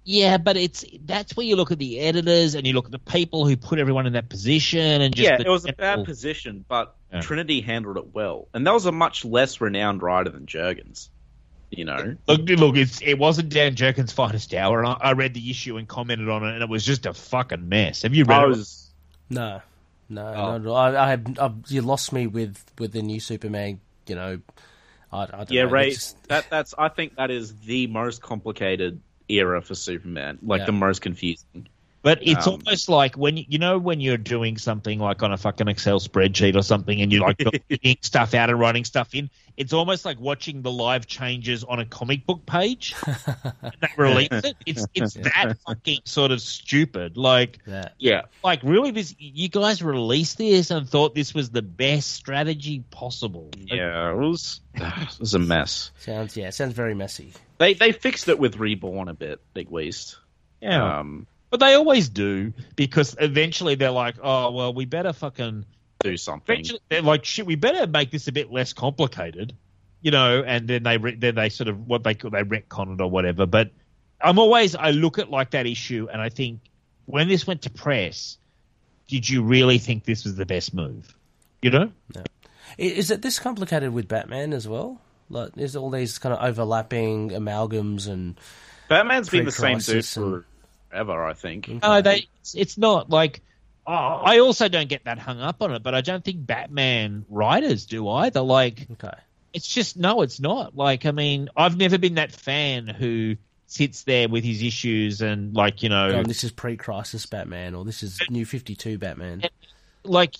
Do. Yeah, but it's that's where you look at the editors and you look at the people who put everyone in that position and just yeah, the it was a general- bad position, but Yeah. Trinity handled it well, and that was a much less renowned writer than Jurgens. You know, Look, look, it's, it wasn't Dan Jurgens' finest hour, and I, I read the issue and commented on it, and it was just a fucking mess. Have you read I it? was No, no, Oh. not at all. I, I have I've, you lost me with with the new Superman. You know, I, I don't yeah, know. Ray. just- That that's I think that is the most complicated era for Superman, like Yeah. the most confusing. But it's Um, almost like when you, you know when you're doing something like on a fucking Excel spreadsheet or something, and you're like fitting stuff out and writing stuff in. It's almost like watching the live changes on a comic book page. and they release it. It's it's that fucking sort of stupid. Like yeah. Yeah, like really, this you guys released this and thought this was the best strategy possible. Like, yeah, it was it was a mess. Sounds yeah, sounds very messy. They they fixed it with Reborn a bit, at least. yeah. Um, But they always do because eventually they're like, oh well, we better fucking. do something. Eventually they're like, shit, we better make this a bit less complicated, you know. And then they re- then they sort of what they call they retcon it or whatever. But I'm always I look at like that issue and I think when this went to press, did you really think this was the best move? You know? I- Is it this complicated with Batman as well? Like, is all these kind of overlapping amalgams and Batman's been the same dude Pre-Crisis and- forever, I think. No, they. It's, it's not like. oh, I also don't get that hung up on it, but I don't think Batman writers do either. Like, okay, it's just no, it's not. Like, I mean, I've never been that fan who sits there with his issues and like you know, oh, this is pre-crisis Batman or this is New Fifty Two Batman. like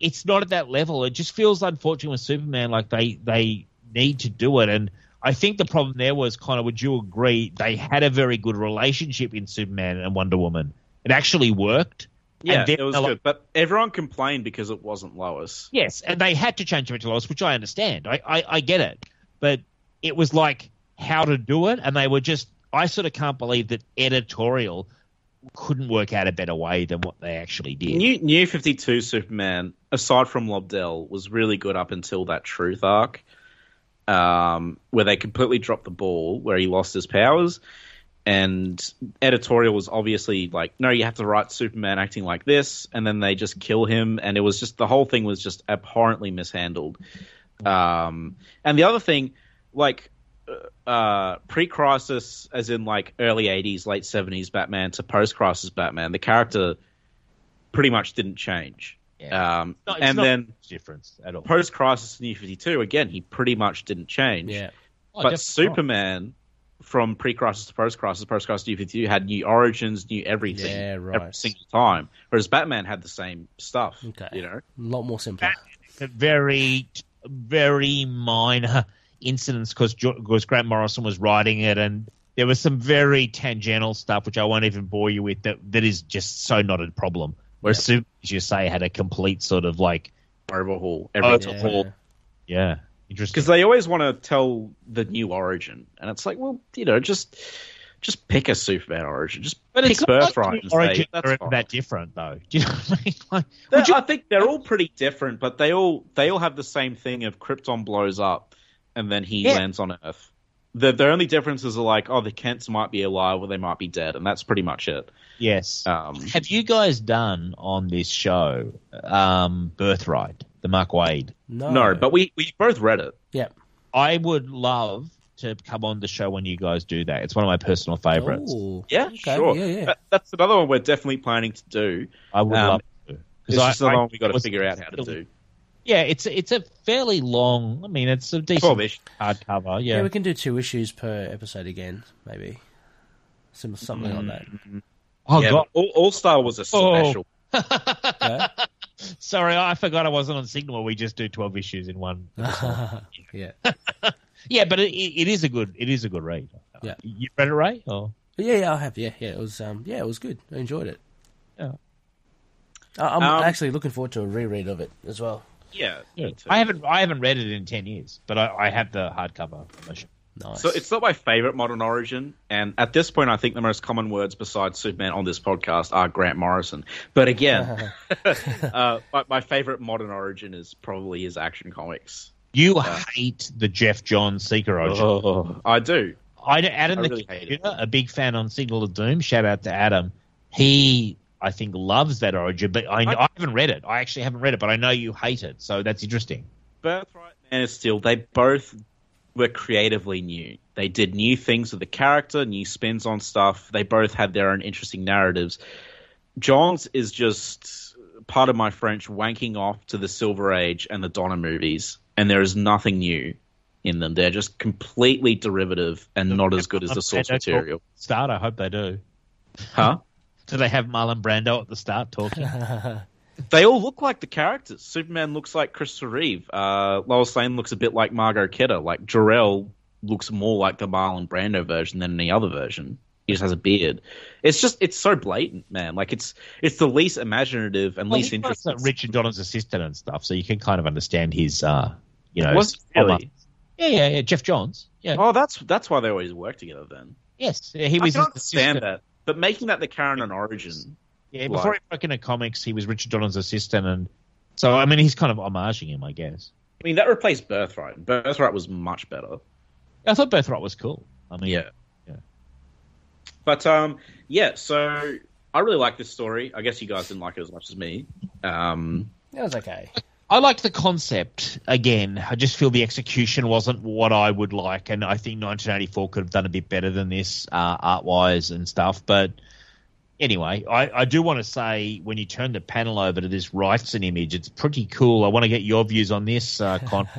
it's not at that level. It just feels unfortunate with Superman. Like they they need to do it, and I think the problem there was kind of. Would you agree? They had a very good relationship in Superman and Wonder Woman. It actually worked. Yeah, it was like- good, but everyone complained because it wasn't Lois. Yes, and they had to change it to Lois, which I understand. I, I, I get it. But it was like how to do it, and they were just. I sort of can't believe that editorial couldn't work out a better way than what they actually did. New New Fifty Two Superman, aside from Lobdell, was really good up until that Truth arc, um, where they completely dropped the ball, where he lost his powers, and editorial was obviously like, no, you have to write Superman acting like this, and then they just kill him, and it was just the whole thing was just abhorrently mishandled. Um, and the other thing, like uh, pre-crisis, as in like early '80s, late '70s Batman to post-crisis Batman, the character pretty much didn't change. Yeah. Um, It's not- it's and not then much difference at all. post-crisis New Fifty Two, again, he pretty much didn't change. Yeah, Oh, but definitely not. Superman, from pre-crisis to post-crisis, post-crisis New Fifty Two had new origins, new everything, Yeah, every right. single time. Whereas Batman had the same stuff. Okay. You know, a lot more simple. very, very minor incidents because because Grant Morrison was writing it, and there was some very tangential stuff which I won't even bore you with. That that is just so not a problem. Whereas Super, as you say, had a complete sort of like, overhaul everything. it's a- yeah, interesting. because they always want to tell the new origin, and it's like, well, you know, just just pick a Superman origin, just But pick it's not like Birthright the and say origins that's fine. that different, though. Do you know what I mean? Like, would you- I think they're all pretty different, but they all they all have the same thing of Krypton blows up and then he Yeah. lands on Earth. The the only differences are like, oh, the Kents might be alive or they might be dead, and that's pretty much it. yes. Um, Have you guys done on this show um, Birthright, the Mark Waid? No, no, but we we both read it. yeah. I would love to come on the show when you guys do that. It's one of my personal favorites. Ooh. Yeah, Okay, sure. Yeah, yeah. That- that's another one we're definitely planning to do. I would Um, love to. It's just another one we got to figure out how to do. Yeah, it's it's a fairly long. I mean, it's a decent Twelve-ish. hardcover. yeah. Yeah, we can do two issues per episode again, maybe. Some, something like that. oh yeah, god, All, All Star was a Oh. special. Yeah. sorry, I forgot I wasn't on Signal. We just do twelve issues in one. yeah. yeah, but it, it is a good it is a good read. Yeah. you read it, Ray? Or Yeah, yeah, I have. Yeah, yeah. It was, um, yeah, it was good. I enjoyed it. Yeah. I- I'm Um, actually looking forward to a reread of it as well. Yeah, me. I haven't I haven't read it in ten years, but I, I have the hardcover. version. Nice. So it's not my favorite modern origin, and at this point, I think the most common words besides Superman on this podcast are Grant Morrison. But again, uh, my, my favorite modern origin is probably his Action Comics. You hate the Geoff Johns Seeker origin. Oh, I do. I Adam I the really hate computer, a big fan on Signal of Doom. Shout out to Adam. He, I think, loves that origin, but I, I, haven't read it. I actually haven't read it, but I know you hate it, so that's interesting. Birthright, Man of Steel, they both were creatively new. They did new things with the character, new spins on stuff. They both had their own interesting narratives. Johns' is just part of my French wanking off to the Silver Age and the Donner movies, and there is nothing new in them. They're just completely derivative and not as good as the source material. Start, I hope they do. Huh? Do they have Marlon Brando at the start talking? They all look like the characters. Superman looks like Christopher Reeve. Uh, Lois Lane looks a bit like Margot Kidder. Like Jor-El looks more like the Marlon Brando version than any other version. He just has a beard. It's just it's so blatant, man. Like it's it's the least imaginative and well, least interesting. Richard Donner's assistant and stuff, so you can kind of understand his, uh, you know, Was really? Yeah, yeah, yeah. Geoff Johns. Yeah. Oh, that's that's why they always work together then. Yes, yeah, he I was. can his understand assistant. that, but making that the Karen and origin. Yeah, before Like- he broke into comics, he was Richard Donner's assistant, and so I mean, he's kind of homaging him, I guess. I mean, that replaced Birthright. Birthright was much better. I thought Birthright was cool. I mean, Yeah. Yeah. But um, yeah. So I really like this story. I guess you guys didn't like it as much as me. Um, That was okay. I liked the concept. Again, I just feel the execution wasn't what I would like, and I think 1984 could have done a bit better than this, uh, art wise and stuff. But anyway, I, I do want to say when you turn the panel over to this Wrightson image, it's pretty cool. I want to get your views on this, uh, Con.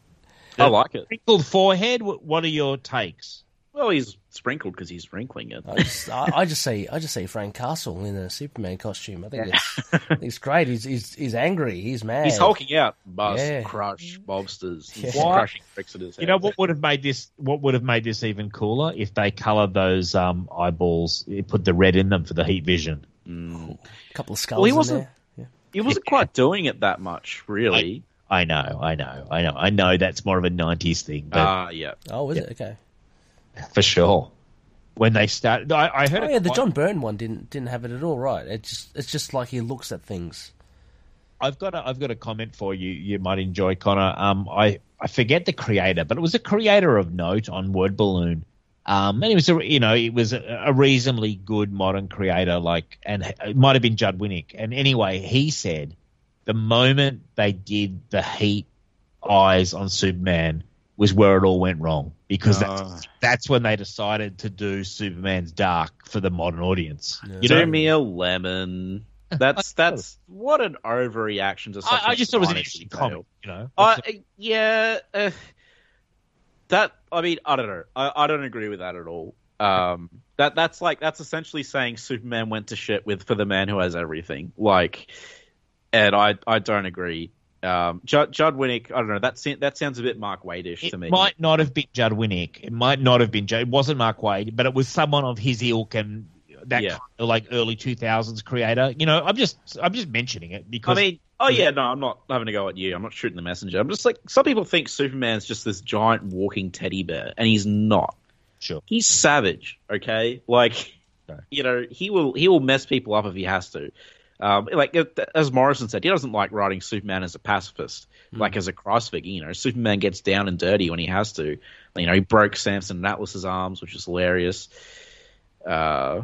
I like it. Wrinkled forehead. What are your takes? Well, he's sprinkled because he's wrinkling it. I just, I, I just see, I just see Frank Castle in a Superman costume. I think it's, it's great. He's, he's, he's angry. He's mad. He's hulking out. Bust, Yeah. crush, mobsters. He's Yeah. crushing bricks at his head. You know what would have made this? What would have made this even cooler if they coloured those um, eyeballs, put the red in them for the heat vision. Mm. A couple of skulls Well, he wasn't- there. Yeah. He wasn't quite doing it that much, really. I know, I know, I know, I know. That's more of a '90s thing, but Ah, yeah. Oh, is Yeah. it okay? For sure. When they started, I, I heard. Oh yeah, the quite- John Byrne one didn't didn't have it at all. Right? It just it's just like he looks at things. I've got a, I've got a comment for you. You might enjoy, Connor. Um, I I forget the creator, but it was a creator of note on Word Balloon. Um, and it was a you know it was a, a reasonably good modern creator, like and it might have been Judd Winick. And anyway, he said the moment they did the heat eyes on Superman was where it all went wrong because Ah. that's, that's when they decided to do Superman's dark for the modern audience. Yeah. You Do know, me a lemon. That's that's what an overreaction to such I, I a just thought it was an tiny interesting detail. comment. You know, Uh, yeah, uh, that I mean, I don't know. I, I don't agree with that at all. Um, that that's like that's essentially saying Superman went to shit with for the man who has everything. Like, and I I don't agree. Um, Judd, Judd Winick, I don't know. That that sounds a bit Mark Waid-ish It to me. It might not have been Judd Winick. It might not have been Judd. It wasn't Mark Wade, but it was someone of his ilk and that Yeah. kind of like early two thousands creator. You know, I'm just I'm just mentioning it because I mean, oh yeah, no, I'm not having to go at you. I'm not shooting the messenger. I'm just like some people think Superman's just this giant walking teddy bear, and he's not. Sure. He's savage. Okay, like Okay. you know, he will he will mess people up if he has to. Um, like as Morrison said, he doesn't like writing Superman as a pacifist, like as a Christ figure. You know, Superman gets down and dirty when he has to. You know, he broke Samson and Atlas's arms, which is hilarious. Uh,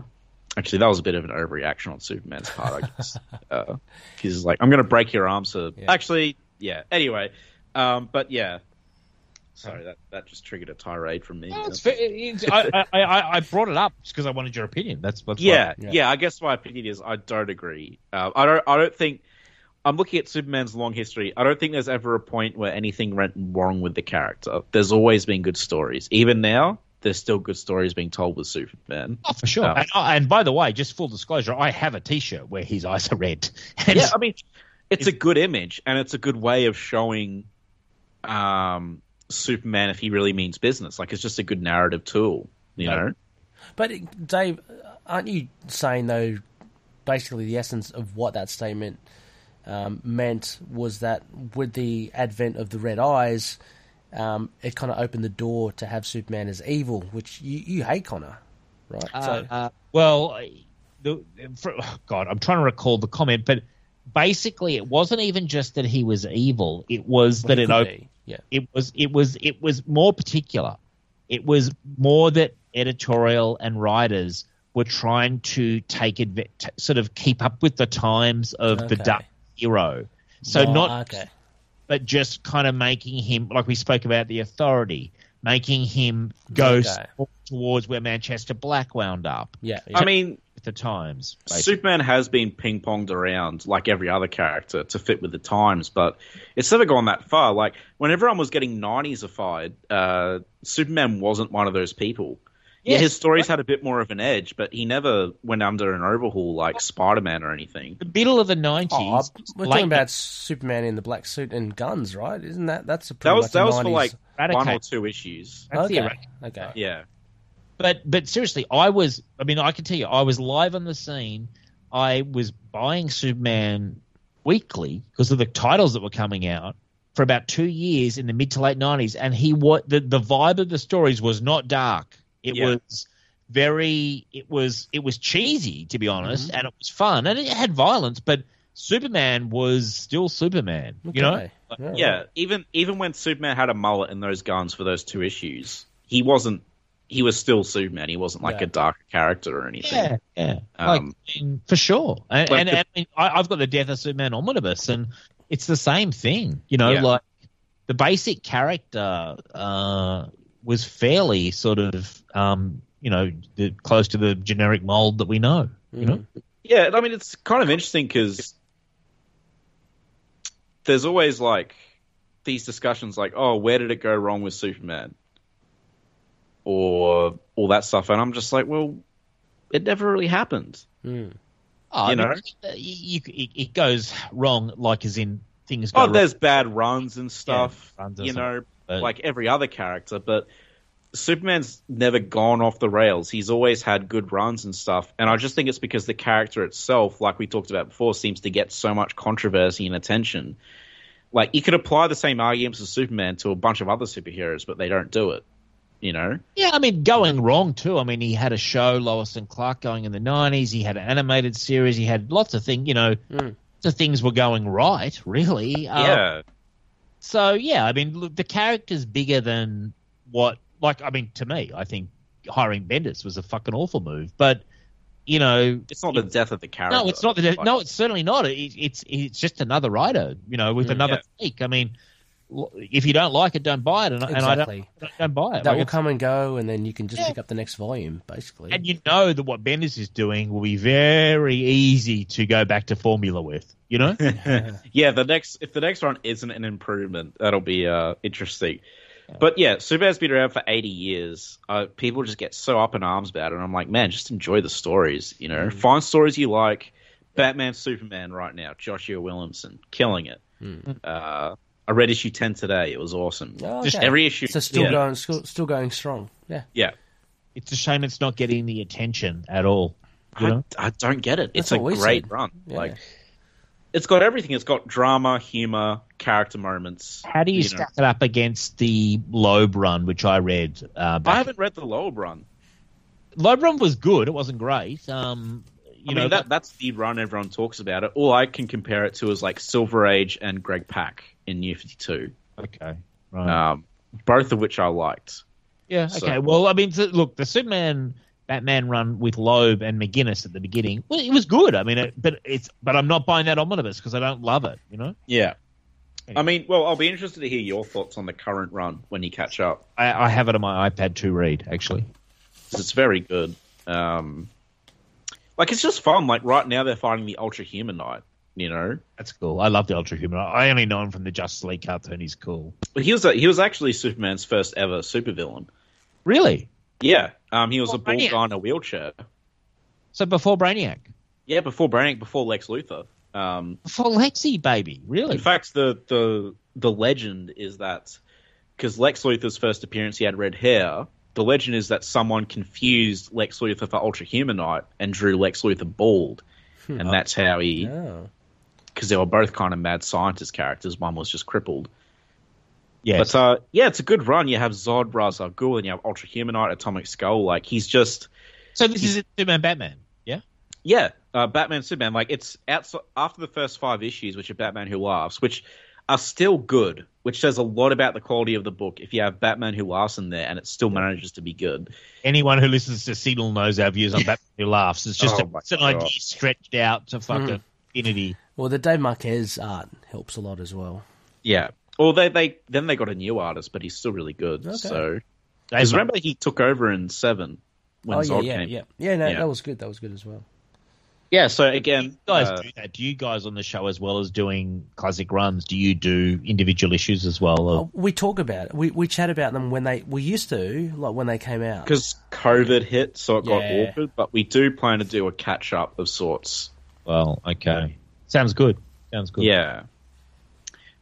actually, that was a bit of an overreaction on Superman's part, I guess. uh, he's like, "I'm going to break your arms." So Yeah. actually, yeah. Anyway, um, but yeah. Sorry, that, that just triggered a tirade from me. No, it's fair. It's- I, I, I, brought it up just because I wanted your opinion. That's what's yeah, Yeah. yeah, I guess my opinion is I don't agree. Uh, I don't. I don't think. I'm looking at Superman's long history. I don't think there's ever a point where anything went wrong with the character. There's always been good stories. Even now, there's still good stories being told with Superman. Oh, for sure. Oh. And, and by the way, just full disclosure, I have a T-shirt where his eyes are red. And Yeah, I mean, it's a good image and it's a good way of showing um, Superman if he really means business. Like it's just a good narrative tool. You No. know. But Dave, aren't you saying though, basically the essence of what that statement um, meant was that with the advent of the red eyes, um, it kind of opened the door to have Superman as evil, which you, you hate, Connor, right? so, Uh, well, the, for, oh God, I'm trying to recall the comment, but basically, it wasn't even just that he was evil. It was well, that it could opened. yeah. It was it was it was more particular. It was more that editorial and writers were trying to take adv- t- sort of keep up with the times of the Okay. dark hero. So Oh, not okay. but just kind of making him like we spoke about the authority, making him go Okay. towards where Manchester Black wound up Yeah. yeah. I mean, with the times. basically. Superman has been ping ponged around like every other character to fit with the times, but it's never gone that far. Like when everyone was getting nineties-ified, uh, Superman wasn't one of those people. Yeah, his stories had a bit more of an edge, but he never went under an overhaul like Spider-Man or anything. the middle of the nineties. Oh, we're talking about Superman in the black suit and guns, right? Isn't that that's a That pretty was much that a was for 90s like one or two issues. That's the okay. Eradicate. okay. Yeah, But but seriously, I was. I mean, I can tell you, I was live on the scene. I was buying Superman weekly because of the titles that were coming out for about two years in the mid to late nineties, and he what the the vibe of the stories was not dark. It Yeah. was very. It was it was cheesy to be honest, mm-hmm. and it was fun, and it had violence, but. Superman was still Superman, you know. Yeah. yeah. Even even when Superman had a mullet and those guns for those two issues, he wasn't. He was still Superman. He wasn't like Yeah. a darker character or anything. Yeah, yeah, Um, like, for sure. And, like and, the- and I mean, I, I've got the Death of Superman omnibus, and it's the same thing. You know, Yeah. like the basic character uh, was fairly sort of, um, you know, the, close to the generic mold that we know. You know, Yeah, I mean it's kind of interesting because there's always like these discussions like, oh, where did it go wrong with Superman, or all that stuff, and I'm just like, well, it never really happened. oh, you I mean, know? uh, you, you, it, it goes wrong, like as in things go Oh, wrong. there's bad runs and stuff, runs you know, but- like every other character, but. Superman's never gone off the rails. He's always had good runs and stuff. And I just think it's because the character itself, like we talked about before, seems to get so much controversy and attention. Like, you could apply the same arguments of Superman to a bunch of other superheroes, but they don't do it. You know? Yeah, I mean, going wrong too. I mean, he had a show, Lois and Clark, going in the '90s. He had an animated series. He had lots of things. You know, Mm. lots of things were going right. Really. Uh, yeah. So yeah, I mean, look, the character's bigger than what. Like, I mean, to me, I think hiring Bendis was a fucking awful move. But you know, It's not the death of the character. no, it's not. The, Like, no, it's certainly not. It, it's it's just another writer. You know, with Mm, another take. I mean, l- if you don't like it, don't buy it, and, and I don't, don't buy it. That Like, will come and go, and then you can just Yeah. pick up the next volume, basically. And you know that what Bendis is doing will be very easy to go back to formula with. You know, yeah, the next if the next one isn't an improvement, that'll be uh, interesting. But yeah, Superman's been around for eighty years. Uh, people just get so up in arms about it, and I'm like, man, just enjoy the stories. You know, find stories you like. Batman, Superman, right now, Joshua Williamson, killing it. Uh, I read issue ten today. It was awesome. Oh, Just every issue. So still yeah. going, still, still going strong. Yeah. Yeah, it's a shame it's not getting the attention at all. You know, I, I don't get it. That's It's a great said. run. Yeah. Like, it's got everything. It's got drama, humor, character moments. how do you, know. stack it up against the Loeb run, which I read? Uh, I haven't read the Loeb run. Loeb run was good. It wasn't great. Um, you I know mean, that, that's the run everyone talks about it. All I can compare it to is like Silver Age and Greg Pak in New 52, okay, right. um, both of which I liked. Yeah. So- Okay. Well, I mean, look, the Superman Batman run with Loeb and McGuinness at the beginning, well, it was good. I mean, it, but it's but I'm not buying that omnibus because I don't love it. You know, Yeah. I mean, well, I'll be interested to hear your thoughts on the current run when you catch up. I, I have it on my iPad to read actually. It's very good. Um, like, it's just fun. Like, right now they're fighting the Ultra Humanite, you know? That's cool. I love the Ultra Human. I only know him from the Justice League cartoon. He's cool. But he was, a, he was actually Superman's first ever supervillain. Really? Yeah. Um, he was Oh, a bald Brainiac. guy in a wheelchair. So before Brainiac, Yeah, before Brainiac, before Lex Luthor. Um, before Lexi, baby, really? In fact, the the the legend is that because Lex Luthor's first appearance, he had red hair. The legend is that someone confused Lex Luthor for Ultra Humanite and drew Lex Luthor bald, and that's how he. Oh. Because they were both kind of mad scientist characters. One was just crippled. yes. But uh, yeah, it's a good run. You have Zod, Ra's al Ghul, and you have Ultra Humanite, Atomic Skull. Like he's just so this is Superman Batman. Yeah. Yeah, uh, Batman Superman. Like it's outside after the first five issues, which are Batman Who Laughs, which are still good, which says a lot about the quality of the book. If you have Batman Who Laughs in there and it still manages to be good, Anyone who listens to Signal knows our views on Batman Who Laughs. It's just Oh a, it's an idea stretched out to fucking infinity. Well, the Dave Marquez art helps a lot as well. yeah. Or they they then they got a new artist, but he's still really good. Okay. So Dave because remember he took over in seven when oh yeah, Zod yeah, came. yeah, yeah. No, Yeah. that was good. That was good as well. Yeah, So again, you guys uh, do that? Do you guys on the show, as well as doing classic runs, do you do individual issues as well? Or- Oh, we talk about it. We we chat about them when they we used to like when they came out. because COVID hit, so it got awkward. But we do plan to do a catch up of sorts. Well, okay, sounds good. Sounds good. Yeah.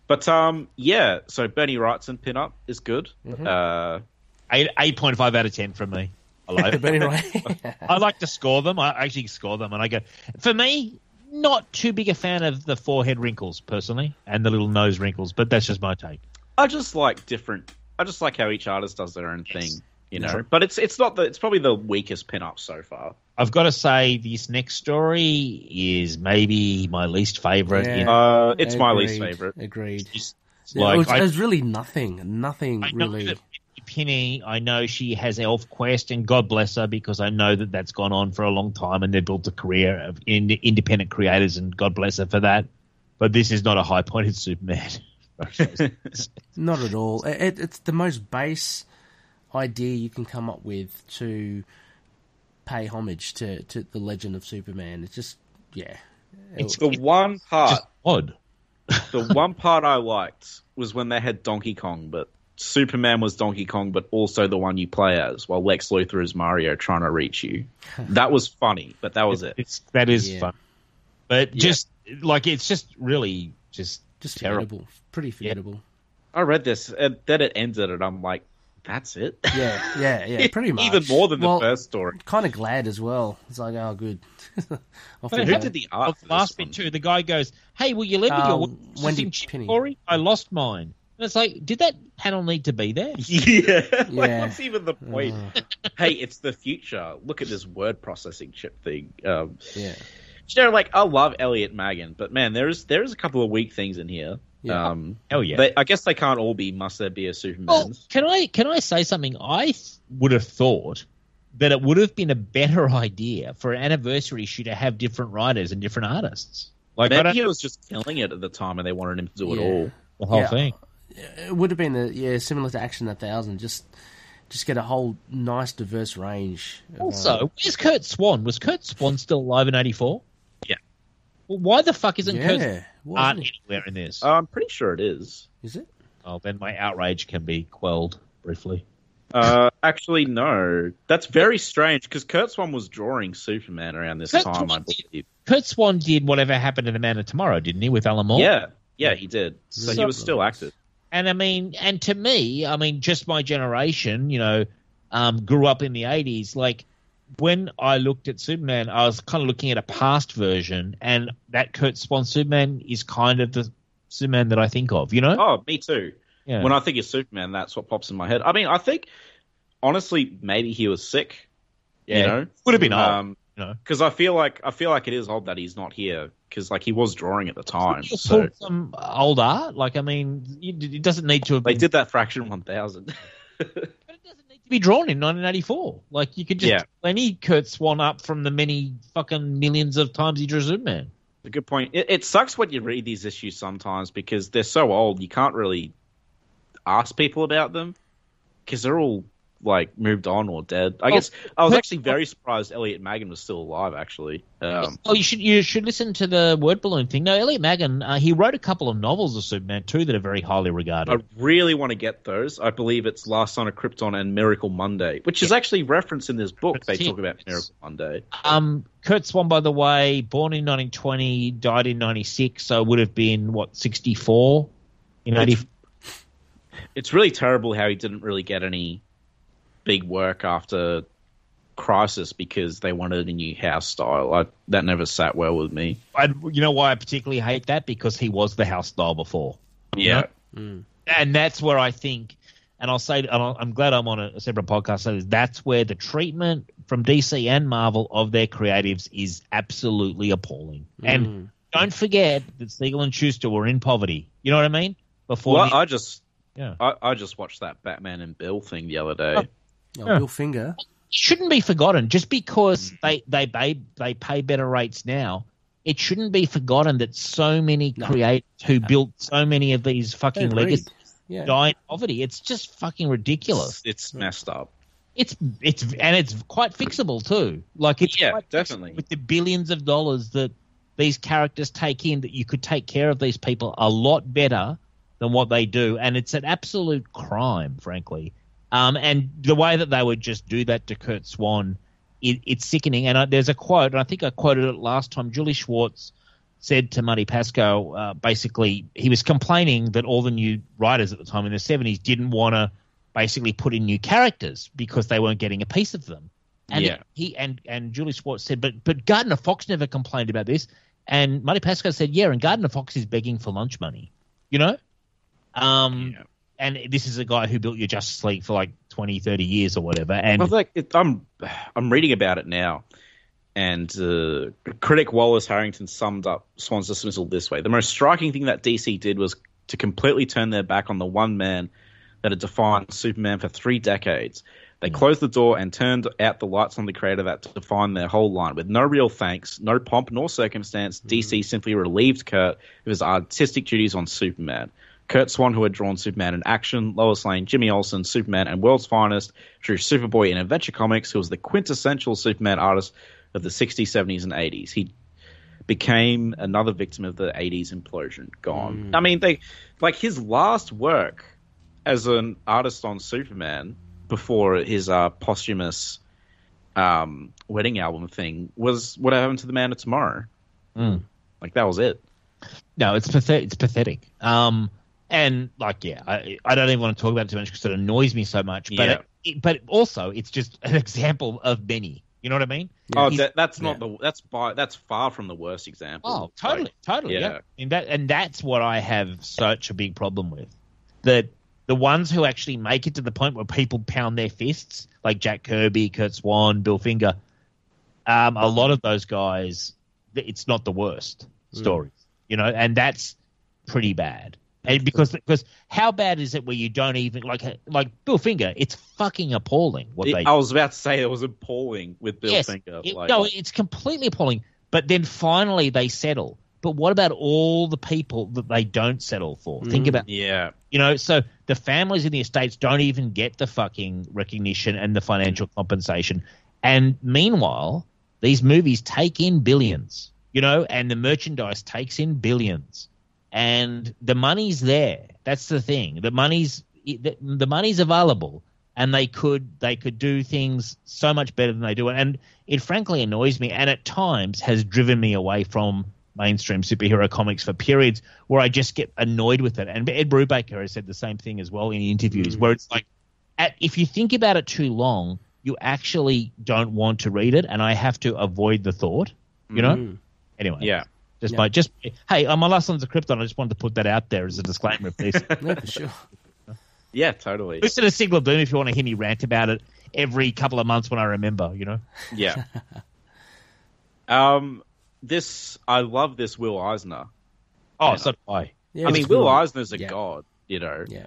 But um, yeah. So Bernie Wrightson pinup is good. Mm-hmm. Uh, eight eight point five out of ten from me. I like But anyway, I like to score them. I actually score them, and I go. For me, not too big a fan of the forehead wrinkles personally, and the little nose wrinkles, but that's just my take. I just like different. I just like how each artist does their own thing. You know, Yeah. but it's it's not the it's probably the weakest pinup so far. I've got to say, this next story is maybe my least favorite. Yeah. in- Uh, it's my least favorite. Agreed. it's Yeah, it, was, I- it was really nothing. Nothing I really. Pini, I know she has Elf Quest, and God bless her because I know that that's gone on for a long time, and they've built a career of in, independent creators, and God bless her for that. But this is not a high pointed Superman. Not at all. It, it, it's the most base idea you can come up with to pay homage to, to the legend of Superman. It's just, yeah. It's The one part, just odd. the one part I liked was when they had Donkey Kong, but Superman was Donkey Kong, but also the one you play as, while Lex Luthor is Mario trying to reach you. That was funny, but that was it. It's that is Yeah. fun, but just like it's just really just Just terrible. forgettable. Pretty forgettable. I read this, and then it ended, and I'm like, that's it. Yeah, yeah, yeah, pretty much. Even more than the well, first story. Kind of glad as well. It's like, oh, good. I'll But feel Who did the art? Of for the last this one? bit too, the guy goes, "Hey, will you lend me Uh, your Wendy Wendy chip, Pini. Corey? I lost mine." And it's like, did that panel need to be there? Yeah. like, Yeah. what's even the point? hey, it's the future. Look at this word processing chip thing. Um, Yeah. you know, like I love Elliot Maggin, but man, there's there's a couple of weak things in here. Yeah. Um, Hell yeah. they, I guess they can't all be. Must there be a Superman? Well, can I can I say something? I th- would have thought that it would have been a better idea for an anniversary issue to have different writers and different artists. Like I Maybe don't he was just killing it at the time, and they wanted him to do it all. the whole Yeah. thing. It would have been, a, yeah, similar to Action a Thousand. Just just get a whole nice, diverse range. of, uh, Also, where's Curt Swan? Was Curt Swan still alive in '84? Yeah. Well, why the fuck isn't Curt yeah. Swan Wasn't anywhere in this? I'm pretty sure it is. Is it? oh, then my outrage can be quelled briefly. Uh, actually, no. That's very strange because Curt Swan was drawing Superman around this Curt time, I Swan did. believe. Curt Swan did whatever happened to the Man of Tomorrow, didn't he, with Alan Moore? Yeah, yeah, he did. So he So- was still active. And I mean, and to me, I mean, just my generation, you know, um, grew up in the 80s. Like, when I looked at Superman, I was kind of looking at a past version, and that Curt Swan Superman is kind of the Superman that I think of, you know? Oh, me too. yeah. When I think of Superman, that's what pops in my head. I mean, I think honestly, maybe he was sick. yeah. You know, Would have been um, you know? because I feel like I feel like it is odd that he's not here because like he was drawing at the time. So some old art. Like, I mean, it doesn't need to have they been, did that fraction One Thousand. be drawn in 1984. Like, you could just Yeah. any Curt Swan up from the many fucking millions of times he drew Superman. A good point. It, it sucks when you read these issues sometimes because they're so old you can't really ask people about them because they're all like moved on or dead. I Oh, guess I was actually very surprised Elliot Maggin was still alive. Actually, um, oh, you should you should listen to the word balloon thing. No, Elliot Maggin, uh, he wrote a couple of novels of Superman too that are very highly regarded. I really want to get those. I believe it's Last Son of Krypton and Miracle Monday, which is actually referenced in this book. They That's talk about Miracle Monday. Um, Curt Swan, by the way, born in 1920, died in 96, so would have been what 64 in 80. It's really terrible how he didn't really get any big work after Crisis because they wanted a new house style. I, that never sat well with me. I, you know why I particularly hate that because he was the house style before. Yeah. Mm. and that's where I think, and I'll say, and I'll- I'm glad I'm on a, a separate podcast. So that's where the treatment from DC and Marvel of their creatives is absolutely appalling. Mm. And don't forget that Siegel and Shuster were in poverty. You know what I mean? Before Well, the- I just Yeah. I, I just watched that Batman and Bill thing the other day. Oh. Oh, Yeah. Bill Finger. shouldn't be forgotten just because they they pay they pay better rates now. It shouldn't be forgotten that so many No. creators who built so many of these fucking legacies Yeah. die in poverty. It's just fucking ridiculous. It's messed up. It's it's and it's quite fixable too. Like it's Yeah, quite definitely. with the billions of dollars that these characters take in. That you could take care of these people a lot better than what they do, and it's an absolute crime, frankly. Um, and the way that they would just do that to Curt Swan, it, it's sickening. And uh, there's a quote, and I think I quoted it last time. Julie Schwartz said to Marty Pasko, uh, basically, he was complaining that all the new writers at the time in the 70s didn't want to basically put in new characters because they weren't getting a piece of them. And Yeah. he and and Julie Schwartz said, but but Gardner Fox never complained about this. And Marty Pasko said, yeah, and Gardner Fox is begging for lunch money, you know. Um, Yeah. And this is a guy who built your Justice League for like 20, 30 years or whatever. And like it, I'm, I'm reading about it now, and uh, critic Wallace Harrington summed up Swan's dismissal this way: the most striking thing that DC did was to completely turn their back on the one man that had defined Superman for three decades. They closed the door and turned out the lights on the creator that defined their whole line. With no real thanks, no pomp nor circumstance, DC simply relieved Curt of his artistic duties on Superman. Curt Swan, who had drawn Superman in action, Lois Lane, Jimmy Olsen, Superman, and World's Finest, drew Superboy in Adventure Comics, who was the quintessential Superman artist of the 60s, 70s, and 80s. He became another victim of the 80s implosion. Gone. I mean, they like his last work as an artist on Superman before his uh, posthumous um, wedding album thing was What Happened to the Man of Tomorrow. Mm. Like that was it. No, it's pathetic. It's pathetic. Um, and like, yeah, I, I don't even want to talk about it too much because it annoys me so much. But Yeah. it, but also, it's just an example of many. You know what I mean? Oh, that, that's not the that's by that's far from the worst example. Oh, totally, Like, totally. Yeah. yeah. And that and that's what I have such a big problem with. That the ones who actually make it to the point where people pound their fists, like Jack Kirby, Curt Swan, Bill Finger, um, a lot of those guys, it's not the worst stories, you know, and that's pretty bad. And because because how bad is it where you don't even like like Bill Finger? It's fucking appalling what It- they I was about to say it was appalling with Bill Yes, Finger. it- like, no, it's completely appalling. But then finally they settle. But what about all the people that they don't settle for? Mm. Think about, yeah, you know, so the families in the estates don't even get the fucking recognition and the financial compensation. And meanwhile, these movies take in billions, you know, and the merchandise takes in billions. And the money's there. That's the thing. The money's the, the money's available and they could they could do things so much better than they do and it frankly annoys me and at times has driven me away from mainstream superhero comics for periods where I just get annoyed with it and Ed Brubaker has said the same thing as well in interviews mm. where it's like at, if you think about it too long you actually don't want to read it and I have to avoid the thought you know mm. anyway yeah. Just Yeah. my just hey uh, my last one's a Krypton I just wanted to put that out there as a disclaimer please No, for sure. Yeah, totally. Listen to Signal Boom if you want to hear me rant about it every couple of months when I remember, you know? Yeah. um, this I love this Will Eisner. Oh, so do I. Yeah, I it's mean, Will cool. Eisner's a Yeah. god. You know. Yeah.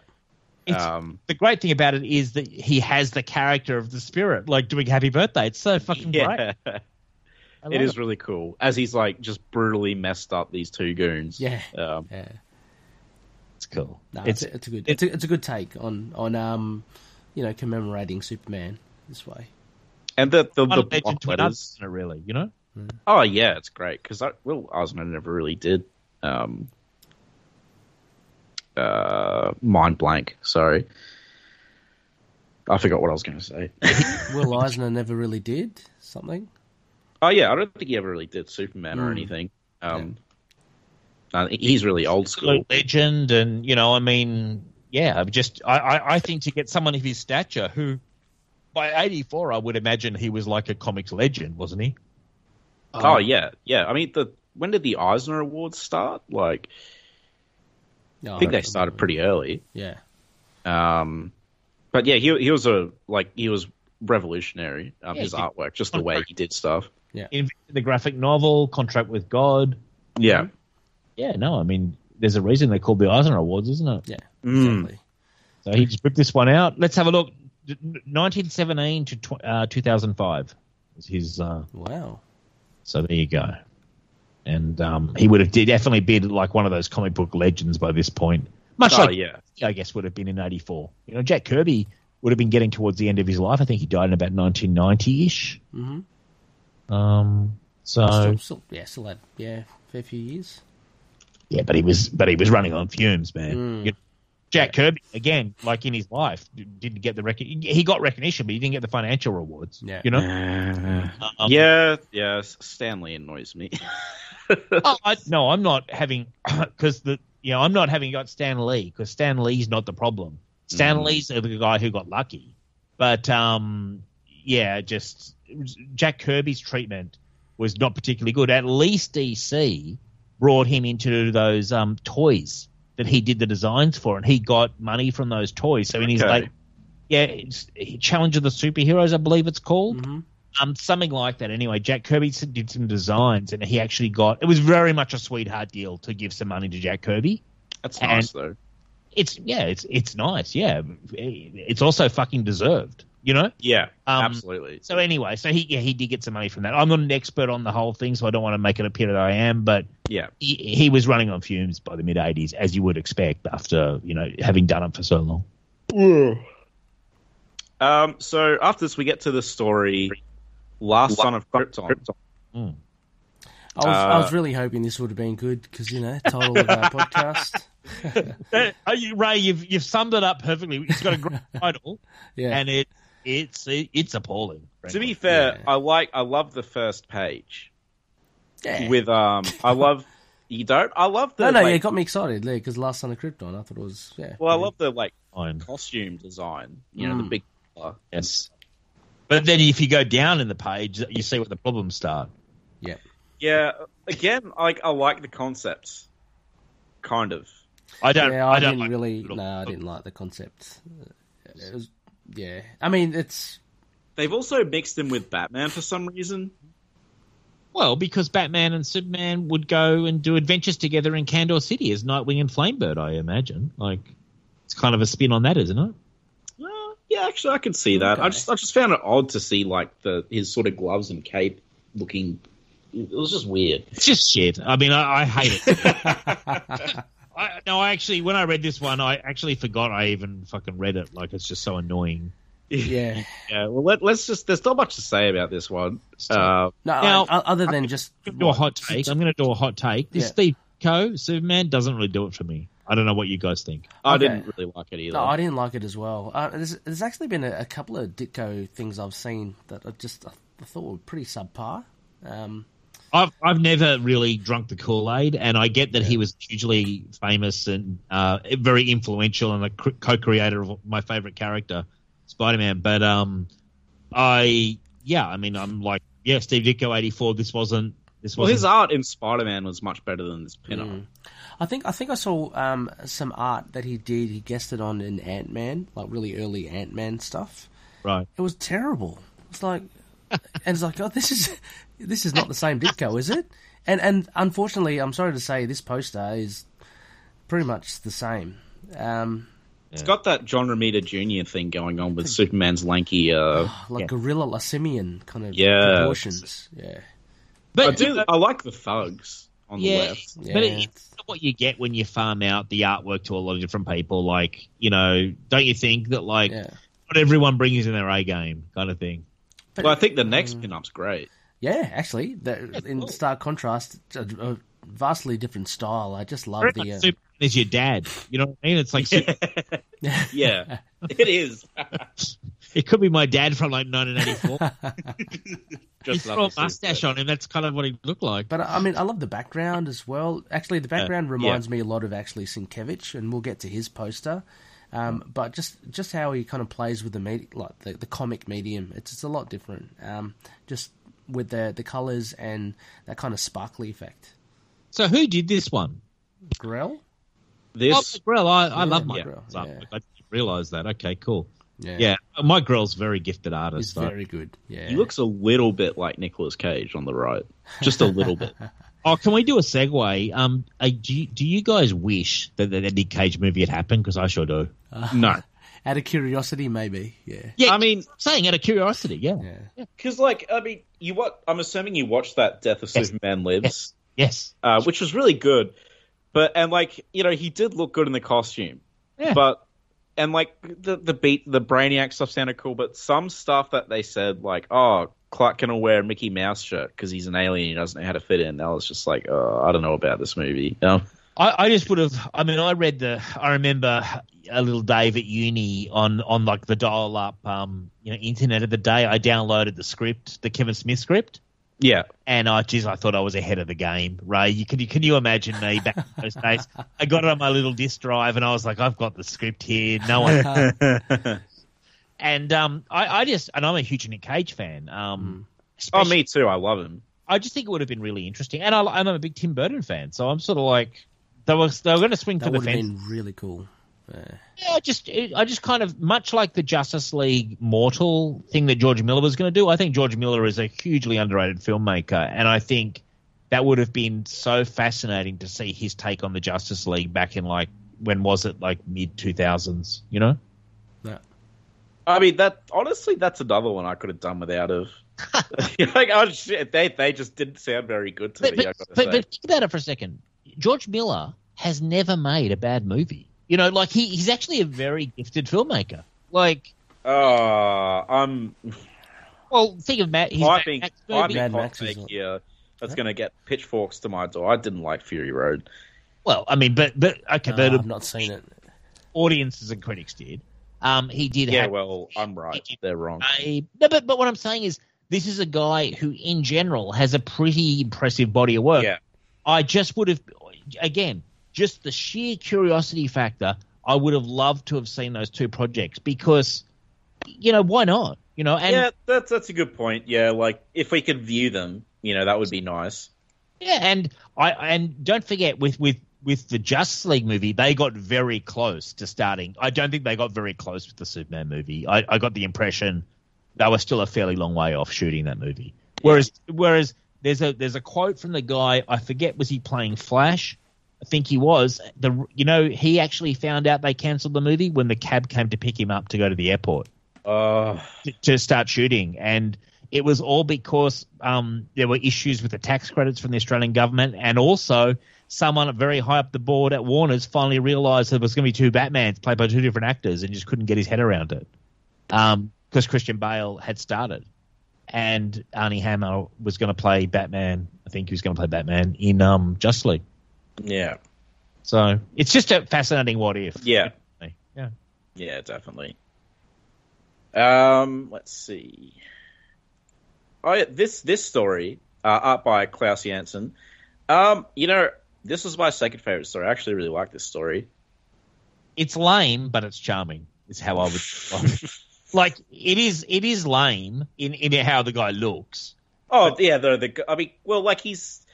It's, Um, the great thing about it is that he has the character of the spirit, like doing Happy Birthday. It's so fucking great. yeah. I It really cool as he's like just brutally messed up these two goons. Yeah. Um, Yeah. It's cool. No, it's, it's, it's a good it's a, it's a good take on on um you know commemorating Superman this way. and the the, not the block letters. isn't really, you know? Oh yeah, it's great because Will Eisner never really did. Um, uh, mind blank. Sorry, I forgot what I was going to say. Will Eisner never really did something. Oh yeah, I don't think he ever really did Superman or Mm. anything. Um, uh, he's really old school. Legend, and, you know, I mean, yeah, just, I, I, I think to get someone of his stature who, by 84, I would imagine he was like a comics legend, wasn't he? Oh yeah, yeah. I mean, the when did the Eisner Awards start? Like, No, I think they started pretty early. Yeah. Um, but yeah, he he was a like he was revolutionary. Um, Yeah, his artwork, just the way he did stuff. Invented the graphic novel, Contract with God. Yeah. Yeah, no, I mean, there's a reason they're called the Eisner Awards, isn't it? Yeah, Mm. exactly. So he just ripped this one out. Let's have a look. 1917 to tw- uh, 2005 was his. Uh, Wow. so there you go. And um, he would have definitely been like one of those comic book legends by this point. Much Oh, like yeah. I guess would have been in '84. You know, Jack Kirby would have been getting towards the end of his life. I think he died in about 1990-ish. Mm-hmm. Um, so Still, still, yeah, still had yeah, fair few years. yeah, but he was but he was running on fumes, man. Mm. You know, Jack Kirby again, like in his life, didn't get the rec- He got recognition, but he didn't get the financial rewards. Yeah. you know. Uh, Um, yeah, yeah. Stan Lee annoys me. Oh, I, no, I'm not having because the you know I'm not having got Stan Lee because Stan Lee's not the problem. Stan Mm. Lee's the guy who got lucky, but um, yeah, just Jack Kirby's treatment was not particularly good. At least DC brought him into those um toys that he did the designs for, and he got money from those toys. So in his Okay. like, yeah, it's Challenge of the Superheroes, I believe it's called Mm-hmm. um, something like that. Anyway, Jack Kirby did some designs, and he actually got. It was very much a sweetheart deal to give some money to Jack Kirby. That's And- nice though. It's yeah, it's it's nice. Yeah, it's also fucking deserved. You know. Yeah, Um, absolutely. So anyway, so he yeah, he did get some money from that. I'm not an expert on the whole thing, so I don't want to make it appear that I am, but Yeah. he, he was running on fumes by the mid '80s, as you would expect after you know having done it for so long. Um, so after this, we get to the story, Last Son of Krypton. I was I was Uh, really hoping this would have been good because you know title of our podcast. Uh, you, Ray, you've you've summed it up perfectly. It's got a great title, Yeah, and it it's it's appalling. To be fair, Yeah. I like, I love the first page yeah. with um, I love. You don't? I love the. no, no, like, yeah, it got me excited. Yeah, because last Son of Krypton, I thought it was yeah. Well, I love the like Fine. costume design. You know, the Mm. big. colour. Yes. But then if you go down in the page, you see where the problems start. yeah. Yeah. Again, like I like the concepts. Kind of. I don't. yeah, I, don't didn't like really. it at. No, I didn't like the concept. It was, yeah, I mean, it's They've also mixed him with Batman for some reason. Well, because Batman and Superman would go and do adventures together in Kandor City as Nightwing and Flamebird, I imagine. Like, it's kind of a spin on that, isn't it? Uh, yeah, actually, I can see that. I just, I just found it odd to see like the his sort of gloves and cape looking. It was just weird. It's just shit. I mean, I, I hate it. I, no, I actually, when I read this one, I actually forgot I even fucking read it. Like, it's just so annoying. yeah. Yeah. Well, let, let's just. There's not much to say about this one. Uh, No, Now- I- other than just I'm gonna do a hot take. I'm going to do a hot take. This Yeah. Steve Ditko Superman doesn't really do it for me. I don't know what you guys think. I Okay. didn't really like it either. No, I didn't like it as well. Uh, there's, there's actually been a, a couple of Ditko things I've seen that I just I, I thought were pretty subpar. Um, I've I've never really drunk the Kool Aid, and I get that he was hugely famous and uh, very influential and a co-creator of my favorite character, Spider Man. But um, I yeah, I mean, I'm like yeah, Steve Ditko eighty four. This wasn't this wasn't. his art in Spider Man was much better than this pinup. Mm. I think I think I saw um, some art that he did. He guested on in Ant Man, like really early Ant Man stuff. right. It was terrible. It's like, and it's like, oh, this is this is not the same Ditko, is it? And and unfortunately, I'm sorry to say, this poster is pretty much the same. Um, It's got that John Romita Jr. thing going on with Superman's lanky. Uh, like Yeah. gorilla Lasimian kind of Yeah. proportions. Yeah, But I do. I like the thugs on the left. yeah. but it, it's what you get when you farm out the artwork to a lot of different people. Like you know, don't you think that like yeah. not everyone brings in their A game kind of thing? But Well, I think the next pinup's great. Yeah, actually, the, in stark contrast, a, a vastly different style. I just love Very the. much Uh, Superman is your dad. You know what I mean? It's like Super- Yeah, it is. it could be my dad from like 1984. Just He's love got a mustache on him. That's kind of what he looked like. But I mean, I love the background as well. Actually, the background reminds me a lot of actually Sienkiewicz, and we'll get to his poster. Um, but just just how he kind of plays with the med- like the, the comic medium, it's it's a lot different. Um, just with the the colors and that kind of sparkly effect. So who did this one? Grell, This Oh, Grell. I, I Yeah, love my Mike Grell, Grell. yeah. I didn't realize that. Okay, cool. yeah, Yeah, Mike Grell's a very gifted he's artist. though. very good. Yeah, he looks a little bit like Nicolas Cage on the right, just a little bit. Oh, can we do a segue? Um, uh, do you, do you guys wish that that Nick Cage movie had happened? Because I sure do. no, Out of curiosity, maybe. Yeah. Yeah, I mean, saying out of curiosity, yeah, Yeah. because like I mean, you what? I'm assuming you watched that Death of Yes. Superman Lives, yes, uh, which was really good. But and like you know, he did look good in the costume. Yeah. But and like the the beat, the Brainiac stuff sounded cool. But some stuff that they said, like, oh, Clark can wear a Mickey Mouse shirt because he's an alien, he doesn't know how to fit in. That was just like, oh, I don't know about this movie. You know? I, I just would have. I mean, I read the. I remember a little Dave at uni on on like the dial up, um, you know, internet of the day. I downloaded the script, the Kevin Smith script, Yeah. and I geez, I thought I was ahead of the game. Ray, you can you can you imagine me back in those days? I got it on my little disk drive, and I was like, I've got the script here. No one. and um, I, I just and I'm a huge Nick Cage fan. Um, oh, me too. I love him. I just think it would have been really interesting, and I, I'm a big Tim Burton fan, so I'm sort of like they were they were going to swing That for the would have fence. been really cool. Yeah. Yeah, I just I just kind of much like the Justice League Mortal thing that George Miller was going to do. I think George Miller is a hugely underrated filmmaker, and I think that would have been so fascinating to see his take on the Justice League back in like when was it like mid two thousands, you know? No. I mean, that honestly, that's another one I could have done without of. like, oh shit, they they just didn't sound very good to But, me. but, I but, say. but think about it for a second. George Miller has never made a bad movie. You know, like he, he's actually a very gifted filmmaker. Like, Oh, I'm well, think of Matt. He's piping, Mad Max movie. piping Mad hot Max is here. That's going to get pitchforks to my door. I didn't like Fury Road. Well, I mean, but but okay, No, but I've not seen it. audiences and critics did. Um, he did Yeah, have well, I'm right. He- They're wrong. a no, but but what I'm saying is this is a guy who, in general, has a pretty impressive body of work. Yeah. I just would have, again, just the sheer curiosity factor. I would have loved to have seen those two projects because, you know, why not? You know, and yeah, that's that's a good point. Yeah, like if we could view them, you know, that would be nice. Yeah, and I and don't forget with with with the Justice League movie, they got very close to starting. I don't think they got very close with the Superman movie. I, I got the impression they were still a fairly long way off shooting that movie. Whereas whereas there's a there's a quote from the guy I forget was he playing Flash. I think he was. The you know he actually found out they cancelled the movie when the cab came to pick him up to go to the airport. Uh, to, to start shooting, and it was all because um, there were issues with the tax credits from the Australian government, and also someone very high up the board at Warner's finally realised there was going to be two Batmans played by two different actors, and just couldn't get his head around it. Because Christian Bale had started, and Armie Hammer was going to play Batman. I think he was going to play Batman in um, Just League. yeah, So it's just a fascinating what if. yeah, Yeah. yeah, definitely. Um, let's see. Oh, this this story, uh, art by Klaus Janson. Um, you know, this was my second favorite story. I actually really like this story. it's lame, but it's charming. Is how I would. like it is. It is lame in in how the guy looks. Oh yeah, the the I mean, well, like he's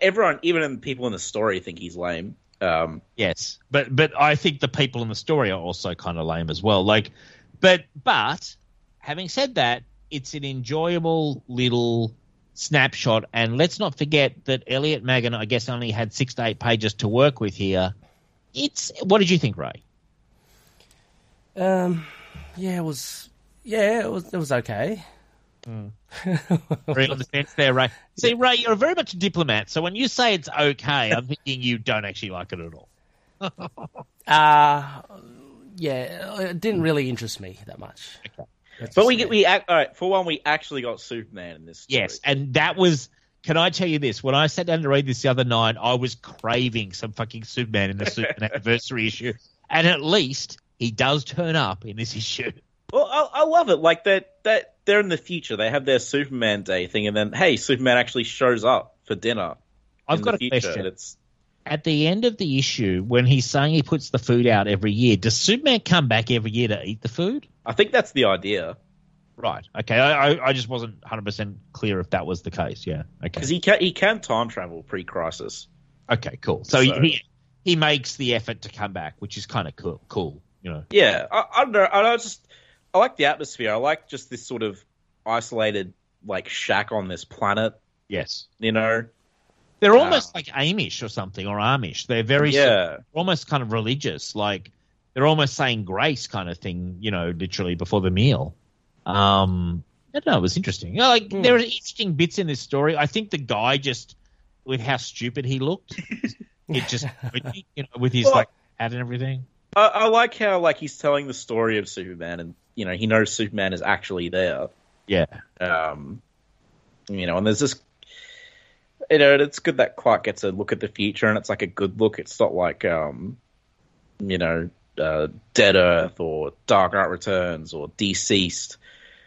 everyone, even the people in the story think he's lame. Um, Yes, but but I think the people in the story are also kind of lame as well. Like, but but having said that, it's an enjoyable little snapshot. And let's not forget that Elliot Maggin, I guess, only had six to eight pages to work with here. It's what did you think, Ray? Um, yeah, it was. Yeah, it was. It was okay. Very on the fence there, Ray. See, Ray, you're very much a diplomat. So when you say it's okay, I'm thinking you don't actually like it at all. Uh yeah, it didn't really interest me that much. Let's but we get we act, all right for one. We actually got Superman in this. Story. Yes, and that was. Can I tell you this? When I sat down to read this the other night, I was craving some fucking Superman in the Superman anniversary issue, and at least he does turn up in this issue. Well, I, I love it. Like that that they're in the future. They have their Superman Day thing, and then hey, Superman actually shows up for dinner. I've got a future, question. It's At the end of the issue, when he's saying he puts the food out every year, does Superman come back every year to eat the food? I think that's the idea Right. Okay. I, I, I just wasn't 100% clear if that was the case. Yeah. Okay. because he can he can time travel pre-crisis. Okay, cool. So, So- He, he makes the effort to come back, which is kind of cool, cool, you know. Yeah, I, I don't know. I don't just I like the atmosphere. I like just this sort of isolated like shack on this planet. Yes. You know, They're almost like Amish or something, or Amish. They're very yeah. almost kind of religious, like they're almost saying grace kind of thing, you know, literally before the meal. Um, I don't know, it was interesting. You know, like there are interesting bits in this story. I think the guy just with how stupid he looked, it just you know with his Well- like hat and everything. I, I like how like he's telling the story of Superman, and you know he knows Superman is actually there. Yeah, Um, you know, and there's this. You know, it's good that Clark gets a look at the future, and it's like a good look. It's not like, um, you know, uh, Dead Earth or Dark Knight Returns or Deceased.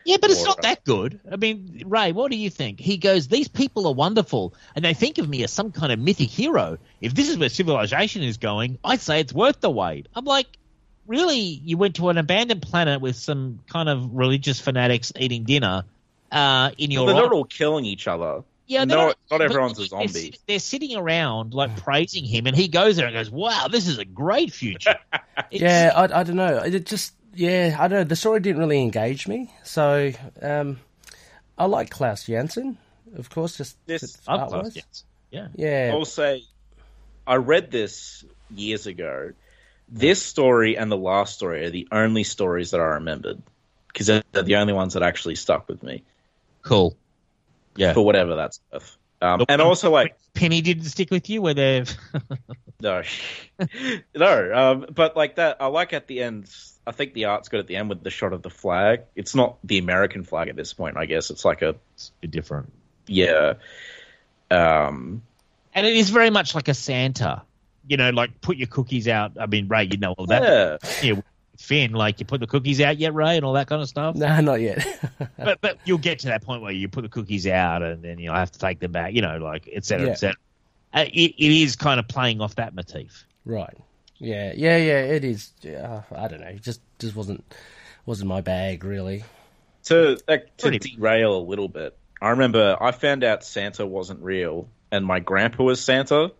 Yeah, but it's Or, not uh, that good. I mean, Ray, what do you think? He goes, "These people are wonderful, and they think of me as some kind of mythic hero. If this is where civilization is going, I'd say it's worth the wait." I'm like, really? You went to an abandoned planet with some kind of religious fanatics eating dinner uh, in your They're not all killing each other. Yeah, No- they're not everyone's a they're zombie. They're sitting around like praising him, and he goes there and goes, "Wow, this is a great future." Yeah, I, I don't know. It just yeah, I don't know. The story didn't really engage me, so um, I like Klaus Janson, of course. Just This- I've art lost wise. Yeah, Yeah, I'll say, I read this years ago. This story and the last story are the only stories that I remembered because they're they're the only ones that actually stuck with me cool. Yeah, for whatever that's worth. Um, and also, like, Pini didn't stick with you, where they've no, no, um, but like that, I like at the end. I think the art's good at the end with the shot of the flag. It's not the American flag at this point. I guess it's like a it's a different. yeah. Um, And it is very much like a Santa. You know, like put your cookies out. I mean, Ray, you know all that. yeah. Yeah, Finn, like you put the cookies out yet, Ray, and all that kind of stuff. no, not yet. But but you'll get to that point where you put the cookies out, and then you'll have to take them back. You know, like et cetera, Yeah. et cetera. Uh, it, it is kind of playing off that motif. right. Yeah, yeah, yeah. It is. Yeah, I don't know. It just just wasn't wasn't my bag really. To like, to Pretty- derail a little bit, I remember I found out Santa wasn't real, and my grandpa was Santa.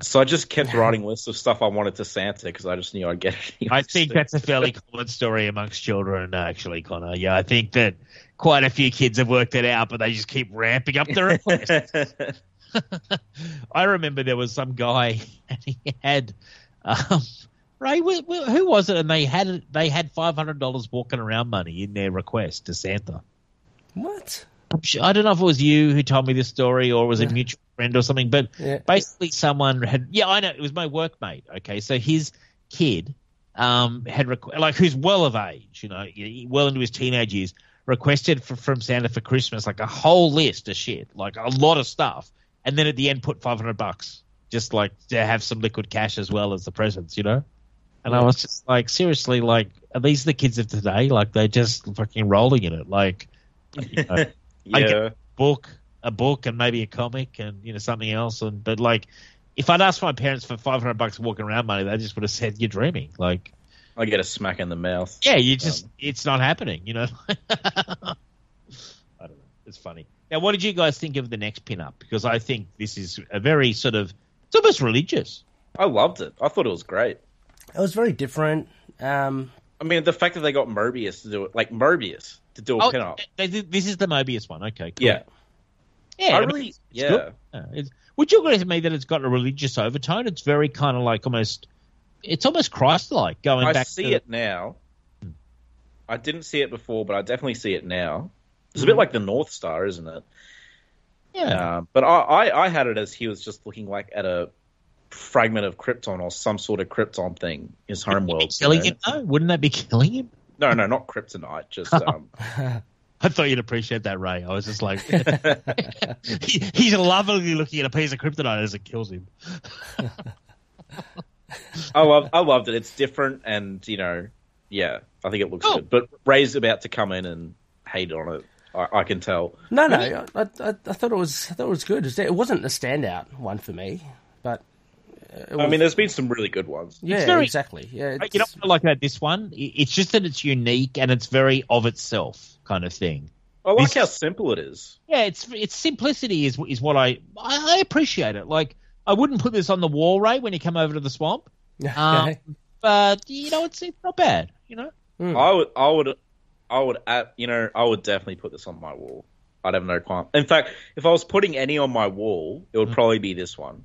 so I just kept writing lists of stuff I wanted to Santa because I just knew I'd get it. I think that's a fairly common story amongst children, uh, actually, Connor. Yeah, I think that quite a few kids have worked it out, but they just keep ramping up their requests. I remember there was some guy and he had um, Ray. wh- wh- Who was it? And they had they had five hundred dollars walking around money in their request to Santa. What? Sure, I don't know if it was you who told me this story or was it a mutual friend or something, but Yeah. basically someone had yeah I know it was my workmate. Okay, so his kid um, had requ- like who's well of age, you know, well into his teenage years, requested for, from Santa for Christmas like a whole list of shit, like a lot of stuff, and then at the end put five hundred bucks just like to have some liquid cash as well as the presents, you know. And I was just like, seriously, like, are these the kids of today? Like, they're just fucking rolling in it. Like, you know, I yeah. get- book, a book, and maybe a comic, and you know something else. And but like, if I'd asked my parents for five hundred bucks walking around money, they just would have said, "You're dreaming." Like, I get a smack in the mouth. yeah, you um, just it's not happening. You know. I don't know. It's funny. Now, what did you guys think of the next pin-up? Because I think this is a very sort of it's almost religious. I loved it. I thought it was great. It was very different. Um, I mean, the fact that they got Moebius to do it, like Moebius to do a Oh, pin-up. they this is the Moebius one. Okay, cool. Yeah, yeah. I mean, really, it's yeah. good. Yeah, it's- would you agree with me that it's got a religious overtone? It's very kind of like almost, it's almost Christ-like going I back. I see to, it now. I didn't see it before, but I definitely see it now. It's a bit like the North Star, isn't it? Yeah, Um, but I, I, I had it as he was just looking like at a fragment of Krypton or some sort of Krypton thing, his homeworld. killing you him know? though. Wouldn't that be killing him? No, no, not kryptonite. Just um, I thought you'd appreciate that, Ray. I was just like, he, he's lovingly looking at a piece of kryptonite as it kills him. I love, I loved it. It's different, and you know, yeah, I think it looks good. But Ray's about to come in and hate on it. I, I can tell. no, no, I, I, I thought it was I thought it was good. It wasn't a standout one for me, but it was, I mean, there's been some really good ones. yeah, very- exactly. Yeah, You know it's- what I like about this one? It's just that it's unique and it's very of itself kind of thing. I like This- how simple it is. Yeah, it's it's simplicity is is what I I, I appreciate it. Like I wouldn't put this on the wall, Ray, when you come over to the swamp. Um, but you know, it's it's not bad. You know, I would, I would, I would, you know, I would definitely put this on my wall. I'd have no qualm. In fact, if I was putting any on my wall, it Hmm. would probably be this one.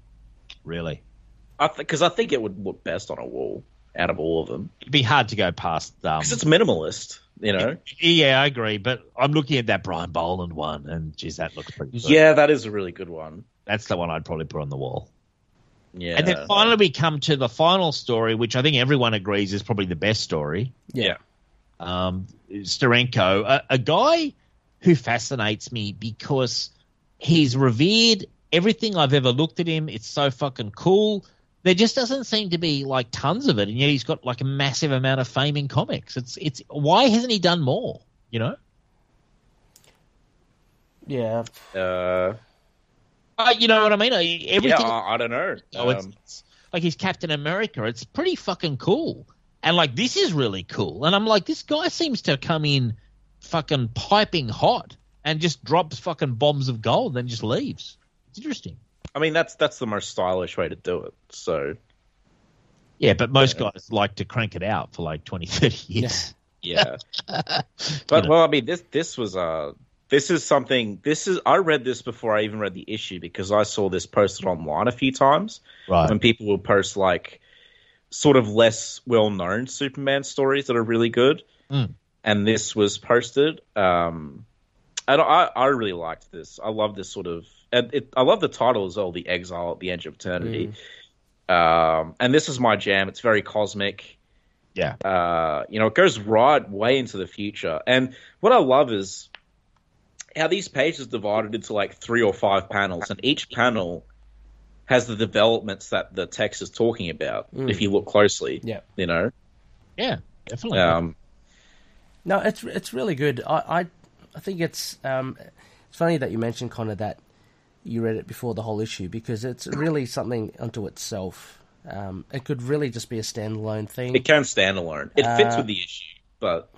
Really, I because I think it would look best on a wall out of all of them it'd be hard to go past. Um, because it's minimalist. You know. yeah, I agree, but I'm looking at that Brian Bolland one, and geez, that looks pretty. Good. Yeah, that is a really good one. that's the one I'd probably put on the wall. Yeah. And then finally, we come to the final story, which I think everyone agrees is probably the best story. yeah. Um, Steranko, a, a guy who fascinates me because he's revered. Everything I've ever looked at him, it's so fucking cool. There just doesn't seem to be like tons of it, and yet he's got like a massive amount of fame in comics. It's it's why hasn't he done more? You know, Yeah, Uh, uh, you know what I mean? I- yeah, I, I don't know. Oh, it's, Um, it's like he's Captain America. It's pretty fucking cool. And like this is really cool. And I'm like, this guy seems to come in fucking piping hot and just drops fucking bombs of gold, then just leaves. It's interesting. I mean, that's that's the most stylish way to do it. So Yeah, but most guys like to crank it out for like 20, 30 years. yeah. but You know. well, I mean, this this was uh this is something. This is I read this before I even read the issue because I saw this posted online a few times Right. when people will post like sort of less well known Superman stories that are really good. Mm. And this was posted. Um, and I, I really liked this. I love this sort of. And it, I love the title as well, "The Exile at the Edge of Eternity." Um, and this is my jam. It's very cosmic. Yeah. Uh, you know, it goes right way into the future. And what I love is how these pages divided into like three or five panels, and each panel has the developments that the text is talking about. If you look closely, yeah. you know. Yeah, definitely. Um, No, it's it's really good. I I, I think it's um, it's funny that you mentioned Connor that you read it before the whole issue because it's really something unto itself. Um, it could really just be a standalone thing. it can stand alone. It fits Uh, with the issue, but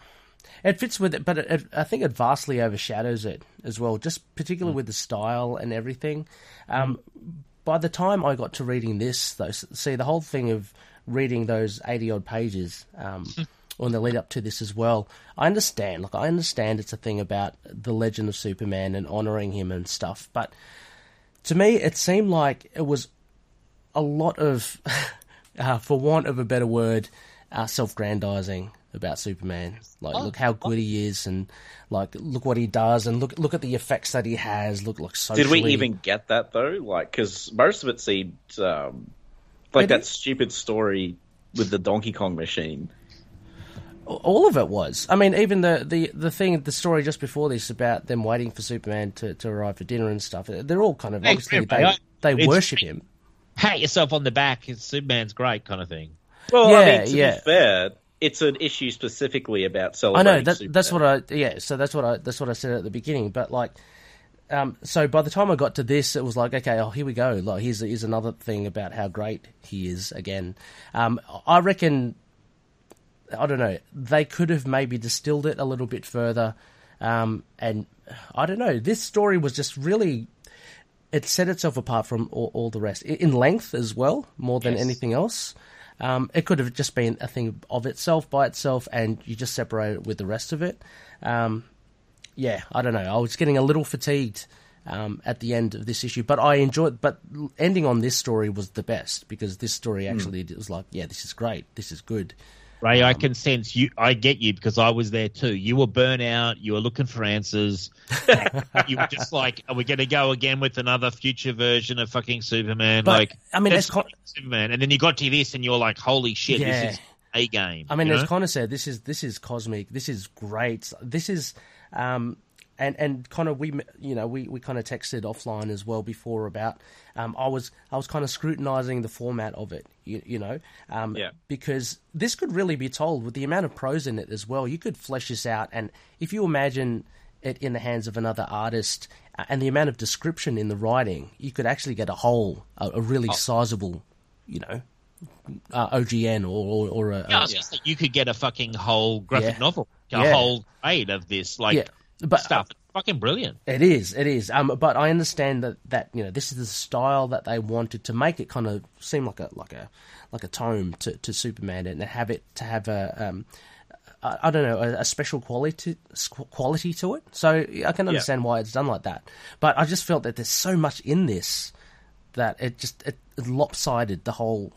It fits with it, but it, it, I think it vastly overshadows it as well, just particularly with the style and everything. Um, By the time I got to reading this, though, see the whole thing of reading those eighty odd pages um, on the lead up to this as well. I understand, like I understand it's a thing about the legend of Superman and honoring him and stuff, but to me, it seemed like it was a lot of, uh, for want of a better word, uh, self-grandizing about Superman. Like, look how good he is, and like, look what he does, and look look at the effects that he has. Look, like socially. did we even get that though? Like, because most of it seemed um, like It that is- stupid story with the Donkey Kong machine. all of it was. I mean, even the, the, the thing, the story just before this about them waiting for Superman to, to arrive for dinner and stuff. They're all kind of Hey, obviously they they worship him. Pat yourself on the back. Superman's great kind of thing. Well, I Yeah, mean, to yeah. be fair, it's an issue specifically about celebration. I know that that's what I yeah. So that's what I that's what I said at the beginning. But like, um, so by the time I got to this, it was like okay, oh here we go. Like here's here's another thing about how great he is again. Um, I reckon. I don't know. They could have maybe distilled it a little bit further, um, and I don't know. This story was just really. It set itself apart from all, all the rest in length as well, more than Yes. anything else. Um, it could have just been a thing of itself by itself, and you just separate it with the rest of it. Um, yeah, I don't know. I was getting a little fatigued um, at the end of this issue, but I enjoyed. But ending on this story was the best because this story actually was like, yeah, this is great. This is good. Ray, I can sense you. I get you because I was there too. You were burnt out. You were looking for answers. you were just like, "Are we going to go again with another future version of fucking Superman?" But, like, I mean, that's it's con- Superman. And then you got to this, and you're like, "Holy shit, Yeah. this is a game." I mean, as? Connor said, this is this is cosmic. This is great. This is, um, and and kind of we you know we, we kind of texted offline as well before about. Um, I was I was kind of scrutinizing the format of it. You, you know, um, Yeah. because this could really be told with the amount of prose in it as well. You could flesh this out, and if you imagine it in the hands of another artist uh, and the amount of description in the writing, you could actually get a whole a, a really sizable, you know, uh, OGN or or, or a, Yeah, I a was gonna say, you could get a fucking whole graphic Yeah. novel, a Yeah. whole grade of this, like but- stuff. It's fucking brilliant. It is, it is. Um, but I understand that, that you know this is the style that they wanted to make it kind of seem like a like a like a tome to, to Superman and have it to have a um, I, I don't know a, a special quality quality to it. So I can understand why it's done like that. But I just felt that there's so much in this that it just it, it lopsided the whole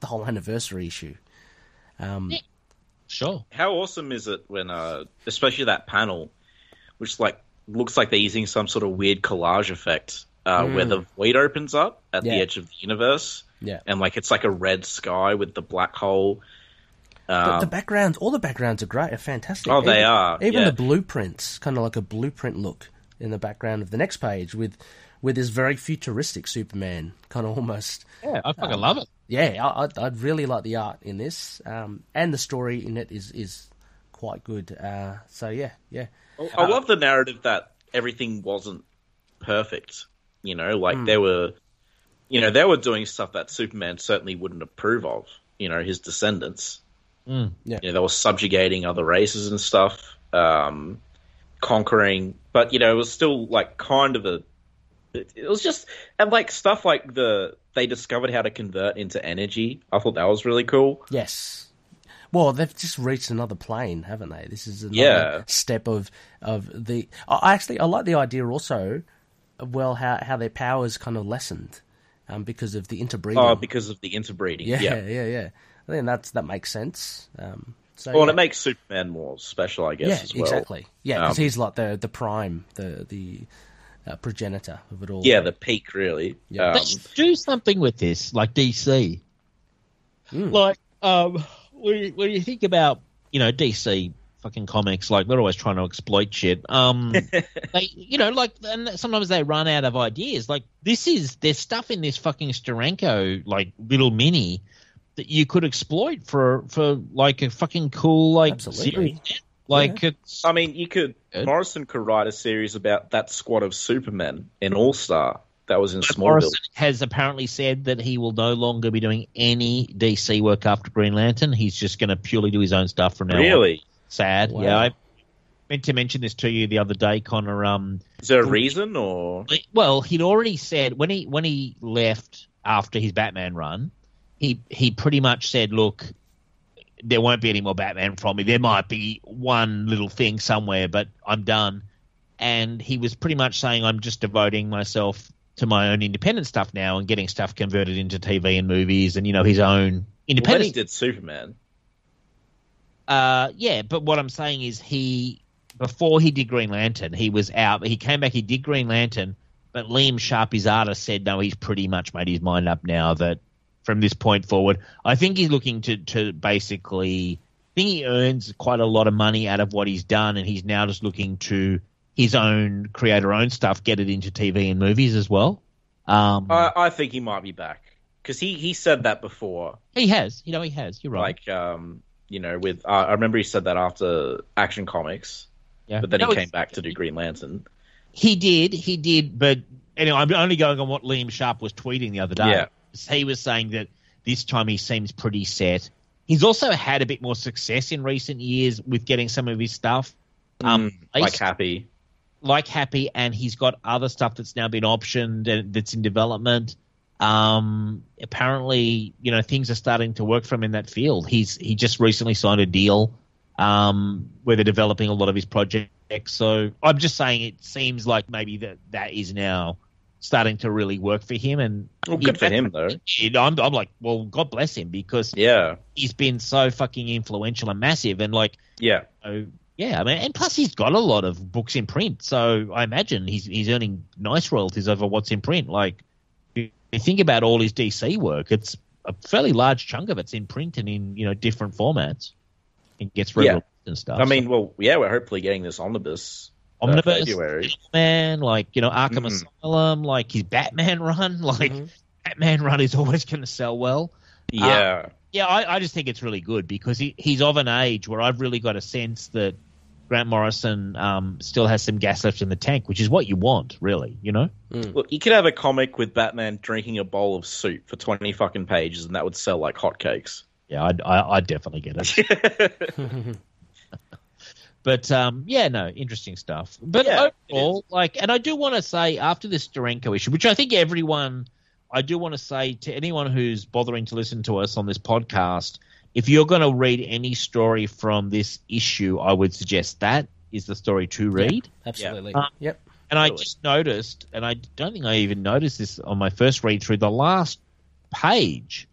the whole anniversary issue. Um, Sure. How awesome is it when, uh, especially that panel, which like looks like they're using some sort of weird collage effect, uh, where the void opens up at Yeah. the edge of the universe, Yeah. and like it's like a red sky with the black hole. But Um, the backgrounds, all the backgrounds are great, are fantastic. Oh, they Even- are, Even yeah. the blueprints, kind of like a blueprint look in the background of the next page with with this very futuristic Superman, kind of almost. Yeah, I fucking love it. Yeah, I, I'd, I'd really like the art in this, um, and the story in it is is quite good. Uh, so yeah, yeah, I love the narrative that everything wasn't perfect. You know, like they were, you know, they were doing stuff that Superman certainly wouldn't approve of. You know, his descendants. Mm. Yeah. You know, they were subjugating other races and stuff, um, conquering. But you know, it was still like kind of a. It, it was just and like stuff like the they discovered how to convert into energy. I thought that was really cool. yes. Well, they've just reached another plane, haven't they? This is another Yeah. step of of the. I actually I like the idea also. Well, how how their powers kind of lessened, um, because of the interbreeding. Oh, because of the interbreeding. Yeah, Yeah. yeah, yeah. I think that's that makes sense. Um, so Well, and it makes Superman more special, I guess, yeah, as well. exactly. Yeah, because Um, he's like the the prime, the the uh, progenitor of it all. Yeah, the peak, really. Yeah. Um, do something with this, like DC. Hmm. Like, um, when you, when you think about, you know, DC fucking comics, like they're always trying to exploit shit. Um, they, you know, like, and sometimes they run out of ideas. Like, this is there's stuff in this fucking Steranko like little mini that you could exploit for for like a fucking cool like Absolutely. series. Like, it's I mean, you could Good. Morrison could write a series about that squad of Supermen in All Star that was in But Smallville. Morrison has apparently said that he will no longer be doing any DC work after Green Lantern. He's just going to purely do his own stuff from now on. Really? Sad. Wow. Yeah, I meant to mention this to you the other day, Connor. Um, Is there a reason, or well, he'd already said when he when he left after his Batman run, he he pretty much said, "Look, there won't be any more Batman from me. There might be one little thing somewhere, but I'm done." And he was pretty much saying, "I'm just devoting myself to my own independent stuff now and getting stuff converted into TV and movies, and you know his own independent. when he did Superman? Uh, yeah, but what I'm saying is he before he did Green Lantern, he was out. He came back, he did Green Lantern, but Liam Sharp, his artist, said no, he's pretty much made his mind up now that from this point forward, I think he's looking to to basically. I think he earns quite a lot of money out of what he's done, and he's now just looking to his own creator own stuff, get it into TV and movies as well. Um, I, I think he might be back because he he said that before. he has, you know, he has. You're right. Like, um, you know, with uh, I remember he said that after Action Comics, yeah. but then No, he came back to do Green Lantern. He did, he did, but anyway, I'm only going on what Liam Sharp was tweeting the other day. Yeah. He was saying that this time he seems pretty set. He's also had a bit more success in recent years with getting some of his stuff. Um, Mm, like Happy. Like Happy, and he's got other stuff that's now been optioned and that's in development. Um, apparently, you know, things are starting to work for him in that field. He's he just recently signed a deal um, where they're developing a lot of his projects. So I'm just saying, it seems like maybe that that is now starting to really work for him. And Well, good for him though. you know, I'm, I'm like, well, God bless him because Yeah, he's been so fucking influential and massive, and like yeah. so yeah, I mean, and plus he's got a lot of books in print, so I imagine he's he's earning nice royalties over what's in print. Like, if you think about all his DC work, it's a fairly large chunk of it's in print and in you know different formats. It gets read Yeah. and stuff. I mean, well, yeah, we're hopefully getting this omnibus. uh, Omnibus, February. Man, like you know, Arkham Mhm. Asylum, like his Batman run, like Batman run is always going to sell well. Yeah, Yeah, I, I just think it's really good because he, he's of an age where I've really got a sense that Grant Morrison um, still has some gas left in the tank, which is what you want, really. You know? Look, you could have a comic with Batman drinking a bowl of soup for twenty fucking pages, and that would sell like hotcakes. Yeah, I'd, I, I'd definitely get it. but um, yeah, no, interesting stuff. But Yeah, overall, like, and I do want to say after this Steranko issue, which I think everyone, I do want to say to anyone who's bothering to listen to us on this podcast, if you're going to read any story from this issue, I would suggest that is the story to read. Absolutely. Um, yep. And I just noticed, and I don't think I even noticed this on my first read through, the last page,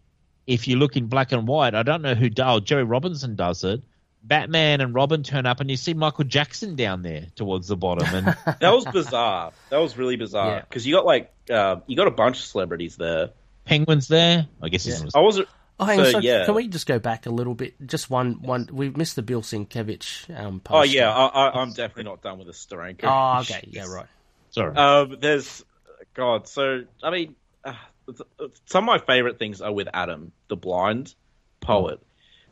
if you look in black and white, I don't know who does, Jerry Robinson does it. Batman and Robin turn up, and you see Michael Jackson down there towards the bottom. And That was bizarre. That was really bizarre Yeah. because you got like uh, you got a bunch of celebrities there. Penguin's there. I guess he's Yeah. I wasn't. Oh, hang on. So, So yeah. can we just go back a little bit? Just one, one. We missed the Bill Sienkiewicz um, post. Oh yeah, I, I, I'm definitely not done with the Steranko. Oh, okay. Yeah, right. sorry. Um, there's God. So I mean, uh, some of my favorite things are with Adam, the blind poet.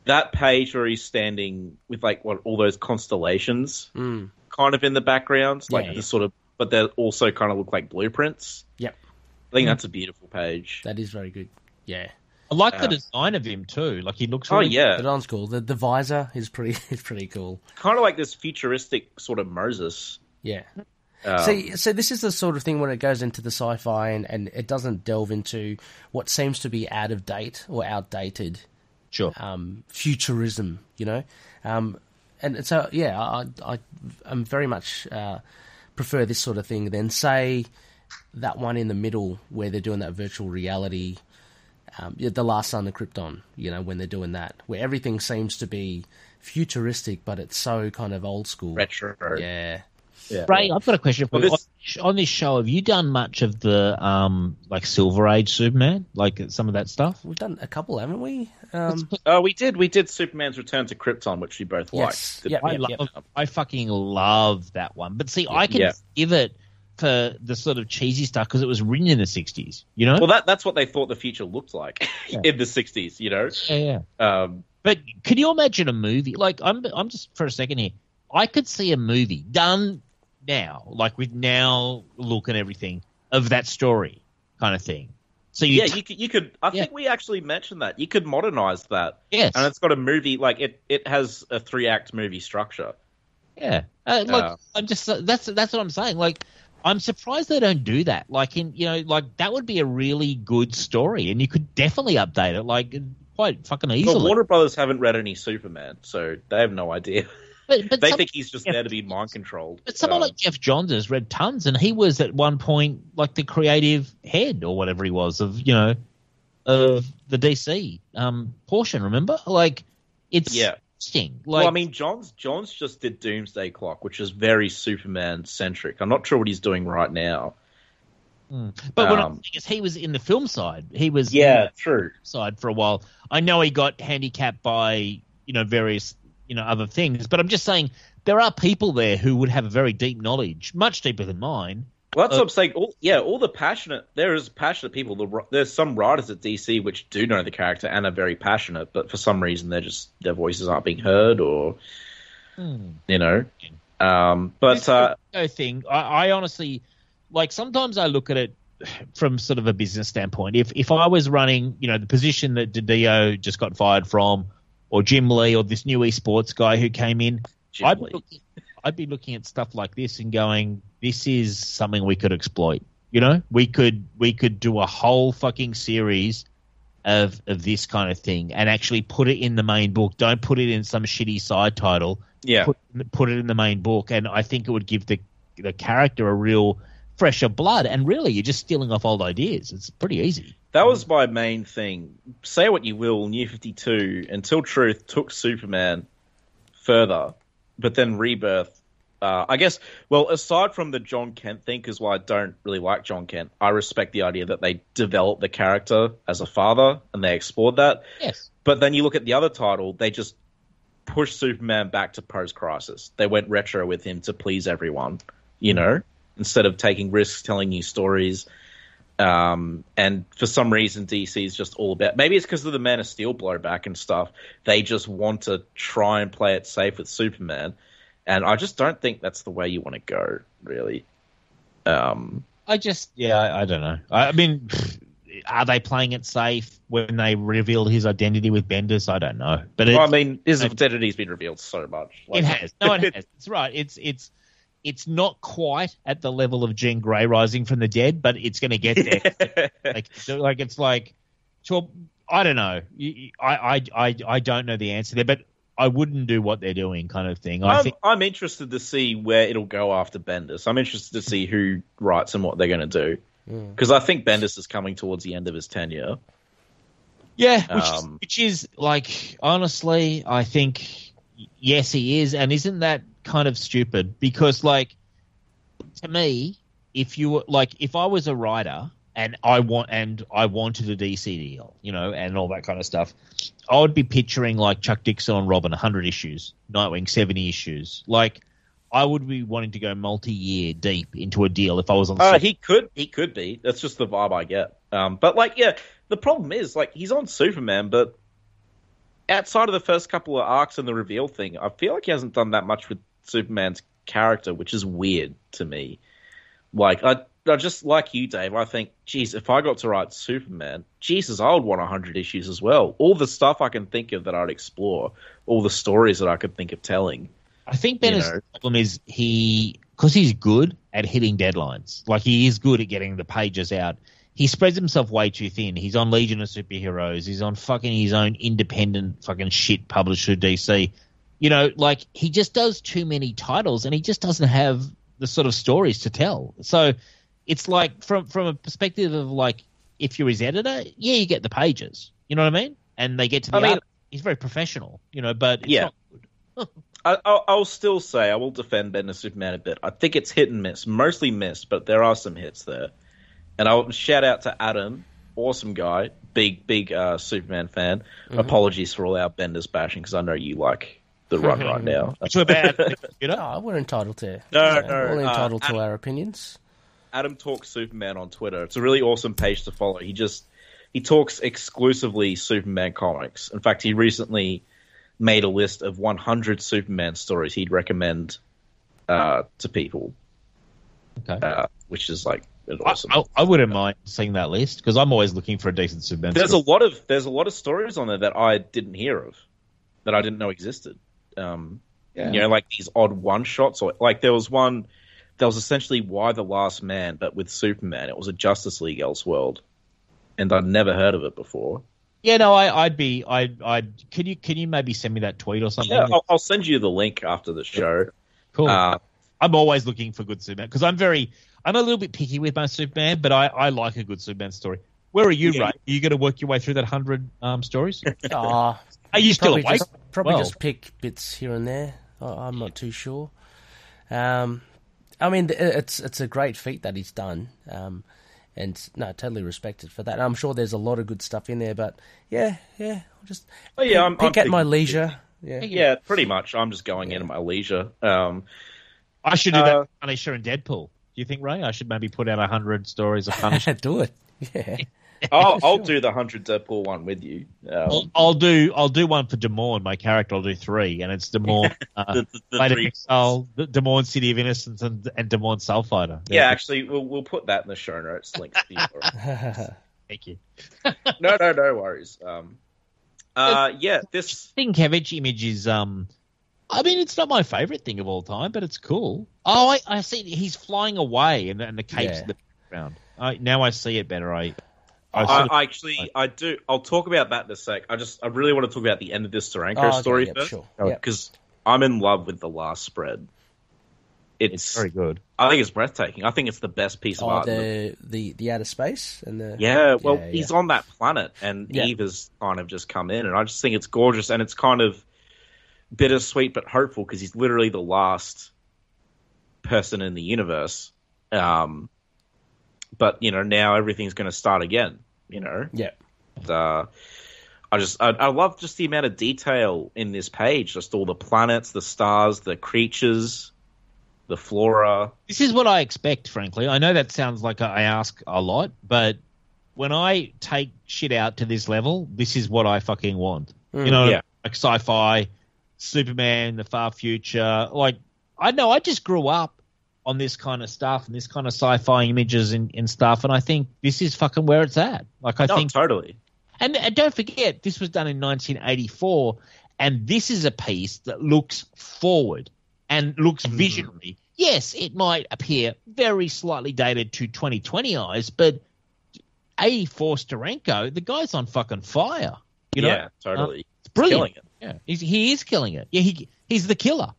That page where he's standing with like what all those constellations Mm. kind of in the background, like Yeah. the sort of, but they also kind of look like blueprints. Yep. I think that's a beautiful page. That is very good. Yeah. I like the design of him too. Like he looks. Oh Really yeah, The Don's cool. The the visor is pretty is pretty cool. kind of like this futuristic sort of Moses. Yeah. Um, See, so this is the sort of thing when it goes into the sci-fi and, and it doesn't delve into what seems to be out of date or outdated Sure. um, futurism, you know. Um, and so, yeah, I, I, I'm very much uh, prefer this sort of thing than say that one in the middle where they're doing that virtual reality. Um, the last son of Krypton, you know, when they're doing that, where everything seems to be futuristic, but it's so kind of old school. retro. Yeah. Yeah. Ray, I've got a question for Well, you. this- On- On this show, have you done much of the um like Silver Age Superman, like some of that stuff? We've done a couple, haven't we? Um, Uh, we did. We did Superman's Return to Krypton, which we both Yes. liked. Yep, I yep, love, yep. I fucking love that one. But see, I can Yeah. give it for the sort of cheesy stuff because it was written in the '60s. You know? Well, that that's what they thought the future looked like Yeah. in the '60s. You know. yeah, yeah. Um, But can you imagine a movie? Like, I'm, I'm just for a second here. I could see a movie done now, like with now look and everything of that story kind of thing. So you, yeah, you could. You could. I Yeah. think we actually mentioned that you could modernize that, yes, and it's got a movie like it. It has a three act movie structure. yeah. Uh, like, Uh, I'm just that's that's what I'm saying. Like, I'm surprised they don't do that. Like, in you know, like that would be a really good story, and you could definitely update it like quite fucking easily. Warner Brothers haven't read any Superman, so they have no idea. but but they some- think he's just yeah. there to be mind controlled. But someone Um, like Geoff Johns has read tons, and he was at one point like the creative head or whatever he was of you know of the DC um, portion. Remember, like it's Yeah. Interesting. Like, well, I mean, Johns Johns just did Doomsday Clock, which is very Superman centric. I'm not sure what he's doing right now. but what I'm um, is he was in the film side. He was yeah, true. in the side for a while. I know he got handicapped by you know various you know other things, but I'm just saying there are people there who would have a very deep knowledge, much deeper than mine. Well, that's Uh, what I'm saying. All, yeah, all the passionate. There is passionate people. The, there's some writers at DC which do know the character and are very passionate, but for some reason they're just their voices aren't being heard, or you know. Um, but uh, thing, I, I honestly like. Sometimes I look at it from sort of a business standpoint. If if I was running, you know, the position that DiDio just got fired from, or Jim Lee, or this new esports guy who came in, Jim I'd be, looking, I'd be looking at stuff like this and going, "This is something we could exploit." You know, we could we could do a whole fucking series of of this kind of thing and actually put it in the main book. Don't put it in some shitty side title yeah, put, put it in the main book, and I think it would give the the character a real fresher blood. And really, you're just stealing off old ideas. It's pretty easy. that was my main thing. Say what you will, New Fifty Two Until Truth took Superman further, but then Rebirth. Uh, I guess. Well, aside from the Jon Kent thing, because why I don't really like Jon Kent, I respect the idea that they developed the character as a father and they explored that. Yes. But then you look at the other title, they just pushed Superman back to post crisis. They went retro with him to please everyone, you know, instead of taking risks, telling new stories. Um, and for some reason, DC is just all about. Maybe it's because of the Man of Steel blowback and stuff. They just want to try and play it safe with Superman, and I just don't think that's the way you want to go, really. Um, I just, yeah, I, I don't know. I, I mean, are they playing it safe when they revealed his identity with Bendis? I don't know. But it, well, I mean, his identity's been revealed so much. it has. No, it has. It's right. It's it's it's not quite at the level of Jean Grey rising from the dead, but it's going to get there. like, so, like it's like, so I don't know. You- you- I, I, I, I don't know the answer there, but I wouldn't do what they're doing, kind of thing. I I'm, think I'm interested to see where it'll go after Bendis. I'm interested to see who writes and what they're going to do. Because I think Bendis is coming towards the end of his tenure. Yeah, which, is, Um, which is like honestly, I think yes, he is, and isn't that kind of stupid? Because like to me, if you were like, if I was a writer and I want and I wanted a DC deal, you know, and all that kind of stuff, I would be picturing like Chuck Dixon on Robin, hundred issues, Nightwing, seventy issues, like. I would be wanting to go multi-year deep into a deal if I was on. Uh, he could, he could be. That's just the vibe I get. Um, but like, yeah, the problem is like he's on Superman, but outside of the first couple of arcs and the reveal thing, I feel like he hasn't done that much with Superman's character, which is weird to me. Like, I, I just like you, Dave. I think, geez, if I got to write Superman, Jesus, I would want hundred issues as well. All the stuff I can think of that I'd explore, all the stories that I could think of telling. I think you know. problem is he because he's good at hitting deadlines. Like he is good at getting the pages out. He spreads himself way too thin. He's on Legion of Superheroes. He's on fucking his own independent fucking shit publisher DC. You know, like he just does too many titles and he just doesn't have the sort of stories to tell. So it's like from from a perspective of like if you're his editor, yeah, you get the pages. You know what I mean? And they get to the I mean- art. He's very professional, you know, but it's Yeah. not good. I, I'll, I'll still say I will defend Bendis Superman a bit. I think it's hit and miss, mostly miss, but there are some hits there. And I'll shout out to Adam, awesome guy, big big uh, Superman fan. Apologies for all our Bendis bashing because I know you like the run right now. Which are bad, you know. Oh, we're entitled to. No, yeah, no, We're all uh, entitled to I- our opinions. Adam talks Superman on Twitter. It's a really awesome page to follow. He just he talks exclusively Superman comics. In fact, he recently made a list of 100 Superman stories he'd recommend uh, to people, Okay. uh, which is like I, awesome. I, I wouldn't mind seeing that list because I'm always looking for a decent Superman. there's a lot of there's a lot of stories on there that I didn't hear of, that I didn't know existed. Um, Yeah. You know, like these odd one shots, or like there was one that was essentially Y the Last Man, but with Superman. It was a Justice League Elseworld, and I'd never heard of it before. yeah, no, I, I'd be, I'd, I'd. Can you, can you maybe send me that tweet or something? Yeah, I'll, I'll send you the link after the show. cool. Uh, I'm always looking for good Superman because I'm very, I'm a little bit picky with my Superman, but I, I like a good Superman story. Where are you, Yeah. Ray? Are you going to work your way through that hundred um, stories? Oh, Are you still probably awake? just, probably Well. just pick bits here and there. I, I'm not too sure. Um, I mean, it's it's a great feat that he's done, um, and no, totally respected for that. I'm sure there's a lot of good stuff in there, but yeah, yeah, I'll just Oh, yeah, I'm- pick I'm at my leisure. Yeah, yeah, pretty much. I'm just going in at my leisure. Um, I should do Uh, that. with Punisher and Deadpool. Do you think, Ray? I should maybe put out hundred stories of Punisher. do it. Yeah, I'll, I'll do the hundred Deadpool one with you. I'll, Um, I'll do, I'll do one for Des Moines. My character, I'll do three, and it's Des Moines, uh, the, the, the Blade of three- Exile, the Des Moines City of Innocence, and, and Des Moines Soulfighter. yeah, actually, we'll we'll put that in the show notes link. thank you. no, no, no worries. Um, uh, yeah, this Sienkiewicz image is um I mean it's not my favorite thing of all time, but it's cool. Oh I, I see he's flying away and, and the cape's Yeah. in the background. I, now I see it better. I I, I, sort of- I actually I do. I'll talk about that in a sec. I just I really want to talk about the end of this Steranko Oh, okay, story yep, first sure. Oh, Yep. because I'm in love with the last spread. It's, it's very good. I think it's breathtaking. I think it's the best piece of Oh, art. the- the, the the outer space and the yeah, well, Yeah, he's yeah. on that planet, and Yeah. Eve has kind of just come in, and I just think it's gorgeous, and it's kind of bittersweet but hopeful because he's literally the last person in the universe. Um, but you know, now everything's going to start again. You know, yeah. uh, I just I, I love just the amount of detail in this page, just all the planets, the stars, the creatures, the flora. This is what I expect, frankly. I know that sounds like I ask a lot, but when I take shit out to this level, this is what I fucking want. you know, yeah. like sci-fi, Superman, the far future. Like I know, I just grew up on this kind of stuff and this kind of sci-fi images and, and stuff, and I think this is fucking where it's at. Like I No, think, totally. and, and don't forget, this was done in 1984, and this is a piece that looks forward and looks mm. visionary. Yes, it might appear very slightly dated to 2020 eyes, but 84 Steranko, the guy's on fucking fire. You know, yeah, totally. Uh, it's brilliant. Killing it. Yeah, he's, he is killing it. Yeah, he he's the killer.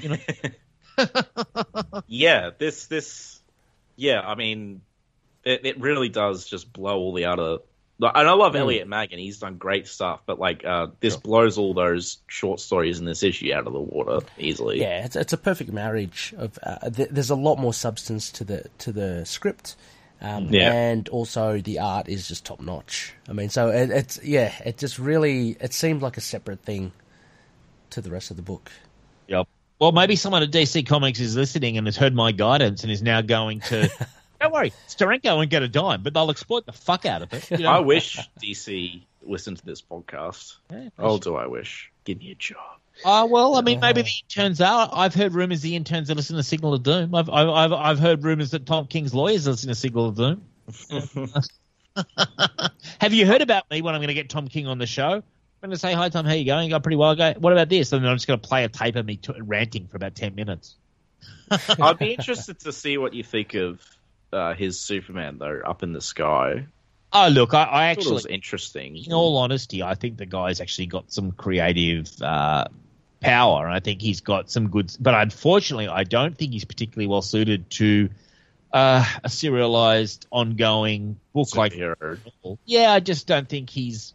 You know, Yeah, this this yeah, I mean it, it really does just blow all the other and I love Mm. Elliot Maggin, he's done great stuff, but like uh, this blows all those short stories in this issue out of the water easily. Yeah, it's, it's a perfect marriage of. Uh, th- there's a lot more substance to the to the script, um, Yeah. and also the art is just top notch. I mean, so it, it's yeah, it just really it seemed like a separate thing to the rest of the book. Yep. Well, maybe someone at DC Comics is listening and has heard my guidance and is now going to. Don't worry, Steranko won't get a dime, but they'll exploit the fuck out of it. you know? I wish DC listened to this podcast. Yeah, Oh, do I wish? Give me a job. Uh, well, I mean, maybe the interns are. I've heard rumors the interns are listening to Signal of Doom. I've, I've, I've, I've heard rumors that Tom King's lawyers are listening to Signal of Doom. Have you heard about me when I'm going to get Tom King on the show? I'm going to say, hi, Tom, how you going? Got pretty well. I go, what about this? And then I'm just going to play a tape of me t- ranting for about 10 minutes. I'd be interested to see what you think of uh, his Superman though, up in the sky. Oh, look, I, I I actually, was interesting. in all honesty, I think the guy's actually got some creative uh, power, and I think he's got some good. But unfortunately, I don't think he's particularly well suited to uh, a serialized, ongoing book like. Superhero. Yeah, I just don't think he's.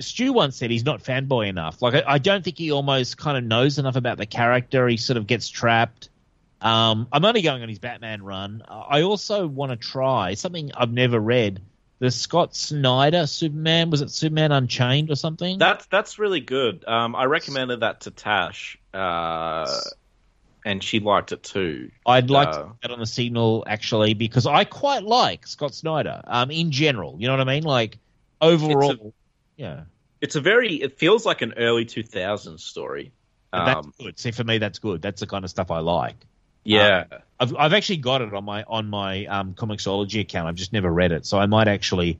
Stu once said he's not fanboy enough. Like, I, I don't think he almost kind of knows enough about the character. He sort of gets trapped. Um, I'm only going on his Batman run. I also want to try something I've never read. The Scott Snyder Superman was it Superman Unchained or something? That's that's really good. Um, I recommended that to Tash, uh, and she liked it too. I'd like to uh, put that on the signal actually because I quite like Scott Snyder. Um, in general, you know what I mean? Like overall, yeah. It's a very. It feels like an early 2000s story. that's Um, good. See, for me, that's good. That's the kind of stuff I like. yeah, I've I've actually got it on my on my um, Comixology account. I've just never read it, so I might actually.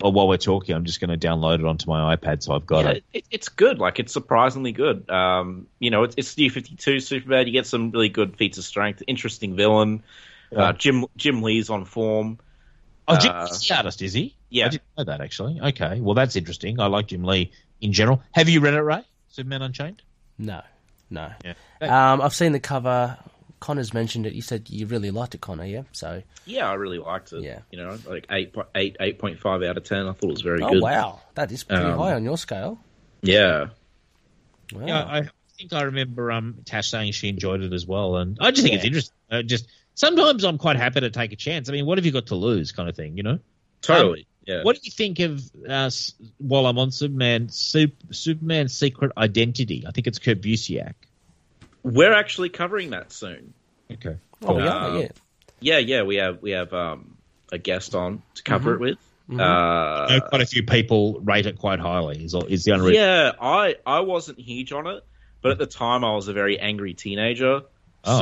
Well, while we're talking, I'm just going to download it onto my iPad, so I've got yeah, it. it, it's good. Like it's surprisingly good. Um, you know, it's it's New 52 Superman. You get some really good feats of strength. Interesting villain. Yeah. Uh, Jim Jim Lee's on form. Oh, Jim Uh, Lee's the artist, is he? Yeah. I didn't know that actually. Okay, well that's interesting. I like Jim Lee in general. Have you read it, Ray? Superman Unchained. No, no. Yeah. Um, I've seen the cover. Connor's mentioned it. You said you really liked it, Connor. Yeah. So. Yeah, I really liked it. Yeah. you know, like eight eight eight point five out of ten. I thought it was very good. Oh good. wow, that is pretty Um, high on your scale. Yeah, Wow. Yeah, I think I remember um, Tash saying she enjoyed it as well, and I just think it's interesting. Uh, just sometimes I'm quite happy to take a chance. I mean, what have you got to lose, kind of thing, you know? totally. Yeah. What do you think of uh, while I'm on Superman, Sup- Superman's Secret Identity? I think it's Kurt Busiek. We're actually covering that soon. Okay. oh yeah, uh, yeah. Yeah, yeah, we have we have um, a guest on to cover Mm-hmm. it with. I know Uh, quite a few people rate it quite highly. Is, is the only reason. yeah, I I wasn't huge on it, but at the time I was a very angry teenager, Oh,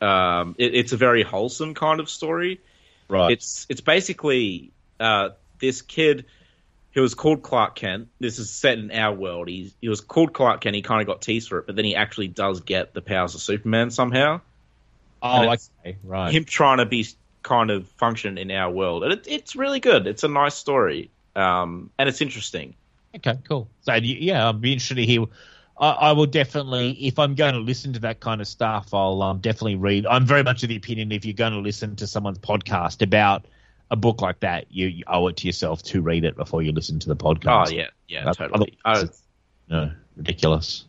so um, it, it's a very wholesome kind of story. Right. It's it's basically uh, this kid who was called Clark Kent. This is set in our world. He he was called Clark Kent. He kind of got teased for it, but then he actually does get the powers of Superman somehow. oh, okay. Right. Him trying to be kind of function in our world, and it, it's really good. It's a nice story, um, and it's interesting. Okay, cool. So yeah, I'd be interested to hear. I, I will definitely, if I'm going to listen to that kind of stuff, I'll um, definitely read. I'm very much of the opinion if you're going to listen to someone's podcast about a book like that, you, you owe it to yourself to read it before you listen to the podcast. Oh yeah, yeah, Uh, totally. Otherwise- No, ridiculous.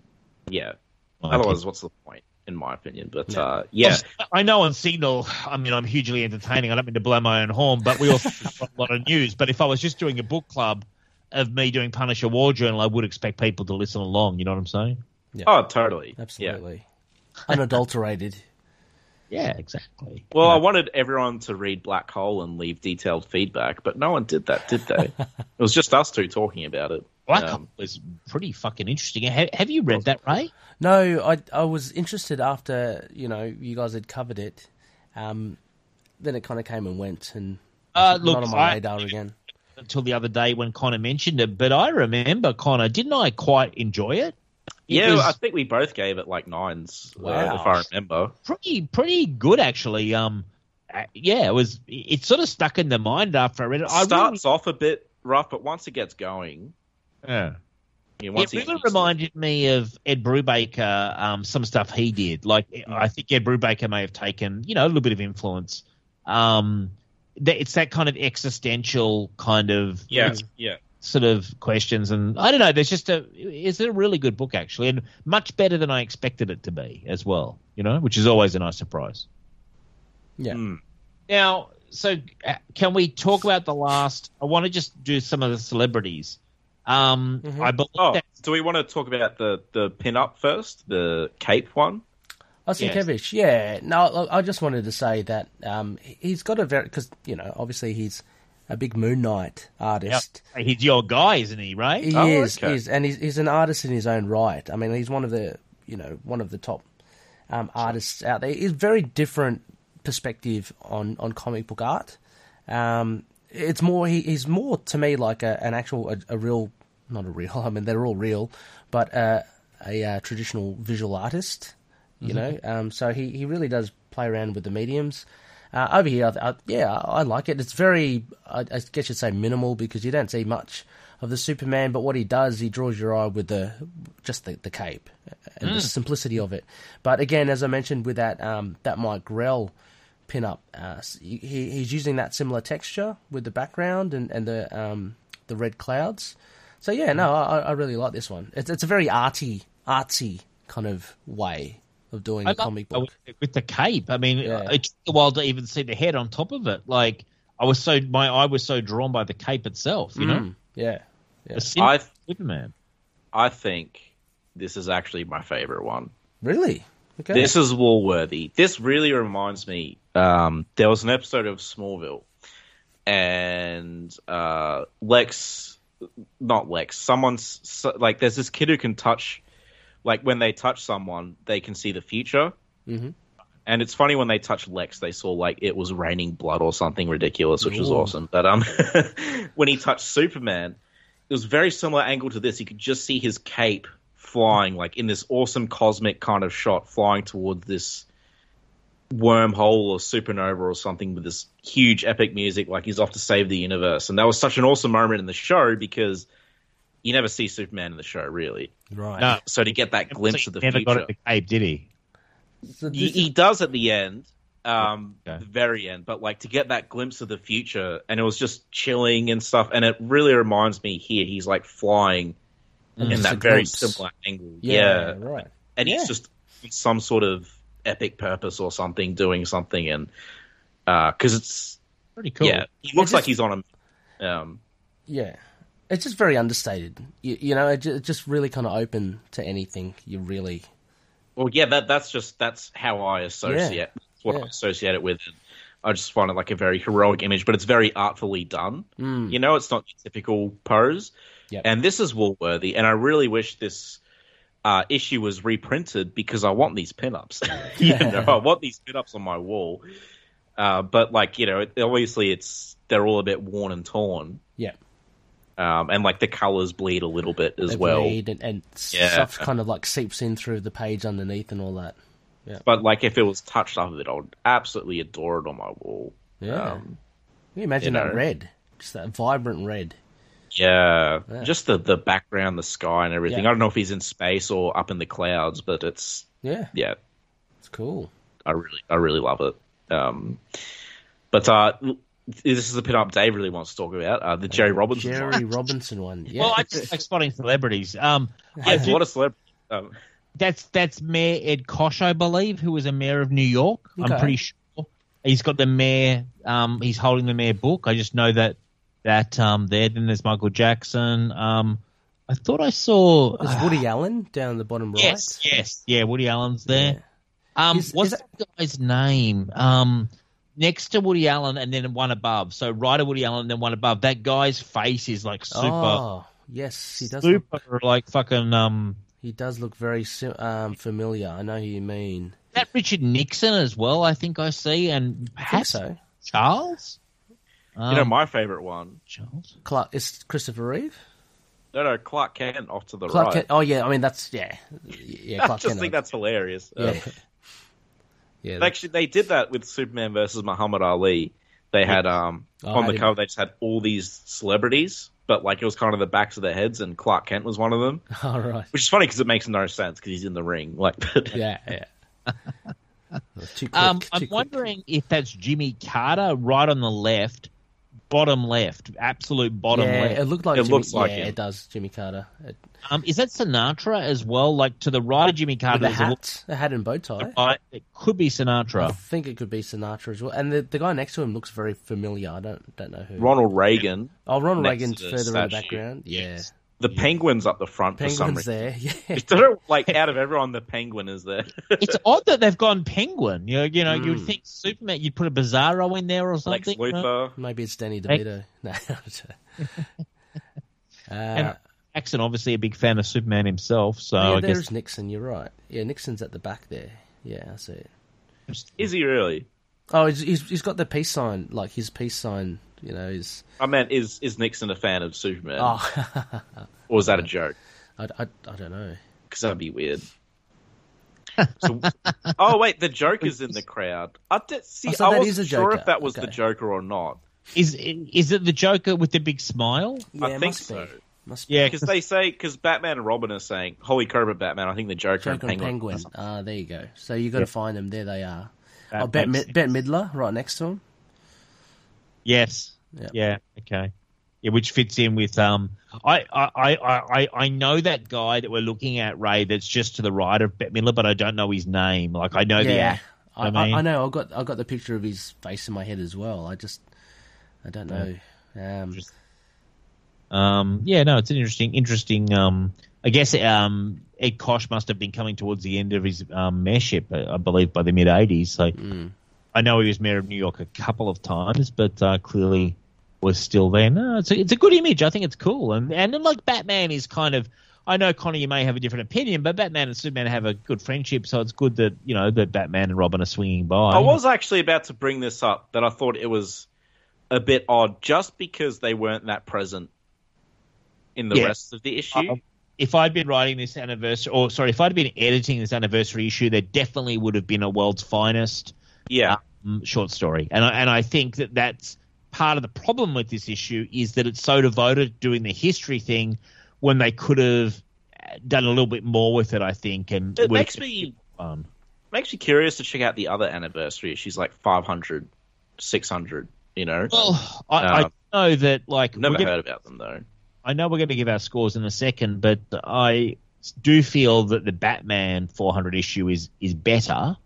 yeah. My Otherwise, what's the point, in my opinion? But uh, yeah, I know on Signal, I mean, I'm hugely entertaining. I don't mean to blow my own horn, but we also have a lot of news. But if I was just doing a book club of me doing Punisher War Journal, I would expect people to listen along. You know what I'm saying? Yeah. oh totally, Yeah. Absolutely. Unadulterated. Yeah, exactly. Well, I wanted everyone to read Black Hole and leave detailed feedback, but no one did that, did they? it was just us two talking about it. Black Um, Hole is pretty fucking interesting. Ha- have you read that, Ray? No, I I was interested after you know you guys had covered it. Um, then it kind of came and went, and Uh, not look, on my I- radar again. Until the other day when Connor mentioned it, but I remember Connor. Didn't I quite enjoy it? It yeah, was I think we both gave it like nines, uh, Wow. if I remember. pretty pretty good actually. Um, uh, yeah, it was. It sort of stuck in the mind after I read it. It I starts off a bit rough, but once it gets going, really, yeah. once it really reminded me of Ed Brubaker, um, some stuff he did. Like, I think Ed Brubaker may have taken, you know, a little bit of influence. Um, it's that kind of existential kind of yeah, yeah. Sort of questions, and I don't know. There's just a it's a really good book actually, and much better than I expected it to be as well. You know, which is always a nice surprise. Yeah. Mm. Now, so uh, can we talk about the last? I want to just do some of the celebrities. Um, Mhm. I believe Oh, do we want to talk about the the pin up first, the cape one? Osinkevich, yeah. No, I just wanted to say that um, he's got a very because you know obviously he's a big Moon Knight artist. he's your guy, isn't he? Right? He Oh, is, okay. he's, and he's, he's an artist in his own right. I mean, he's one of the you know one of the top um, artists out there. He's very different perspective on, on comic book art. Um, it's more he, he's more to me like a, an actual a, a real not a real. I mean, they're all real, but uh, a uh, traditional visual artist. You know, um, so he, he really does play around with the mediums. Uh, over here, I, I, yeah, I like it. It's very, I, I guess you'd say minimal because you don't see much of the Superman. But what he does, he draws your eye with the just the, the cape and the simplicity of it. But again, as I mentioned with that um, that Mike Grell pin-up, uh, he, he's using that similar texture with the background and and the um, the red clouds. So yeah, no, I, I really like this one. It's it's a very arty, artsy kind of way of doing I a love- comic book. with, with the cape. I mean, Yeah. it took a while to even see the head on top of it. Like I was so my eye was so drawn by the cape itself. You know, Mm, yeah, yeah. the simple I Superman. I think this is actually my favorite one. Really? Okay. This is Woolworthy. This really reminds me. Um, there was an episode of Smallville, and uh, Lex, not Lex, someone's so, like, there's this kid who can touch, like, when they touch someone, they can see the future. Mhm. And it's funny when they touched Lex, they saw like it was raining blood or something ridiculous, which was awesome. But um, when he touched Superman, it was a very similar angle to this. You could just see his cape flying, like in this awesome cosmic kind of shot, flying towards this wormhole or supernova or something with this huge epic music, like he's off to save the universe. And that was such an awesome moment in the show because you never see Superman in the show, really. right. No, So to get that glimpse So of the he never future, got it the cape, did he? So he, he does at the end, um, Okay. the very end. But like to get that glimpse of the future, and it was just chilling and stuff. And it really reminds me here. He's like flying in that very glimpse. similar angle. yeah, Yeah, right. and Yeah. he's just some sort of epic purpose or something, doing something, and because it's Pretty cool. yeah, he looks just- like he's on a. Um, Yeah. It's just very understated. You, you know, it's just really kind of open to anything you really. well, yeah, that that's just that's how I associate. That's what Yeah. I associate it with. And I just find it like a very heroic image, but it's very artfully done. Mm. You know, it's not your typical pose. Yep. And this is Woolworthy, and I really wish this uh, issue was reprinted because I want these pinups. you know, I want these pinups on my wall. Uh, but like you know, obviously it's they're all a bit worn and torn, Yeah. Um, and like the colors bleed a little bit as They well. bleed and, and Yeah. stuff kind of like seeps in through the page underneath and all that. Yeah. But like if it was touched up a bit, I would absolutely adore it on my wall. Yeah. Um, Can you imagine you that know. red? Just that vibrant red. yeah, Yeah. just the the background, the sky, and everything. Yeah. I don't know if he's in space or up in the clouds, but it's Yeah. yeah, It's cool. I really, I really love it. Um, but uh, this is the pinup Dave really wants to talk about. Uh, the Jerry Robinson. Jerry one. Robinson one. Yeah. Well, I just like spotting celebrities. Um, Yeah, do- what a celebrity. Um, that's that's Mayor Ed Koch, I believe, who was a mayor of New York. Okay. I'm pretty sure he's got the mayor. Um, he's holding the mayor book. I just know that that um there. Then there's Michael Jackson. Um, I thought I saw. There's Woody Allen down the bottom right. yes, yes, yeah. Woody Allen's there. Um, Is- what's is the guy's name? Um, next to Woody Allen and then one above. So right of Woody Allen, then one above. That guy's face is like super, Oh, yes, he does. Look, super like fucking um. he does look very um, familiar. I know who you mean. That Richard Nixon as well. I think I see, and I perhaps so. Charles. you know, Um, my favorite one. Charles. Clark is Christopher Reeve. No, no, Clark Kent off to the Clark right. Kent. Oh yeah, I mean that's yeah, yeah. I just Kent. think that's hilarious. Um, yeah. Yeah, Actually, they did that with Superman versus Muhammad Ali. They had um Oh, on I the didn't- cover they just had all these celebrities, but like it was kind of the backs of their heads, and Clark Kent was one of them, all right. which is funny because it makes no sense because he's in the ring. Like, but, Yeah, yeah. too quick, Um, too I'm quick. wondering if that's Jimmy Carter right on the left, bottom left, absolute bottom yeah, left. it looked like It Jimmy, looks like yeah, him. it does. Jimmy Carter It- Um, is that Sinatra as well? Like to the right of Jimmy with Carter, the there's a little- hat, the hat and bow tie. right, it could be Sinatra. I think it could be Sinatra as well. And the the guy next to him looks very familiar. I don't don't know who. Ronald Reagan, oh, Ronald next Reagan's to the further in the statue. background. Yeah, the Penguin's up the front for some Penguin's reason. there. Yeah, I don't like out of everyone, the Penguin is there. it's odd that they've gone Penguin. You know, you know, you would Mm. think Superman. You'd put a Bizarro in there or something. you know? Luthor. maybe it's Danny Hey. DeVito. No. uh, And Jackson, obviously a big fan of Superman himself, so yeah, I there's guess Nixon. You're right. Yeah, Nixon's at the back there. Yeah, I see it. Is he really? Oh, he's, he's, he's got the peace sign, like his peace sign. You know, is I meant, is is Nixon a fan of Superman, oh, or was that a joke? I, I, I don't know. Because that'd be weird. So, oh wait, the Joker's in the crowd. I did, see. Oh, so I that wasn't is a sure Joker. if that was the Joker or not. is is it the Joker with the big smile? Yeah, I think must so. Be. Must. Yeah, Because they say because Batman and Robin are saying Holy Cobra Batman. I think the Joker, Joker and and Penguin. Penguin. Ah, there you go. So you got to Yeah. find them. There they are. That oh, Bette, makes Mid- Bette Midler, right next to him. Yes. Yeah. Yeah. Okay. Yeah, which fits in with um. I I, I, I I know that guy that we're looking at, Ray. That's just to the right of Bette Midler, but I don't know his name. Like I know the yeah, act. I, I mean- I, know. I got I got the picture of his face in my head as well. I just I don't know. Um, Just- Um. Yeah. No. It's an interesting. Interesting. Um. I guess um Ed Koch must have been coming towards the end of his um, mayorship, I I believe, by the mid '80s. So mm. I know he was mayor of New York a couple of times, but uh, clearly was still there. No, it's a, it's a good image. I think it's cool, and and like Batman is kind of. I know Connor, you may have a different opinion, but Batman and Superman have a good friendship, so it's good that you know that Batman and Robin are swinging by. I was actually about to bring this up that I thought it was a bit odd just because they weren't that present in the Yeah. rest of the issue. Uh, if I'd been writing this anniversary, or sorry, if I'd been editing this anniversary issue, there definitely would have been a world's finest yeah. um, short story, and I, and I think that that's part of the problem with this issue is that it's so devoted to doing the history thing when they could have done a little bit more with it. I think, and It makes me um, makes me curious to check out the other anniversary issues like 500, 600, you know. well, I, Uh, I know that like Never gonna- heard about them though. I know we're going to give our scores in a second, but I do feel that the Batman 400 issue is is better.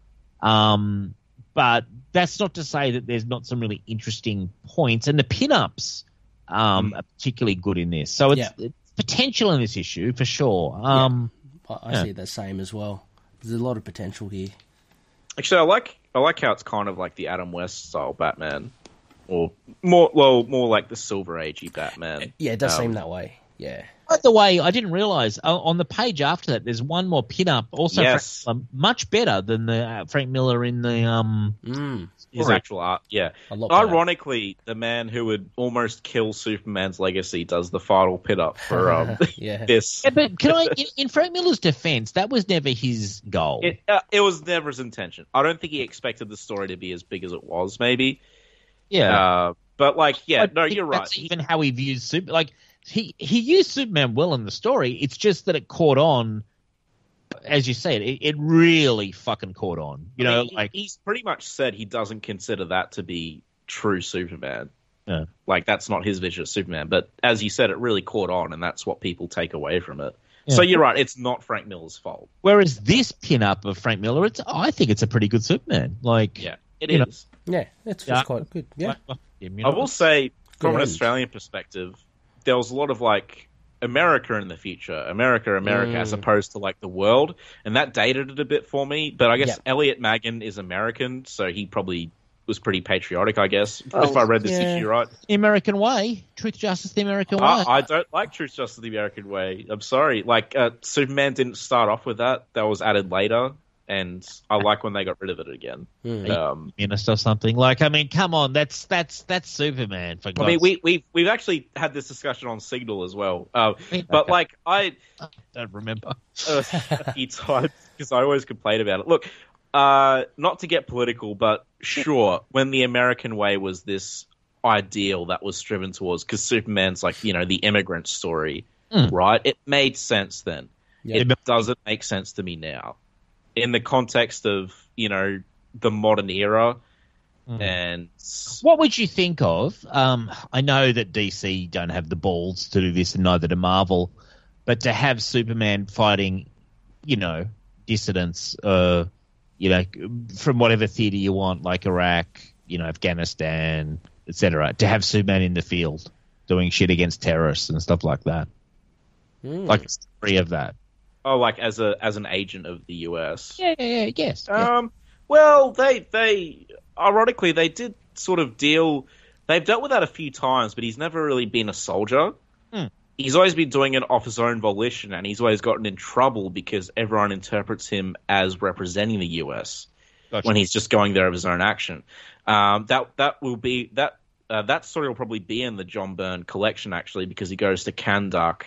Um, but that's not to say that there's not some really interesting points, and the pinups um, are particularly good in this. So it's, Yeah. it's potential in this issue for sure. Um, I, I Yeah. see the same as well. There's a lot of potential here. Actually, I like I like how it's kind of like the Adam West style Batman, or more well more like the Silver Agey Batman. Yeah, it does Um, seem that way. Yeah. By the way, I didn't realize uh, on the page after that, there's one more pinup, also Yes. Frank, um, much better than the uh, Frank Miller in the um. Mm, His actual art, yeah. lot better. Ironically, the man who would almost kill Superman's legacy does the final pit up for um, Yeah. this. Yeah, but can I, in, in Frank Miller's defense, that was never his goal. It, uh, it was never his intention. I don't think he expected the story to be as big as it was. Maybe, yeah, uh, but like, yeah, I no, you're right. That's He- even how he views Super. Like he he used Superman well in the story. It's just that it caught on, as you said, it, it really fucking caught on. You I know, mean, like he's pretty much said he doesn't consider that to be true Superman. Yeah. Like that's not his vision of Superman. But as you said, it really caught on, and that's what people take away from it. Yeah. So you're right. It's not Frank Miller's fault. whereas this pinup of Frank Miller, it's I think it's a pretty good Superman. Like Yeah, it You know. Yeah, it's, Yeah. it's quite good. Yeah. like, I will say, from an. Australian perspective, there was a lot of like America in the future, America, America, as Mm. opposed to like the world, and that dated it a bit for me. But I guess Yeah. Elliot Maggin is American, so he probably was pretty patriotic. I guess Oh, if I read this yeah. issue right. the American way, truth, justice, the American way. I, I don't like Truth, Justice, the American Way. I'm sorry. Like uh, Superman didn't start off with that. That was added later, and I like when they got rid of it again. Mm. Um, Minister something like I mean, come on, that's that's that's Superman for I mean, we we we've actually had this discussion on Signal as well. Uh, but Okay, like I I don't remember. uh, a few times because I always complain about it. Look, uh, not to get political, but sure, when the American way was this ideal that was striven towards, because Superman's like, you know, the immigrant story, Mm. right? It made sense then. Yeah. It doesn't make sense to me now. In the context of, you know, the modern era Mm. and What would you think of? Um, I know that DC don't have the balls to do this, and neither do Marvel. But to have Superman fighting, you know, dissidents, uh, you know, from whatever theater you want, like Iraq, you know, Afghanistan, etc. To have Superman in the field doing shit against terrorists and stuff like that, Mm. like a story of that. Oh, like as a as an agent of the US. Yeah, yeah, yeah. Yes. yeah. Um, well, they they ironically they did sort of deal. They've dealt with that a few times, but he's never really been a soldier. Hmm. He's always been doing it off his own volition, and he's always gotten in trouble because everyone interprets him as representing the US Gotcha. when he's just going there of his own action. Um, that that will be that uh, that story will probably be in the John Byrne collection actually because he goes to Kandak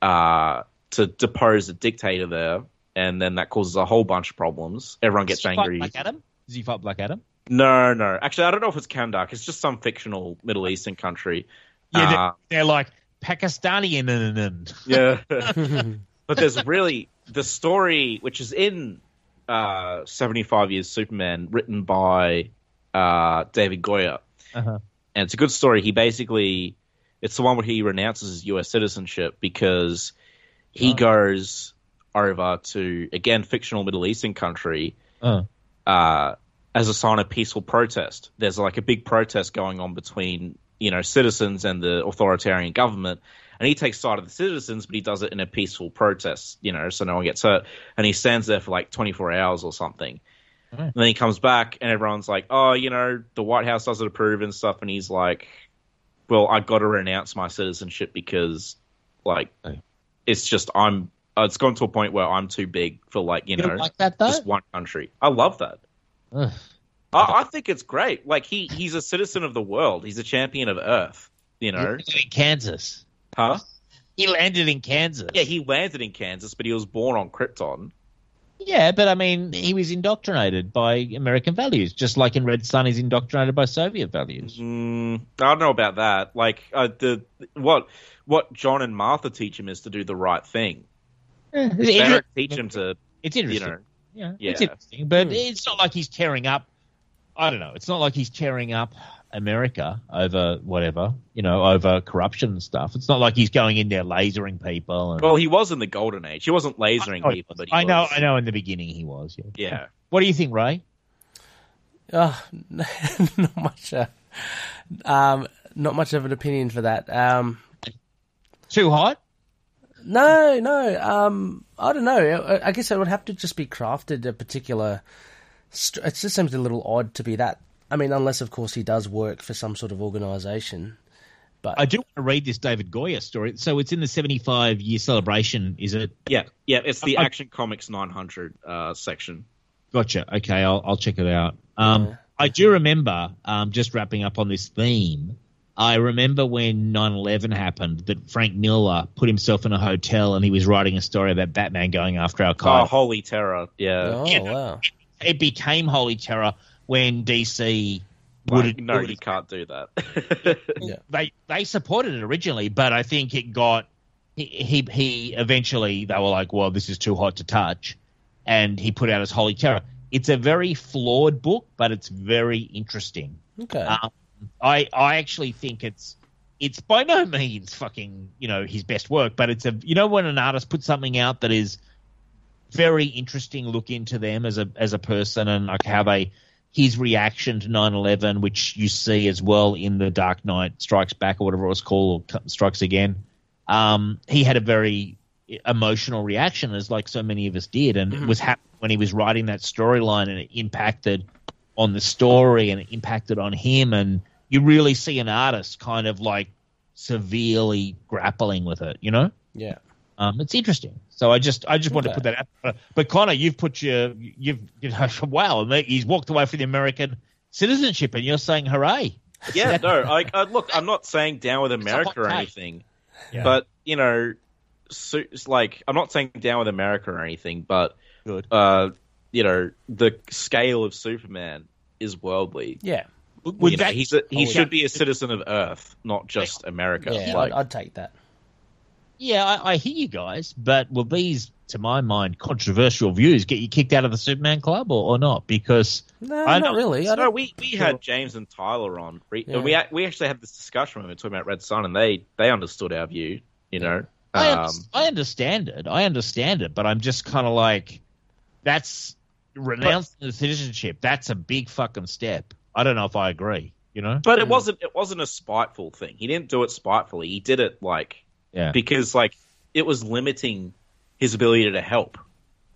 uh, to depose a dictator there, and then that causes a whole bunch of problems. Everyone gets Does he fight angry. Black Adam? Does he fight Black Adam? No, no. Actually, I don't know if it's Kandak. It's just some fictional Middle Eastern country. Yeah, they're, Uh, they're like Pakistani and and and. yeah. but there's really the story, which is in uh, 75 Years Superman, written by uh, David Goyer. Uh-huh. And it's a good story. He basically, it's the one where he renounces his U.S. citizenship because he Oh. goes over to, again, fictional Middle Eastern country Uh. uh, as a sign of peaceful protest. There's like a big protest going on between you know citizens and the authoritarian government, and he takes side of the citizens, but he does it in a peaceful protest, you know, so no one gets hurt. And he stands there for like 24 hours or something. Right. And then he comes back, and everyone's like, "Oh, you know, the White House doesn't approve and stuff." And he's like, "Well, I got to renounce my citizenship because, like. It's just I'm." uh, It's gone to a point where I'm too big for like you You know like that just one country. I love that. I, I think it's great. Like he he's a citizen of the world. He's a champion of Earth. You know, in Kansas. huh? He landed in Kansas. Yeah, he landed in Kansas, but he was born on Krypton. Yeah, but I mean, he was indoctrinated by American values, just like in Red Sun, he's indoctrinated by Soviet values. Mm, I don't know about that. Like uh, the what what John and Martha teach him is to do the right thing. They It's, don't teach him to it's you interesting. know. yeah, yeah. it's interesting, but Hmm. it's not like he's tearing up. I don't know. It's not like he's tearing up America over whatever, you know, over corruption and stuff. It's not like he's going in there lasering people. And, Well, he was in the golden age. He wasn't lasering I people, but he I know. I know. In the beginning, he was. Yeah. Yeah. What do you think, Ray? Oh, not much. Uh, um, not much of an opinion for that. Um, Too hot? no, no. Um, I don't know. I, I guess it would have to just be crafted a particular. St- it just seems a little odd to be that. I mean, unless of course he does work for some sort of organisation. But I do want to read this David Goyer story. So it's in the 75 year celebration, is it? Yeah, yeah. It's the I- Action Comics 900 uh, section. Gotcha. Okay, I'll, I'll check it out. Um, Yeah. I do remember, um, just wrapping up on this theme, I remember when 9 11 happened that Frank Miller put himself in a hotel and he was writing a story about Batman going after Al Oh, Holy Terror! Yeah. oh yeah. wow, It became Holy Terror when DC Like, would no, you can't do that. Yeah. they they supported it originally, but I think it got he, he he eventually they were like, well, this is too hot to touch, and he put out his Holy Terror. It's a very flawed book, but it's very interesting. okay, Um, I I actually think it's it's by no means fucking you know his best work, but it's a you know when an artist puts something out that is very interesting look into them as a as a person and like how they his reaction to 9-11 which you see as well in the dark knight strikes back or whatever it was called or strikes again um, he had a very emotional reaction as like so many of us did and it was happening when he was writing that storyline and it impacted on the story and it impacted on him and you really see an artist kind of like severely grappling with it you know yeah. um, it's interesting. So I just I just want to put that out. But, but Connor, you've put your you've you know, wow, and he's walked away from the American citizenship, and you're saying hooray. yeah, no. I, I, look, I'm not saying down with America or take. anything, Yeah. but you know, so, it's like I'm not saying down with America or anything, but Good. uh, you know, the scale of Superman is worldly. Yeah, Would You know, that, he's a, he would should that- be a citizen of Earth, not just America. yeah, Like, I'd, I'd take that. Yeah, I, I hear you guys, but will these, to my mind, controversial views get you kicked out of the Superman Club or, or not? Because No, I not know- really. I So don't, we, we had James and Tyler on. Re- Yeah. We we actually had this discussion when we were talking about Red Sun, and they they understood our view. You know, I, um, I understand it. I understand it, but I'm just kind of like, that's renouncing the citizenship. That's a big fucking step. I don't know if I agree. You know? but it wasn't it wasn't a spiteful thing. He didn't do it spitefully. He did it like Yeah. because like it was limiting his ability to help.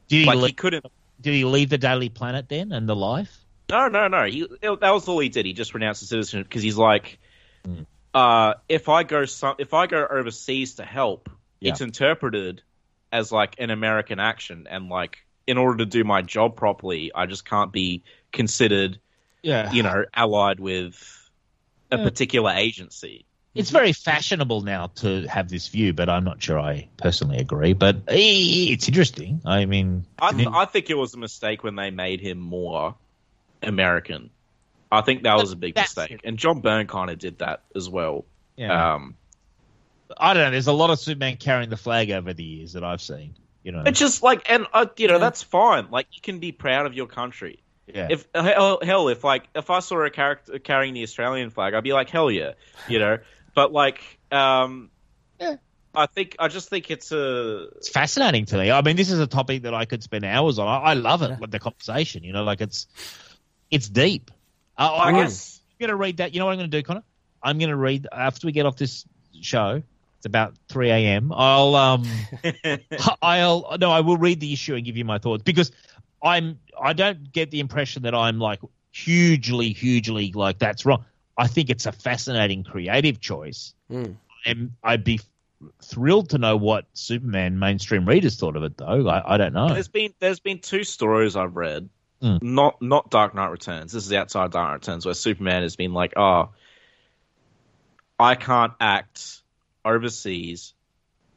Did he, Like he leave, couldn't. did he leave the Daily Planet then and the life? No, no, no. He that was all he did. He just renounced his citizenship because he's like, Hmm. uh, if I go some, if I go overseas to help, Yeah. it's interpreted as like an American action, and like in order to do my job properly, I just can't be considered, Yeah. you know, allied with a Yeah. particular agency. It's very fashionable now to have this view, but I'm not sure I personally agree. But it's interesting. I mean, I, th- I think it was a mistake when they made him more American. I think that was a big That's- mistake, and John Byrne kind of did that as well. yeah. Um, I don't know. There's a lot of Superman carrying the flag over the years that I've seen. You know, It's just like, and uh, you know, Yeah. that's fine. Like, you can be proud of your country. yeah. If hell, hell, if like, if I saw a character carrying the Australian flag, I'd be like, hell yeah, you know. But like, um, Yeah. I think I just think it's a it's fascinating to me. I mean, this is a topic that I could spend hours on. I, I love it, like the conversation. You know, like it's it's deep. Uh, I, I I guess I'm going to read that. You know what I'm going to do, Connor? I'm going to read after we get off this show. It's about 3 a.m. I'll um I'll no, I will read the issue and give you my thoughts because I'm I don't get the impression that I'm like hugely, hugely like that's wrong. I think it's a fascinating creative choice, Mm. and I'd be thrilled to know what Superman mainstream readers thought of it. Though I, I don't know. There's been there's been two stories I've read, Mm. not not Dark Knight Returns. This is outside Dark Knight Returns, where Superman has been like, oh, I can't act overseas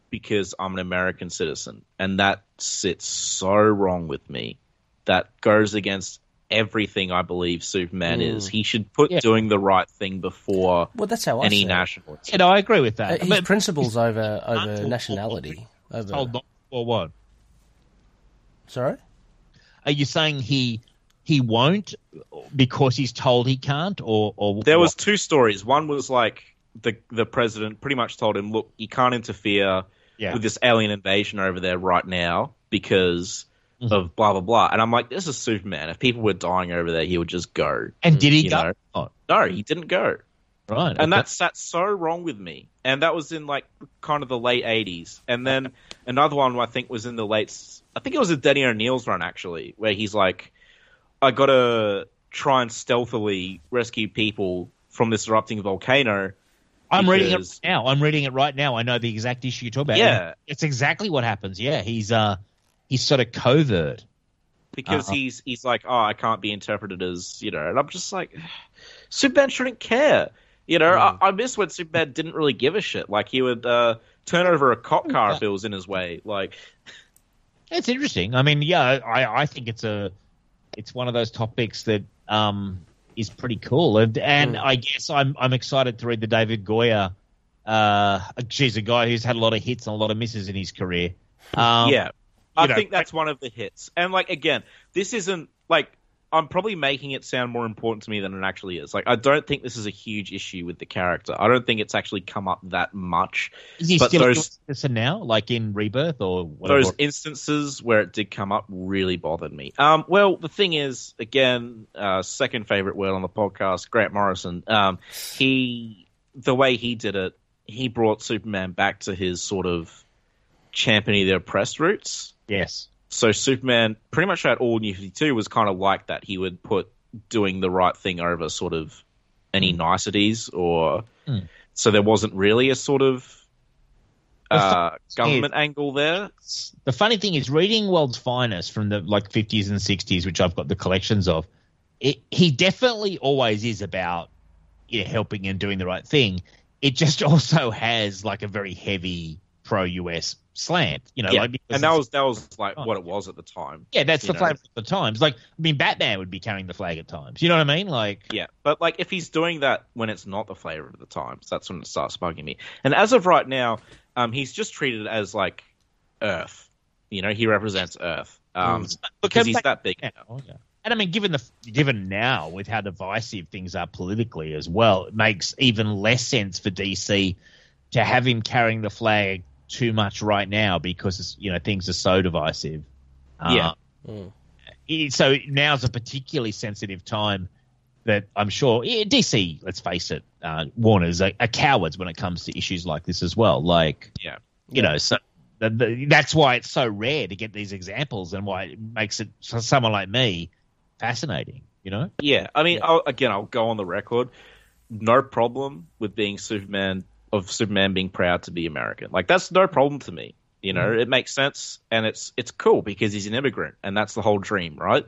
because I'm an American citizen, and that sits so wrong with me. That goes against everything I believe Superman Mm. is. He should put Yeah. doing the right thing before Well, that's how I any see it. nationality. You know, I agree with Uh, that. his But- principles over over nationality. Over, told not or what? sorry. Are you saying he he won't because he's told he can't, or or There was two stories. One was like the the president pretty much told him, "Look, you can't interfere yeah with this alien invasion over there right now because Mhm. of blah blah blah." And I'm like, "This is Superman. If people were dying over there, he would just go." and did he go? Oh, No, he didn't go, right, and okay. that's that's so wrong with me. And that was in like kind of the late '80s. And then another one I think was in the late. I think it was a Denny O'Neil's run actually, where he's like, "I gotta try and stealthily rescue people from this erupting volcano." I'm reading it right now. I'm reading it right now. I know the exact issue you're talking about. Yeah. it's exactly what happens. Yeah, he's uh he's sort of covert. because Uh-huh. he's he's like, oh, I can't be interpreted as you know, and I'm just like, Superman shouldn't care. You know, Mm. I, I miss when Superman didn't really give a shit. Like he would uh, turn over a cop car if it was in his way. Like, It's interesting. I mean, yeah, I, I think it's a it's one of those topics that um is pretty cool, and and Mm. I guess I'm I'm excited to read the David Goyer. Uh, she's a guy who's had a lot of hits and a lot of misses in his career. Um, yeah, I know, think that's one of the hits. And like again, this isn't like I'm probably making it sound more important to me than it actually is. Like, I don't think this is a huge issue with the character. I don't think it's actually come up that much. Is he But still those- a citizen now, like in Rebirth or whatever? those instances where it did come up really bothered me. Um, well, the thing is, again, uh, second favorite word on the podcast, Grant Morrison. Um, he, the way he did it, he brought Superman back to his sort of championing the oppressed roots. yes. So Superman, pretty much at all New Fifty Two, was kind of like that. He would put doing the right thing over sort of any niceties, or Mm. so there wasn't really a sort of uh, fact is- government angle there. The funny thing is, reading World's Finest from the like 50s and 60s, which I've got the collections of, it, he definitely always is about you know, helping and doing the right thing. It just also has like a very heavy pro-US slant. You know, yeah, like, and that was that was like Oh. what it was at the time. yeah, that's the know. flag at the times. Like, I mean, Batman would be carrying the flag at times. You know what I mean? Like, Yeah, but like if he's doing that when it's not the flavor of the times, that's when it starts bugging me. And as of right now, um, he's just treated as like Earth. You know, he represents Earth. Um, Look, because he's that big. Yeah. And I mean, given the given now with how divisive things are politically as well, it makes even less sense for DC to have him carrying the flag too much right now because it's, you know things are so divisive. Yeah. Uh, it- so now's a particularly sensitive time that I'm sure yeah, DC. Let's face it, uh, Warner's are, are cowards when it comes to issues like this as well. Like, Yeah. you know, so the, the, that's why it's so rare to get these examples, and why it makes it for someone like me fascinating. You know, Yeah, I mean, I'll, again, I'll go on the record. No problem with being Superman of Superman being proud to be American. Like that's no problem to me. You know, it makes sense and it's it's cool because he's an immigrant and that's the whole dream, right?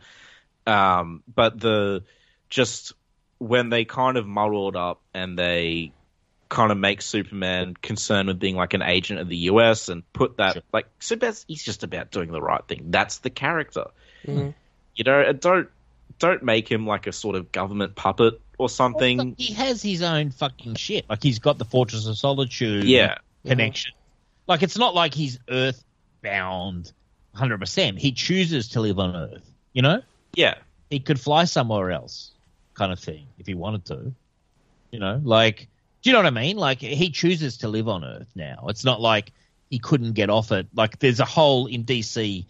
Um, but the just when they kind of muddled up and they kind of make Superman concerned with being like an agent of the US and put that Sure. like Superman's he's just about doing the right thing. That's the character. Mhm. You know, don't don't make him like a sort of government puppet or something. he has his own fucking shit. Like he's got the Fortress of Solitude, Yeah. connection. Like it's not like he's Earth bound, hundred percent. He chooses to live on Earth. You know, Yeah. he could fly somewhere else, kind of thing, if he wanted to. You know, like, do you know what I mean? Like, he chooses to live on Earth now. It's not like he couldn't get off it. Like, there's a whole in DC,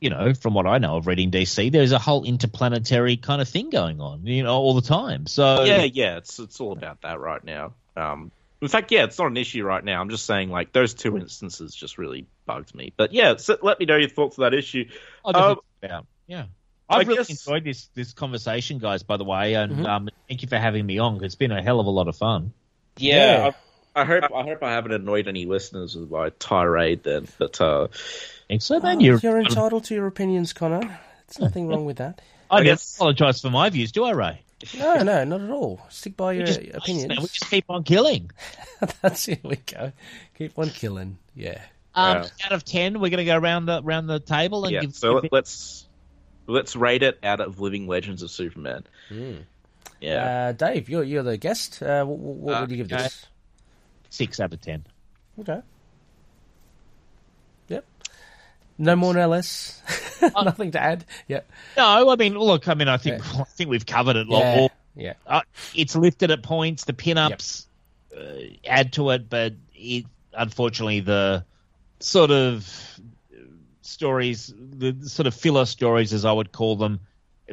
you know, from what I know of reading DC, there's a whole interplanetary kind of thing going on, you know, all the time. So, Yeah, yeah, it's it's all about that right now. Um in fact, yeah, it's not an issue right now. I'm just saying, like, those two instances just really bugged me. But yeah, so let me know your thoughts on that issue. I'll Um, check. Yeah. I I've really guess- enjoyed this this conversation, guys. By the way, and Mhm. um, thank you for having me on. It's been a hell of a lot of fun. Yeah. I, I hope I hope I haven't annoyed any listeners with my tirade then. But uh, Excellent, man. Oh, You're, you're entitled to your opinions, Connor. There's nothing wrong with that. I, I don't guess- apologize for my views, do I, Ray? No, no, not at all. Stick by We your just, man, we just keep on killing. That's here we go. Keep on killing. Yeah. Um, Yeah. Out of ten, we're going to go around the round the table and yeah, give. so give let, let's let's rate it out of Living Legends of Superman. Yeah, Uh, Dave, you're you're the guest. Uh, what what Uh, would you give okay. this? Six out of ten. Okay. Yep. No more, no less. Nothing to add. Yep. No, I mean, look, I mean, I think I think we've covered it. Like, Yeah. all- Yeah. uh, it's lifted at points. The pin-ups uh, add to it, but it unfortunately the sort of stories, the sort of filler stories, as I would call them,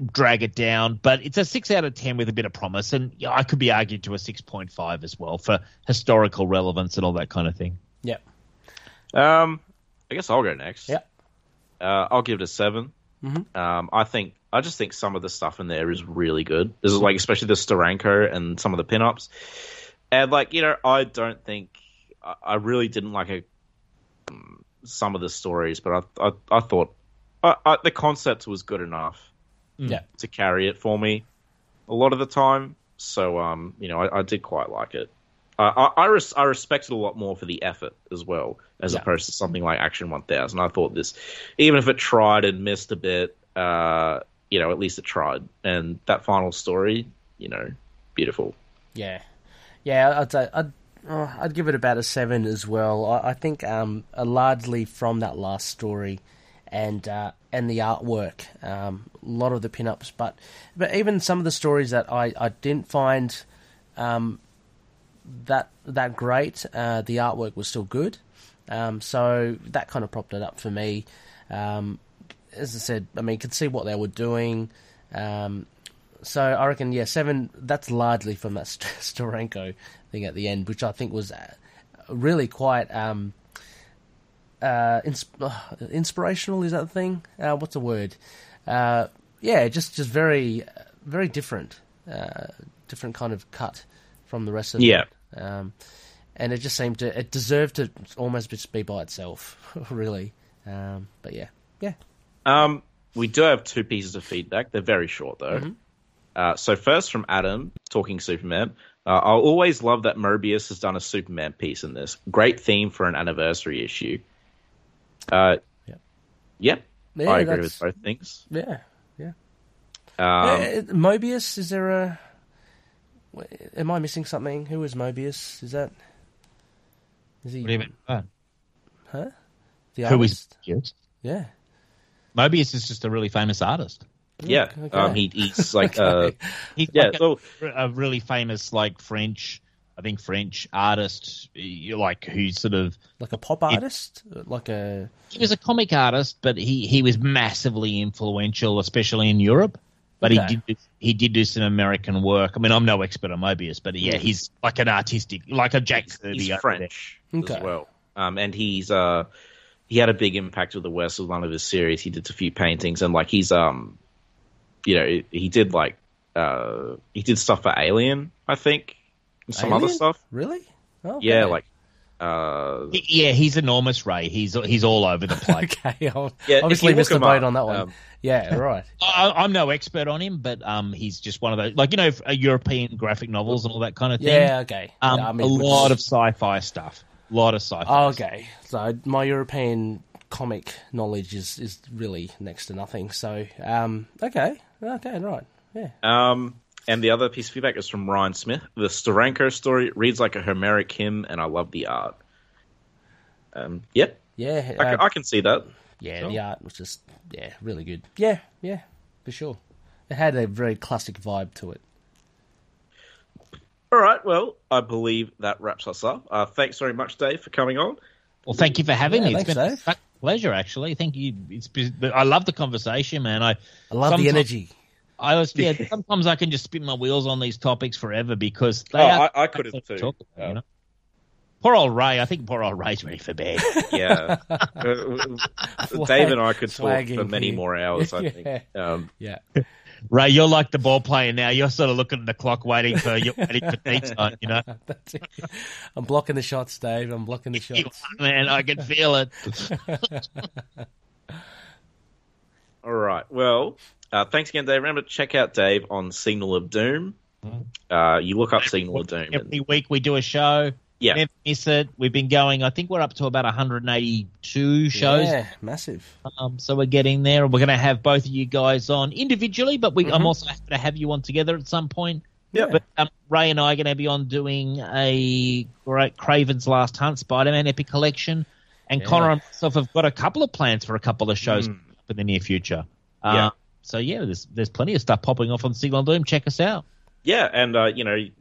drag it down. But it's a six out of ten with a bit of promise, and yeah, I could be argued to a six point five as well for historical relevance and all that kind of thing. Yeah. Um, I guess I'll go next. Yeah. Uh, I'll give it a 7 Mhm. Um, I think I just think some of the stuff in there is really good. This is like especially the Steranko and some of the pinups, and like you know I don't think I, I really didn't like a, um, some of the stories, but I I, I thought I, I, the concept was good enough Yeah. to carry it for me a lot of the time. So um, you know I, I did quite like it. Uh, I I, res- I respect it a lot more for the effort as well, as Yeah. opposed to something like Action 1000. I thought this, even if it tried and missed a bit, uh, you know, at least it tried. And that final story, you know, beautiful. Yeah, yeah. I'd say I'd uh, I'd give it about a seven as well. I, I think um, uh, largely from that last story, and uh, and the artwork, um, a lot of the pinups, but but even some of the stories that I, I didn't find um, that that great. Uh, the artwork was still good, um, so that kind of propped it up for me. Um, as I said, I mean, could see what they were doing. Um, so I reckon, yeah, seven. That's largely from that St- Steranko thing at the end, which I think was uh, really quite um, uh, ins- uh, inspirational. Is that the thing? Uh, what's the word? Uh, yeah, just just very very different, uh, different kind of cut from the rest of Yeah. it. Um, and it just seemed to it deserved to almost just be by itself, really. Um, but yeah, yeah, Um, we do have two pieces of feedback. They're very short though. Uh, so first from Adam talking Superman. Uh, I always love that Moebius has done a Superman piece in this. Great theme for an anniversary issue. Uh, Yeah. yeah, Yeah, I agree with both things. Yeah, yeah. Um, Uh, Moebius, is there a? Am I missing something? Who is Moebius? Is that? Is he? What do you mean? Oh. Huh? The Who is artist? Moebius? Yeah. Moebius is just a really famous artist. yeah, okay. um, he, he's like, uh, He's yeah, like a, well, a really famous, like French, I think French artist, like who's sort of like a pop artist, like a. he was a comic artist, but he, he was massively influential, especially in Europe. But Okay. he did do- he did do some American work. I mean, I'm no expert on Moebius, but yeah, he's like an artistic, like a Jack Kirby. he's French Okay. as well. Um, and he's uh, he had a big impact with the West with one of his series. He did a few paintings, and like he's um, you know, he did like uh, he did stuff for Alien, I think, and some other stuff. Really? Oh, Yeah, okay. like uh. He- yeah, he's enormous, Ray. He's he's all over the place. okay. I'll Yeah, obviously you missed the boat up, on that one. um, yeah, right. I, I'm no expert on him, but um, he's just one of those, like you know, uh, European graphic novels and all that kind of thing. Yeah, okay. Um, Yeah, I mean, a which- lot of sci-fi stuff. A lot of sci-fi. Oh, stuff. okay. So my European comic knowledge is, is really next to nothing. So, um, okay, okay, right, yeah. Um, and the other piece of feedback is from Ryan Smith. The Steranko story reads like a Homeric hymn, and I love the art. Um, yep, Yeah, I, can, uh, I can see that. yeah, the art was just yeah, really good. Yeah, yeah, for sure. It had a very classic vibe to it. All right, well, I believe that wraps us up. Uh, thanks very much, Dave, for coming on. Well, thank you for having Yeah, me. It's thanks, been Dave. a pleasure, actually. Thank you. It's I love the conversation, man. I I love the Sometimes- energy. I was yeah. Sometimes I can just spin my wheels on these topics forever because they Oh, are I- I could have to too. about, Yeah. you know? Poor old Ray. I think poor old Ray's ready for bed. Yeah, Uh, Dave and I could talk for many here. more hours. I Yeah. think. Um, Yeah, Ray, you're like the ball player now. You're sort of looking at the clock, waiting for you're waiting for tea time. You know. I'm blocking the shots, Dave. I'm blocking the shots. man, I can feel it. all right. Well, uh, thanks again, Dave. Remember, to check out Dave on Signal of Doom. Uh, you look up Signal of Doom. Every And, week we do a show. yeah, Never miss it. We've been going. I think we're up to about 182 shows. Yeah, massive. Um, so we're getting there. We're going to have both of you guys on individually, but we, I'm Mhm. also happy to have you on together at some point. Yeah. But um, Ray and I are going to be on doing a great Kraven's Last Hunt Spider-Man Epic Collection, and Yeah. Connor and myself have got a couple of plans for a couple of shows Mm. in the near future. Yeah. So yeah, there's there's plenty of stuff popping off on Signal Doom. Check us out. yeah, and uh, you know, you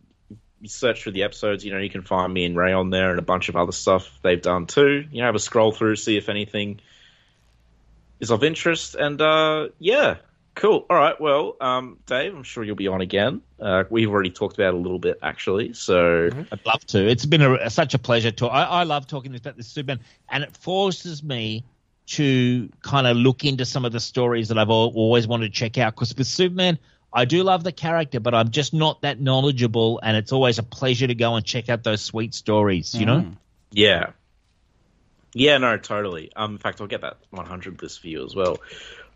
search through the episodes. You know, you can find me and Ray on there, and a bunch of other stuff they've done too. You know, have a scroll through, see if anything is of interest, and uh, yeah, cool. All right, well, um, Dave, I'm sure you'll be on again. Uh, we've already talked about it a little bit actually, so I'd love to. It's been a, such a pleasure to. I, I love talking about this Superman, and it forces me to kind of look into some of the stories that I've always wanted to check out. Because with Superman, I do love the character, but I'm just not that knowledgeable, and it's always a pleasure to go and check out those sweet stories. You know, Yeah. Yeah, no, totally. Um, in fact, I'll get that 100 list for you as well.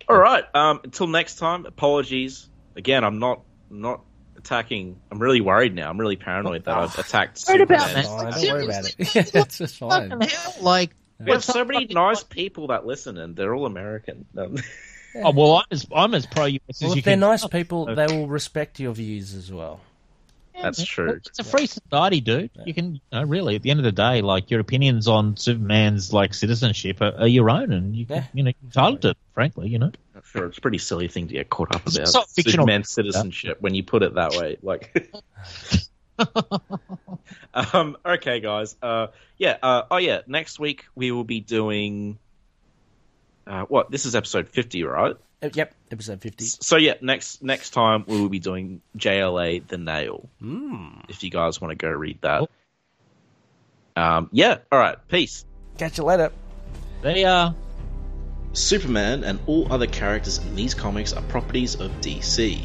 All right. Um, until next time, apologies. Again, I'm not not attacking. I'm really worried now. I'm really paranoid that I've attacked Worried about Superman. that. Don't worry about it. Yeah, that's just fine. Like. We have so many nice people that listen, and they're all American. Um, Oh well, I'm as I'm as pro US as Well, you if they're can. nice people, they will respect your views as well. That's true. It's a free society, dude. You can, you know, really, at the end of the day, like your opinions on Superman's like citizenship are, are your own, and you can, Yeah. you know, you're entitled to. it, Frankly, you know. Sure, it's a pretty silly thing to get caught up It's about. not fictional. Superman citizenship when you put it that way. Like, um, okay, guys. Uh, yeah. Uh, oh, yeah. Next week we will be doing. Uh, what? This is episode fifty, right? Uh, Yep, episode 50. So yeah, next next time we will be doing JLA The Nail. Mm. If you guys want to go read that. Um, yeah. All right. Peace. Catch you later. They are. Superman and all other characters in these comics are properties of DC.